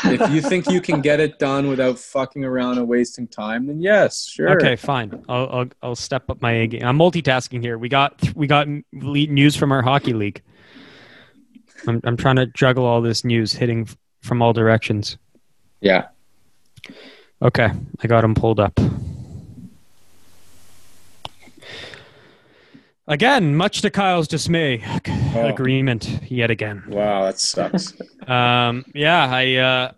if you think you can get it done without fucking around and wasting time, then yes, sure. Okay, fine. I'll, I'll I'll step up my game. I'm multitasking here. We got we got news from our hockey league. I'm I'm trying to juggle all this news hitting from all directions. Yeah. Okay, I got them pulled up. Again, much to Kyle's dismay, Oh. agreement yet again. Wow, that sucks. Um, yeah, I uh,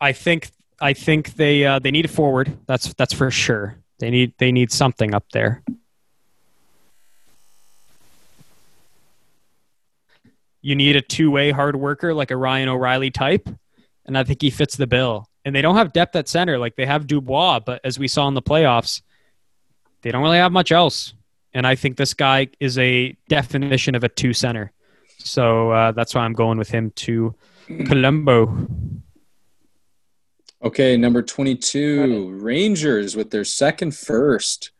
I think I think they uh, they need a forward. That's that's for sure. They need they need something up there. You need a two way hard worker like a Ryan O'Reilly type, and I think he fits the bill. And they don't have depth at center like they have Dubois, but as we saw in the playoffs, they don't really have much else. And I think this guy is a definition of a two center. So uh, that's why I'm going with him to Colombo. Okay, number 22, Rangers with their second first.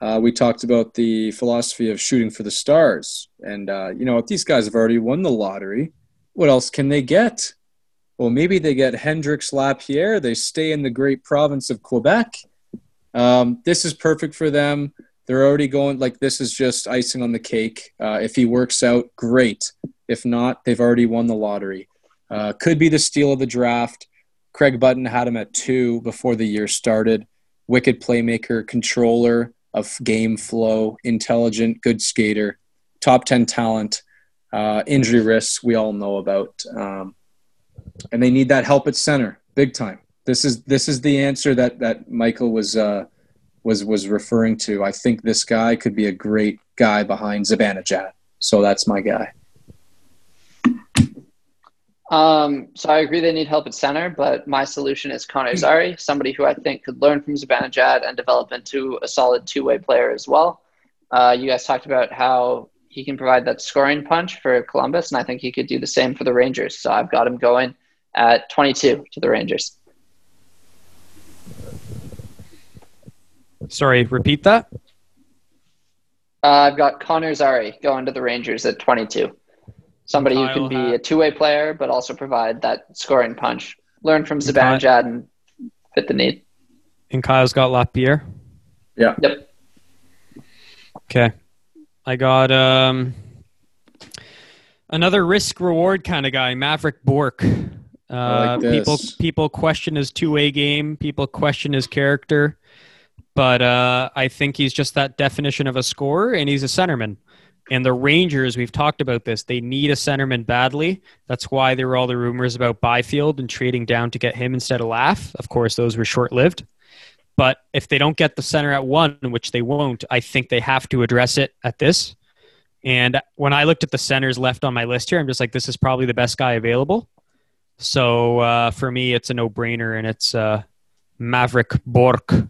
Uh, we talked about the philosophy of shooting for the stars. And, uh, you know, if these guys have already won the lottery, what else can they get? Well, maybe they get Hendrix Lapierre. They stay in the great province of Quebec. Um, this is perfect for them. They're already going, like, this is just icing on the cake. Uh, if he works out, great. If not, they've already won the lottery. Uh, could be the steal of the draft. Craig Button had him at two before the year started. Wicked playmaker, controller of game flow, intelligent, good skater, top 10 talent, uh, injury risks we all know about. Um, and they need that help at center big time. This is this is the answer that that Michael was uh, was was referring to. I think this guy could be a great guy behind Zibanejad. So that's my guy. Um, so I agree they need help at center, but my solution is Connor Zary, somebody who I think could learn from Zibanejad and develop into a solid two-way player as well. Uh, you guys talked about how he can provide that scoring punch for Columbus, and I think he could do the same for the Rangers. So I've got him going at 22 to the Rangers. Sorry, repeat that. Uh, I've got Connor Zary going to the Rangers at 22. Somebody who can be had- a two-way player, but also provide that scoring punch. Learn from Kyle- Zibanejad and fit the need. And Kyle's got Lapierre. Yeah. Yep. Okay. I got um another risk reward kind of guy, Maverick Bourque. Uh, like people people question his two way game. People question his character, but uh, I think he's just that definition of a scorer, and he's a centerman. And the Rangers, we've talked about this. They need a centerman badly. That's why there were all the rumors about Byfield and trading down to get him instead of Laugh. Of course, those were short lived. But if they don't get the center at one, which they won't, I think they have to address it at this. And when I looked at the centers left on my list here, I'm just like, this is probably the best guy available. So uh, for me, it's a no brainer, and it's uh, Maverick Bourque.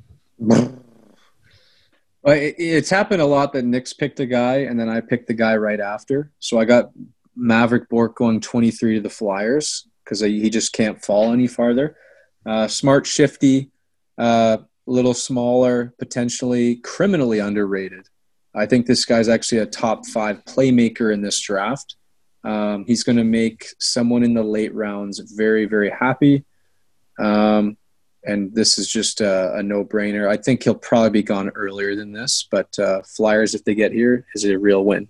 It's happened a lot that Nick's picked a guy and then I picked the guy right after. So I got Maverick Bourque going 23 to the Flyers because he just can't fall any farther. Uh, smart, shifty, uh, a little smaller, potentially criminally underrated. I think this guy's actually a top five playmaker in this draft. Um, he's going to make someone in the late rounds very, very happy. Um, and this is just a, a no-brainer. I think he'll probably be gone earlier than this, but uh, Flyers, if they get here, is a real win.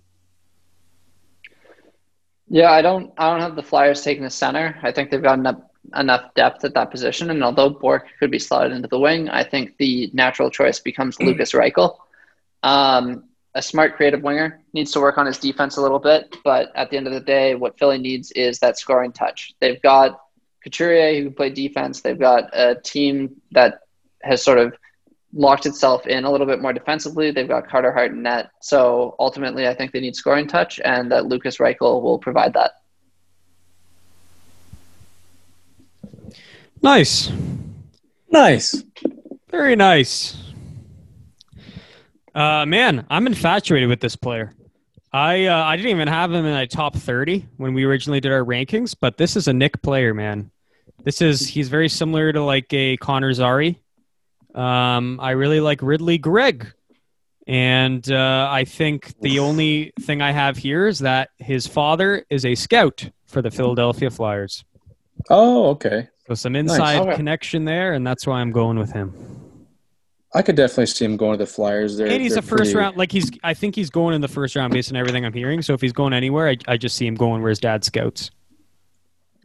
Yeah, I don't. I don't have the Flyers taking the center. I think they've got enough enough depth at that position, and although Bourque could be slotted into the wing, I think the natural choice becomes Lucas Reichel. Um, a smart, creative winger needs to work on his defense a little bit, but at the end of the day, what Philly needs is that scoring touch. They've got Couturier who can play defense. They've got a team that has sort of locked itself in a little bit more defensively. They've got Carter Hart and net. So ultimately, I think they need scoring touch, and that Lucas Reichel will provide that. Nice. Nice. Very nice. Uh, man, I'm infatuated with this player. I uh, I didn't even have him in my top 30 when we originally did our rankings, but this is a Nick player, man. This is he's very similar to like a Connor Zary. Um, I really like Ridly Greig, and uh, I think the only thing I have here is that his father is a scout for the Philadelphia Flyers. Oh, okay. So some inside Okay. connection there, and that's why I'm going with him. I could definitely see him going to the Flyers. There, and he's a first pretty- round. Like he's, I think he's going in the first round based on everything I'm hearing. So if he's going anywhere, I, I just see him going where his dad scouts.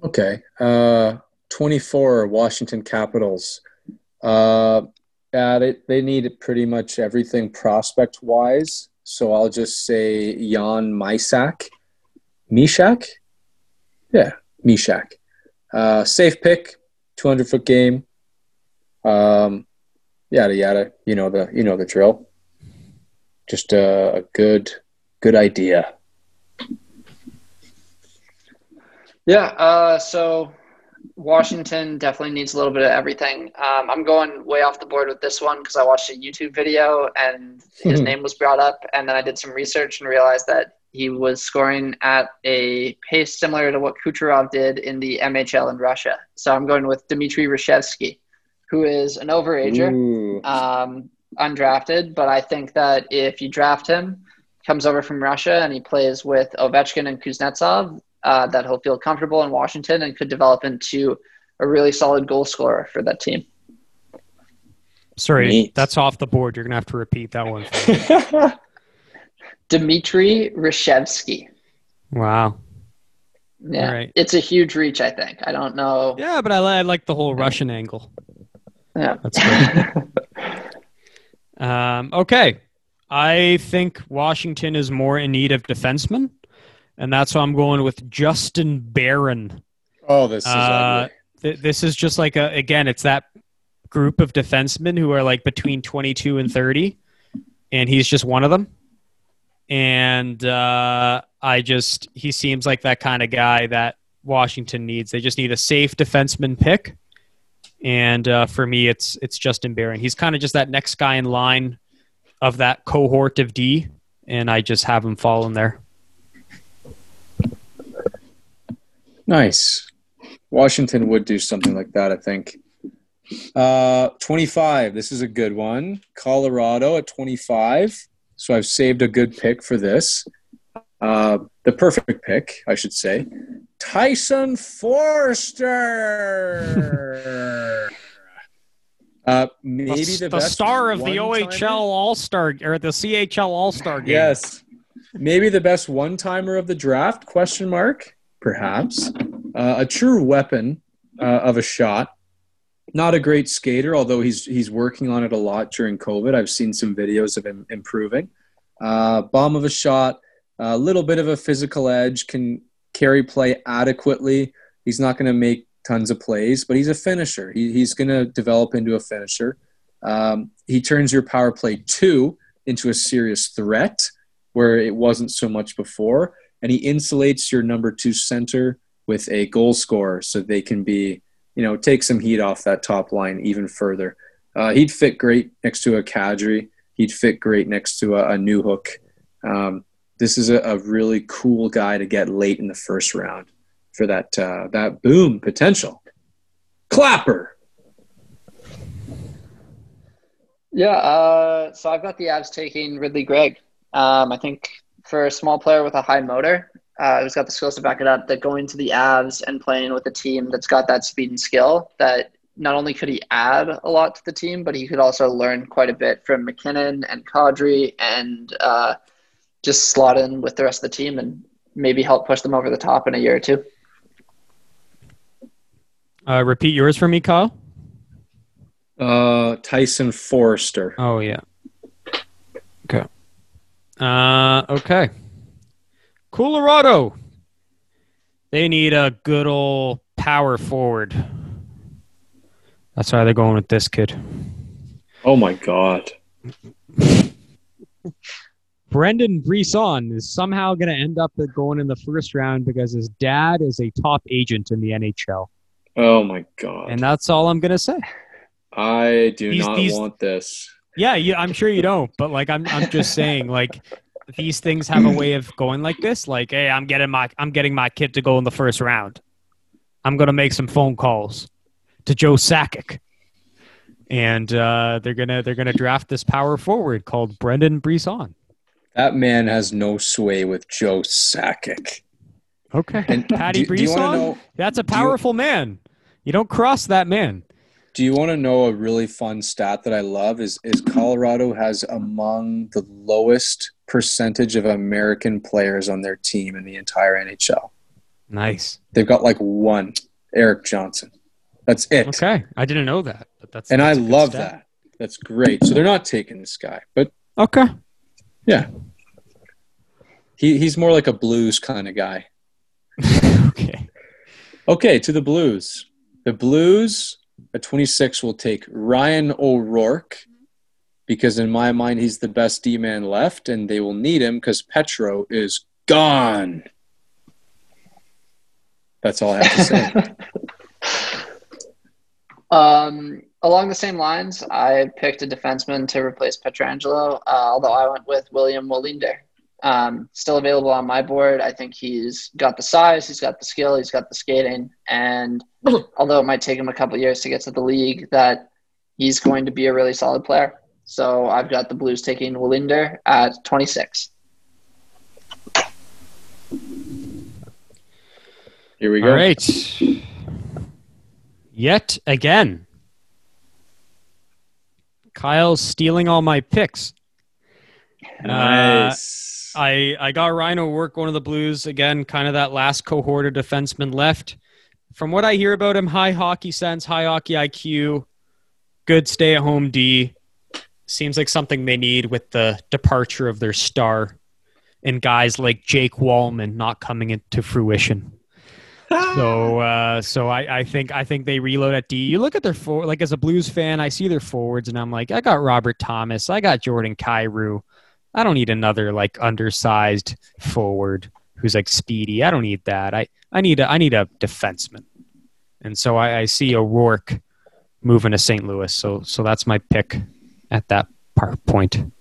Okay. Uh, 24 Washington Capitals. Uh, yeah, they, they need pretty much everything prospect wise. So I'll just say Jan Mysak. Mishak? Yeah, Mishak. Uh, safe pick, 200 foot game. Um, yada yada. You know the you know the drill. Just a, a good good idea. Yeah. Uh, so Washington definitely needs a little bit of everything. Um, I'm going way off the board with this one because I watched a YouTube video and his Hmm. name was brought up, and then I did some research and realized that he was scoring at a pace similar to what Kucherov did in the MHL in Russia. So I'm going with Dmitry Rashevsky, who is an overager um, undrafted, but I think that if you draft him, comes over from Russia and he plays with Ovechkin and Kuznetsov, uh, that he'll feel comfortable in Washington and could develop into a really solid goal scorer for that team. Sorry, Neat. that's off the board. You're gonna have to repeat that one. for. Dmitry Rashevsky. wow. Yeah, All right. it's a huge reach. I think. I don't know. Yeah, but I, I like the whole Russian angle. Yeah. That's good. Um, okay, I think Washington is more in need of defensemen, and that's why I'm going with Justin Barron. Oh, this is Uh. Th- this is just like a again, it's that group of defensemen who are like between 22 and 30, and he's just one of them. And uh, I just he seems like that kind of guy that Washington needs. They just need a safe defenseman pick, and uh, for me, it's it's Justin Barron. He's kind of just that next guy in line of that cohort of D, and I just have him fall in there. Nice. Washington would do something like that, I think. Uh, 25. This is a good one. Colorado at 25. So I've saved a good pick for this. Uh, the perfect pick, I should say. Tyson Foerster. uh, maybe the, the, best star of the? OHL All Star or the CHL All Star game. Yes. Maybe the best one timer of the draft? Question mark. Perhaps. Uh, a true weapon uh, of a shot. Not a great skater, although he's he's working on it a lot during COVID. I've seen some videos of him improving. Uh, bomb of a shot, a little bit of a physical edge, can carry play adequately. He's not going to make tons of plays, but he's a finisher. He, he's going to develop into a finisher. Um, he turns your power play two into a serious threat where it wasn't so much before. And he insulates your number two center with a goal scorer so they can be, you know, take some heat off that top line even further. Uh, he'd fit great next to a Kadri. He'd fit great next to a, a Newhook. Um, this is a, a really cool guy to get late in the first round for that uh, that boom potential. Clapper. Yeah, uh, so I've got the Avs taking Ridly Greig. Um, I think for a small player with a high motor, uh, who's got the skills to back it up, that going to the Avs and playing with a team that's got that speed and skill, that not only could he add a lot to the team, but he could also learn quite a bit from MacKinnon and Kadri and uh, just slot in with the rest of the team and maybe help push them over the top in a year or two. Uh, repeat yours for me, Kyle. Uh, Tyson Foerster. Oh yeah. Uh, okay. Colorado. They need a good old power forward. That's why they're going with this kid. Oh my god. Brendan Brisson is somehow going to end up going in the first round because his dad is a top agent in the NHL. Oh my god. And that's all I'm going to say. I do These- not these- want this. Yeah, yeah, I'm sure you don't, but like I'm I'm just saying like these things have a way of going like this like hey, I'm getting my I'm getting my kid to go in the first round. I'm going to make some phone calls to Joe Sakic. And uh, they're gonna they're gonna draft this power forward called Brendan Brisson. That man has no sway with Joe Sakic. Okay, And Patty do, do you want to know? That's a you- powerful man. You don't cross that man. Do you want to know a really fun stat that I love? Is is Colorado has among the lowest percentage of American players on their team in the entire NHL. Nice. They've got like one, Erik Johnson. That's it. Okay, I didn't know that, but that's And I that's good love stat. that. That's great. So they're not taking this guy, but Okay. Yeah. He, he's more like a blues kind of guy. okay. Okay, to the Blues. The Blues at 26 will take Ryan O'Rourke because, in my mind, he's the best D man left, and they will need him because Petro is gone. That's all I have to say. Um, along the same lines, I picked a defenseman to replace Pietrangelo, uh, although I went with William Wallinder. Um, still available on my board. I think he's got the size, he's got the skill, he's got the skating, and although it might take him a couple years to get to the league, that he's going to be a really solid player. So I've got the Blues taking Wallinder at 26. Here we go. All right. Yet again, Kyle's stealing all my picks. Nice. I I got Ryan O'Rourke one of the Blues again, kind of that last cohort of defensemen left. From what I hear about him, high hockey sense, high hockey IQ, good stay at home D. Seems like something they need with the departure of their star and guys like Jake Walman not coming into fruition. So, uh, so I, I think I think they reload at D. You look at their for like as a Blues fan, I see their forwards, and I'm like, I got Robert Thomas, I got Jordan Kyrou. I don't need another like undersized forward who's like speedy. I don't need that. I, I need a I need a defenseman, and so I, I see O'Rourke moving to St. Louis. So so that's my pick at that par- point.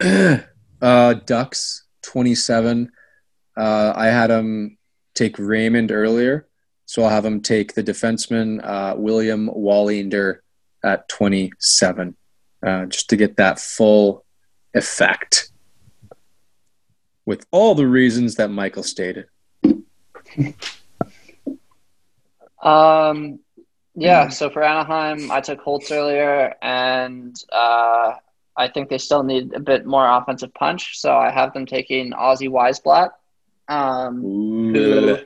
Uh, Ducks 27. Uh, I had him take Raymond earlier, so I'll have him take the defenseman uh, William Wallinder at 27, uh, just to get that full effect. With all the reasons that Michael stated. Um, yeah. So for Anaheim, I took Holtz earlier, and uh, I think they still need a bit more offensive punch. So I have them taking Ozzy Wiesblatt, um, who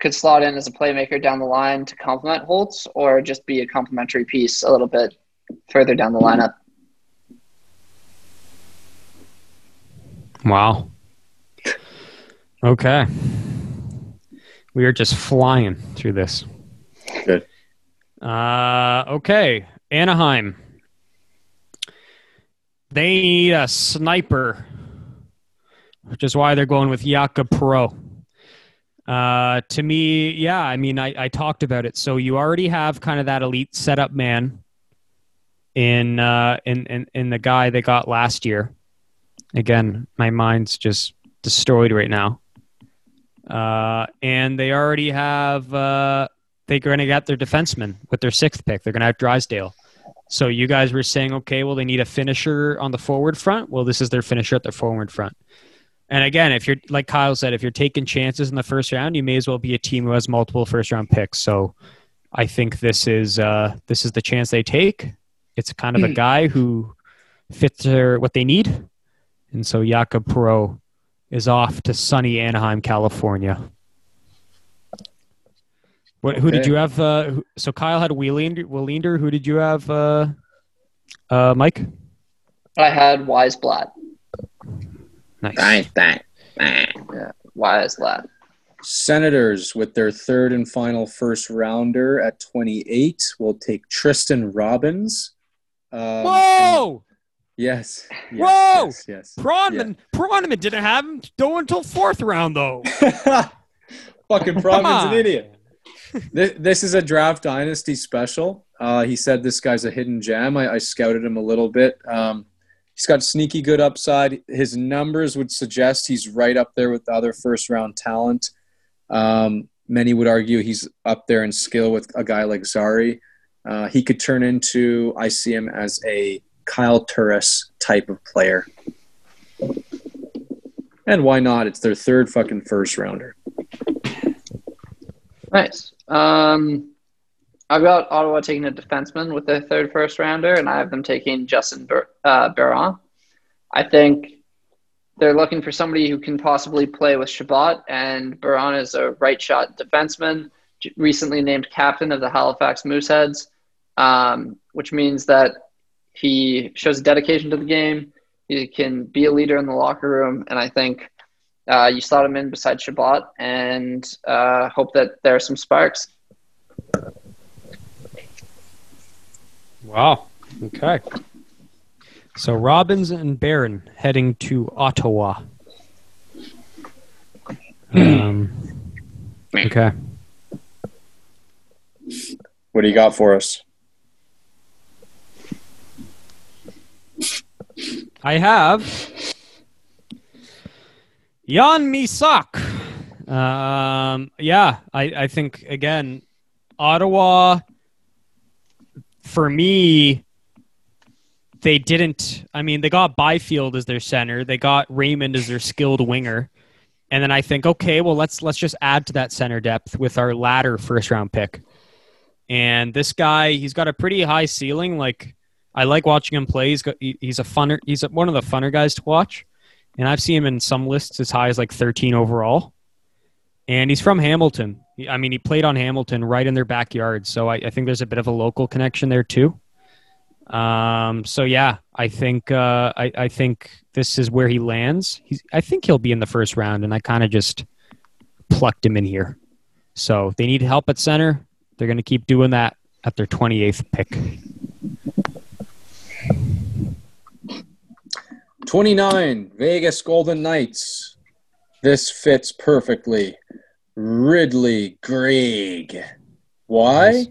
could slot in as a playmaker down the line to complement Holtz, or just be a complementary piece a little bit further down the lineup. Wow. Okay. We are just flying through this. Good. Uh, okay. Anaheim. They need a sniper, which is why they're going with Jacob Perreault. Uh, to me, yeah, I mean, I, I talked about it. So you already have kind of that elite setup man in, uh, in, in, in the guy they got last year. Again, my mind's just destroyed right now. Uh, and they already have, uh, they're going to get their defenseman with their sixth pick. They're going to have Drysdale. So you guys were saying, okay, well, they need a finisher on the forward front. Well, this is their finisher at the forward front. And again, if you're like Kyle said, if you're taking chances in the first round, you may as well be a team who has multiple first round picks. So I think this is uh, this is the chance they take. It's kind of a guy who fits their, what they need, and so Jacob Perreault is off to sunny Anaheim, California. What? Who did you have? Uh, so Kyle had Wielinder. Wielinder. Who did you have? Uh, uh, Mike. I had Wiesblatt. Nice. Yeah, Wiesblatt. Senators, with their third and final first rounder at 28, will take Tristen Robins. Um, and- Whoa! Yes. yes Whoa! Yes. yes Pronman didn't have him go until fourth round though. Fucking Come an idiot. this, this is a draft dynasty special. Uh, he said this guy's a hidden gem. I, I scouted him a little bit. Um, he's got sneaky good upside. His numbers would suggest he's right up there with the other first round talent. Um, many would argue he's up there in skill with a guy like Zary. Uh, he could turn into, I see him as a Kyle Turris type of player. And why not? It's their third fucking first rounder. Nice. Um, I've got Ottawa taking a defenseman with their third first rounder, and I have them taking Justin Ber- uh, Barron. I think they're looking for somebody who can possibly play with Chabot, and Barron is a right shot defenseman, recently named captain of the Halifax Mooseheads, um, which means that he shows a dedication to the game. He can be a leader in the locker room, and I think uh, you slot him in beside Chabot and uh, hope that there are some sparks. Wow. Okay. So Robins and Barron heading to Ottawa. Um, okay. What do you got for us? I have Jan Mysak. Um, yeah, I, I think again, Ottawa. For me, they didn't. I mean, they got Byfield as their center. They got Raymond as their skilled winger, and then I think, okay, well, let's let's just add to that center depth with our latter first round pick. And this guy, he's got a pretty high ceiling. Like I like watching him play. He's got he, he's a funner. He's a, one of the funner guys to watch, and I've seen him in some lists as high as like 13 overall. And he's from Hamilton. He- I mean, he played on Hamilton right in their backyard, so I, I think there's a bit of a local connection there too. Um, so yeah, I think uh, I, I think this is where he lands. He's, I think he'll be in the first round, and I kind of just plucked him in here. So they need help at center. They're going to keep doing that at their 28th pick. 29, Vegas Golden Knights. This fits perfectly. Ridly Greig. Why? Nice.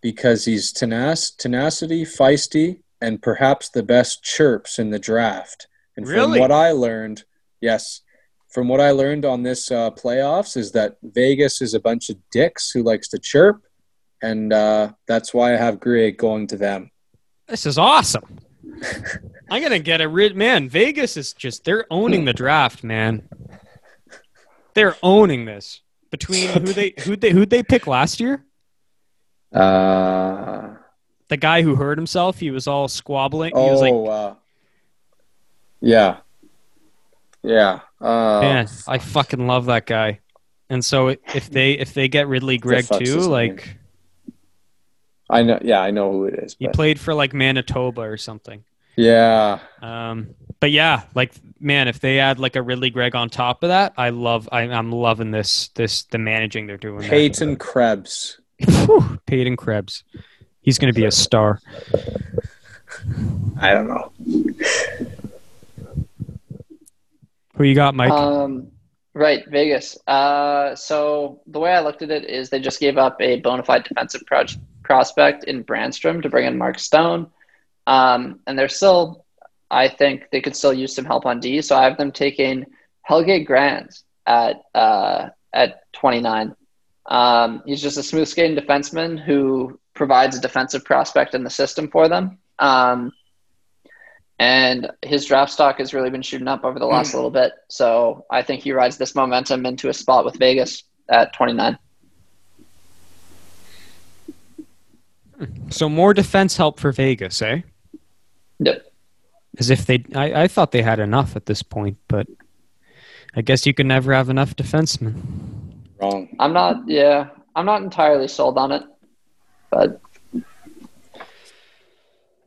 Because he's tenac- tenacity, feisty, and perhaps the best chirps in the draft. And from what I learned, yes, from what I learned on this uh, playoffs is that Vegas is a bunch of dicks who likes to chirp, and uh, that's why I have Greig going to them. This is awesome. I'm gonna get a rid man. Vegas is just they're owning the draft, man. They're owning this. Between who they who they who they pick last year? Uh, The guy who hurt himself, he was all squabbling. He oh, was like, uh, yeah, yeah. Uh, Man, I fucking love that guy. And so if they if they get Ridly Greig too, like I know. Yeah, I know who it is. he But played for like Manitoba or something. Yeah, Um, but yeah, like man, if they add like a Ridly Greig on top of that, I love. I, I'm loving this this the managing they're doing. there. Peyton Krebs. Whew, Peyton Krebs. He's going to be a star. I don't know. Who you got, Mike? Um, right, Vegas. Uh, so the way I looked at it is they just gave up a bona fide defensive pro- prospect in Brannstrom to bring in Mark Stone. Um, and they're still, I think they could still use some help on D. So I have them taking Helge Grans at uh, at 29. Um, he's just a smooth skating defenseman who provides a defensive prospect in the system for them. Um, and his draft stock has really been shooting up over the last little bit. So I think he rides this momentum into a spot with Vegas at 29. so more defense help for Vegas, eh? Yep. As if they, I, I thought they had enough at this point, but I guess you can never have enough defensemen. Wrong. I'm not, yeah, I'm not entirely sold on it, but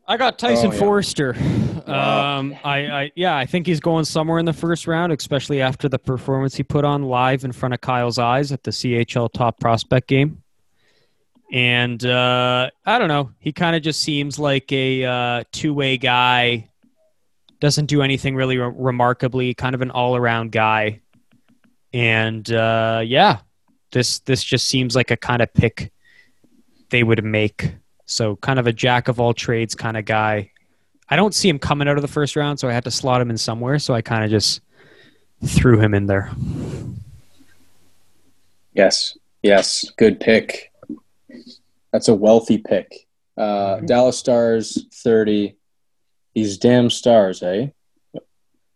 I got Tyson Oh, yeah. Foerster. Um, I, I, yeah, I think he's going somewhere in the first round, especially after the performance he put on live in front of Kyle's eyes at the CHL Top Prospect game. And uh, I don't know, he kind of just seems like a uh, two-way guy. Doesn't do anything really re- remarkably. Kind of an all-around guy. And uh, yeah, this this just seems like a kind of pick they would make. So kind of a jack of all trades kind of guy. I don't see him coming out of the first round, so I had to slot him in somewhere. So I kind of just threw him in there. Yes, yes, good pick. That's a wealthy pick. Uh, Dallas Stars thirty. These damn stars, eh?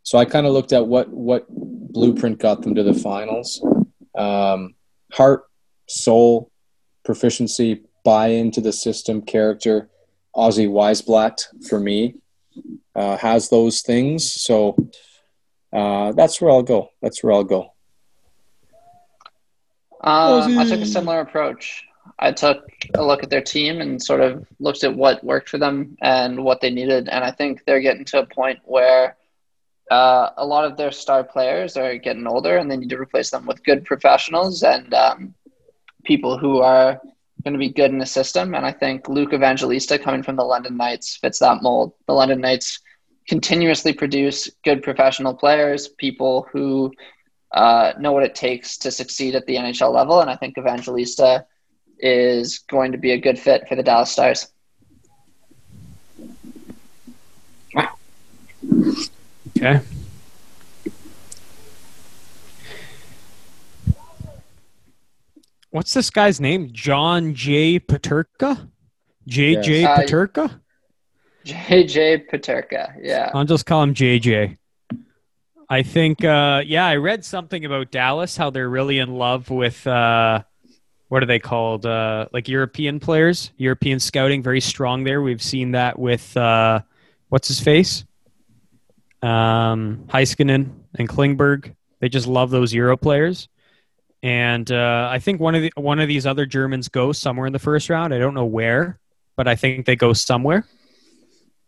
So I kind of looked at what what blueprint got them to the finals. Um, heart, soul, proficiency, buy into the system, character. Ozzy Wiesblatt for me uh, has those things. So uh, that's where I'll go. That's where I'll go. Um, I took a similar approach. I took a look at their team and sort of looked at what worked for them and what they needed. And I think they're getting to a point where uh, a lot of their star players are getting older and they need to replace them with good professionals and um, people who are going to be good in the system. And I think Luke Evangelista coming from the London Knights fits that mold. The London Knights continuously produce good professional players, people who uh, know what it takes to succeed at the NHL level. And I think Evangelista is going to be a good fit for the Dallas Stars. Okay. What's this guy's name? John J. Peterka? JJ Yes. Uh, Peterka? JJ Peterka. Yeah. I'll just call him JJ. I think, uh, yeah, I read something about Dallas, how they're really in love with, uh, what are they called? Uh, like European players, European scouting, very strong there. We've seen that with, uh, what's his face? Um, Heiskanen and Klingberg. They just love those Euro players. And uh, I think one of the, one of these other Germans goes somewhere in the first round. I don't know where, but I think they go somewhere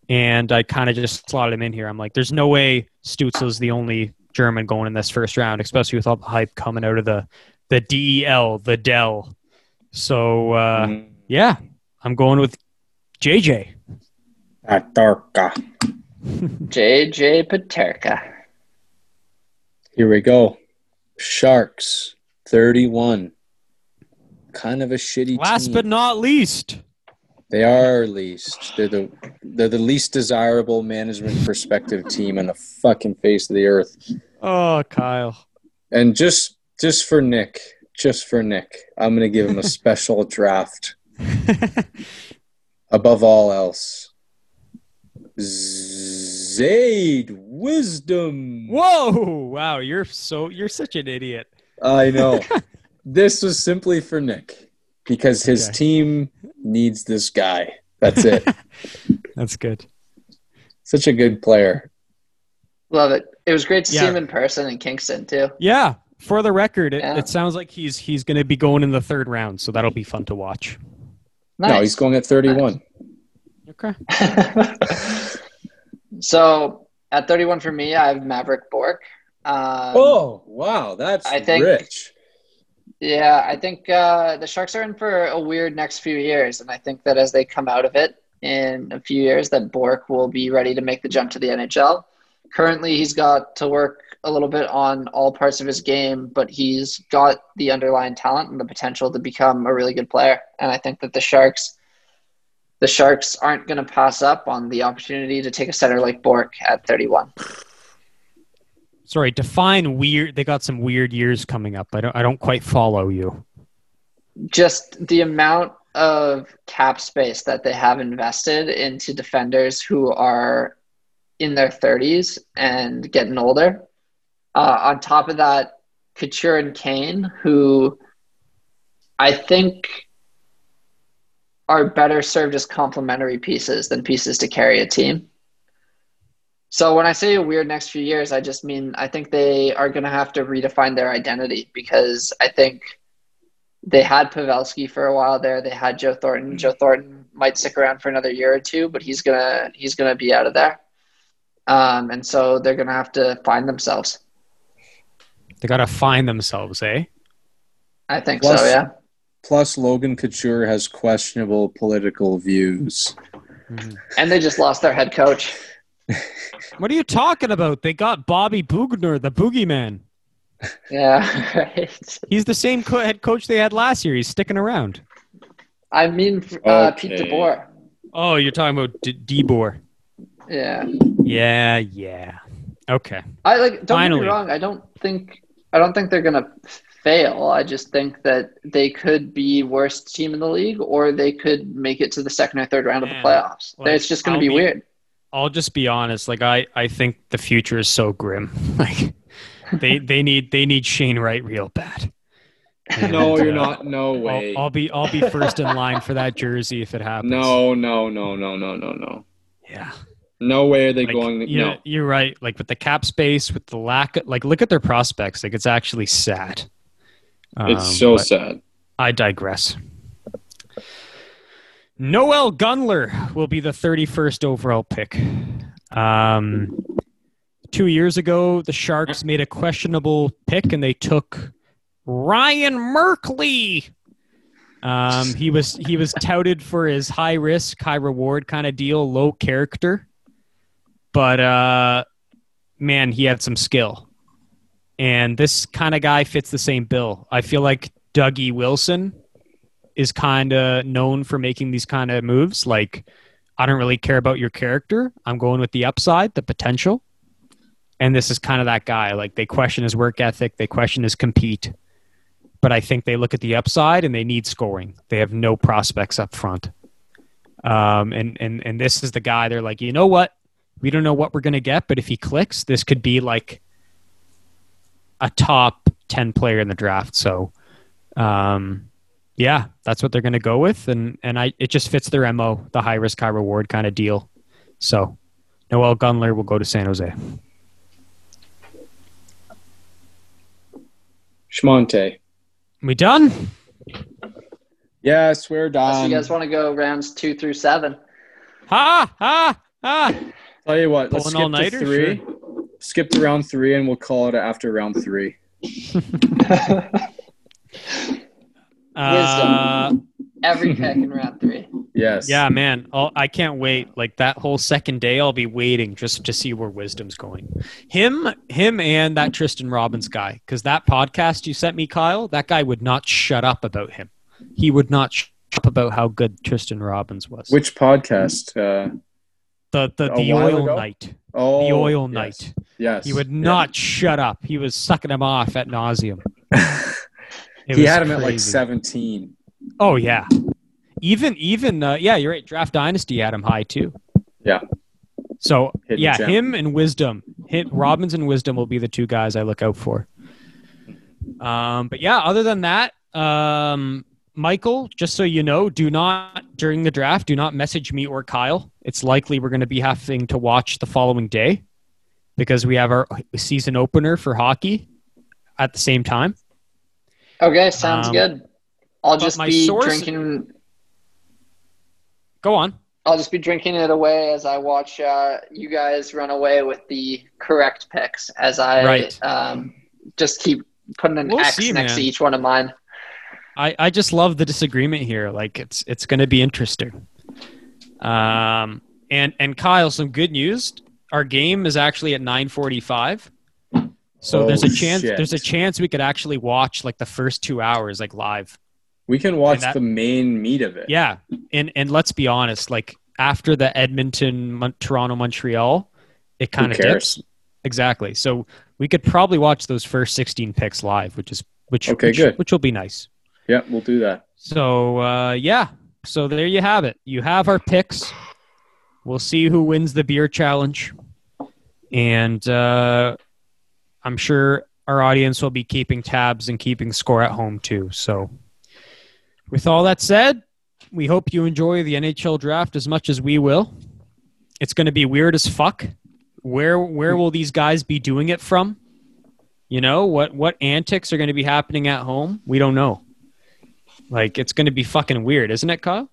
and I kind of just slotted him in here. I'm like, there's no way Stutzle's the only German going in this first round, especially with all the hype coming out of the the DEL, the Dell. So uh, Mm. yeah, I'm going with JJ. Peterka. JJ Peterka. Here we go. Sharks, 31. Kind of a shitty Last team. but not least, they are least. They're the they're the least desirable management perspective team on the fucking face of the earth. oh Kyle, And just just for Nick, just for Nick, I'm gonna give him a special draft above all else. Zayd Wisdom. whoa, wow, you're so you're such an idiot. I know. this was simply for Nick because his Okay. team needs this guy. That's it. That's good. Such a good player. Love it. It was great to see him in person in Kingston too. Yeah, for the record, it, Yeah. it sounds like he's he's going to be going in the third round, so that'll be fun to watch. No, he's going at 31. Okay. so at 31 for me, I have Maverick Bourque. Um, oh, wow. That's I think- rich. Yeah, I think uh, the Sharks are in for a weird next few years, and I think that as they come out of it in a few years, that Bourque will be ready to make the jump to the NHL. Currently, he's got to work a little bit on all parts of his game, but he's got the underlying talent and the potential to become a really good player. And I think that the Sharks, the Sharks aren't going to pass up on the opportunity to take a center like Bourque at 31. Sorry, define weird. They got some weird years coming up. I don't. I don't quite follow you. just the amount of cap space that they have invested into defenders who are in their 30s and getting older. Uh, on top of that, Couture and Kane, who I think are better served as complementary pieces than pieces to carry a team. So when I say a weird next few years, I just mean I think they are going to have to redefine their identity because I think they had Pavelski for a while there. They had Joe Thornton. Joe Thornton might stick around for another year or two, but he's gonna he's gonna be out of there. Um, and so they're gonna have to find themselves. They got to find themselves, eh? I think Plus- so. Yeah. Plus, Logan Couture has questionable political views. And they just lost their head coach. What are you talking about? They got Bobby Boughner, the boogeyman. Yeah. Right. He's the same co- head coach they had last year. He's sticking around. I mean, uh, Pete Okay. DeBoer. Oh, you're talking about D- DeBoer. Yeah. Yeah, yeah. Okay. I like. Don't get Finally. me wrong. I don't think. I don't think they're gonna fail. I just think that they could be worst team in the league, or they could make it to the second or third round of the playoffs. like, it's just gonna be, be- weird. I'll just be honest. Like I, I think the future is so grim. Like they, they need, they need Shane Wright real bad. No, you're uh, not. No way. I'll, I'll be, I'll be first in line for that jersey if it happens. No, no, no, no, no, no, no. Yeah. No way are they Like, going. you no. you're right. Like with the cap space, with the lack, of, like look at their prospects. Like it's actually sad. It's Um, so sad. I digress. Noel Gunler will be the 31st overall pick. Um, two years ago, the Sharks made a questionable pick and they took Ryan Merkley. Um, he was he was touted for his high risk, high reward kind of deal, low character, but uh, man, he had some skill. And this kind of guy fits the same bill. I feel like Dougie Wilson is kind of known for making these kind of moves. Like, I don't really care about your character. I'm going with the upside, the potential. And this is kind of that guy. Like, they question his work ethic, they question his compete. But I think they look at the upside and they need scoring. They have no prospects up front. Um, and, and, and this is the guy they're like, you know what? We don't know what we're going to get, but if he clicks, this could be like a top 10 player in the draft. So, um, yeah, that's what they're going to go with, and and I it just fits their mo, the high risk, high reward kind of deal. So, Noel Gunler will go to San Jose. Schmonte. We done? Yes, we're Unless done. you guys want to go rounds two through seven. Ha ha ha! Tell you what, let's skip to all-nighter? three. Skip to round three, and we'll call it after round three. Uh, Every pick in round three. Yes. yeah, man, I'll, I can't wait. Like that whole second day, I'll be waiting just to see where Wisdom's going. Him, him, and that Tristen Robins guy. Because that podcast you sent me, Kyle, that guy would not shut up about him. He would not shut up about how good Tristen Robins was. Which podcast? Uh, the the, the oil ago? night. oh, The oil yes. night. Yes. He would Yeah. not shut up. He was sucking him off at nauseum. He had him at like 17. Oh yeah. Even even uh, yeah, you're right. Draft Dynasty had him high too. Yeah. So Hidden yeah, gem. him and Wisdom, hit Robins and Wisdom will be the two guys I look out for. Um, but yeah, other than that, um, Michael, just so you know, do not during the draft, do not message me or Kyle. It's likely we're going to be having to watch the following day because we have our season opener for hockey at the same time. Okay, sounds Um, good. I'll just be source- drinking. Go on. I'll just be drinking it away as I watch uh, you guys run away with the correct picks. As I Right. um, just keep putting an We'll X see, next man. to each one of mine. I, I just love the disagreement here. Like it's it's going to be interesting. Um, and and Kyle, some good news. Our game is actually at 9:45. So Oh, there's a chance shit. there's a chance we could actually watch like the first 2 hours like live. We can watch that- the main meat of it. Yeah. And and let's be honest, like after the Edmonton Mon- Toronto Montreal, it kind of cares? dips. Exactly. So we could probably watch those first 16 picks live, which is which Okay, which, good. which will be nice. Yeah, we'll do that. So uh, yeah, so there you have it. You have our picks. We'll see who wins the beer challenge, and uh, I'm sure our audience will be keeping tabs and keeping score at home too. So, with all that said, we hope you enjoy the NHL draft as much as we will. It's going to be weird as fuck. Where where will these guys be doing it from? You know what what antics are going to be happening at home? We don't know. Like it's going to be fucking weird, isn't it, Kyle?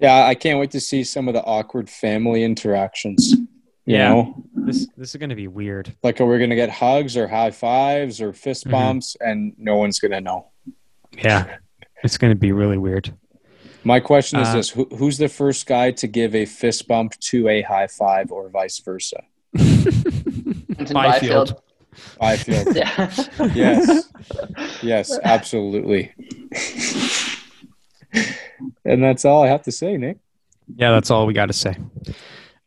Yeah, I can't wait to see some of the awkward family interactions. You Yeah. know, This this is gonna be weird. like are we gonna get hugs or high fives or fist Mhm. bumps, and no one's gonna know. Yeah, it's gonna be really weird. My question is Uh, this: Who, Who's the first guy to give a fist bump to a high five, or vice versa? Quinton Byfield. Byfield. Yeah. yes, yes, absolutely. and that's all I have to say, Nick. Yeah, that's all we got to say.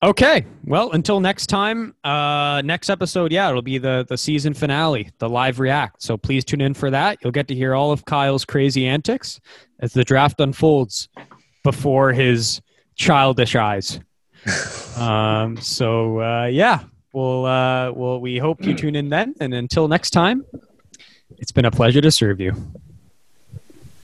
Okay, well, until next time, uh, next episode, yeah, it'll be the the season finale, the live react. So please tune in for that. You'll get to hear all of Kyle's crazy antics as the draft unfolds before his childish eyes. um, so uh, yeah, we'll uh, well, we hope you tune in then. And until next time, it's been a pleasure to serve you.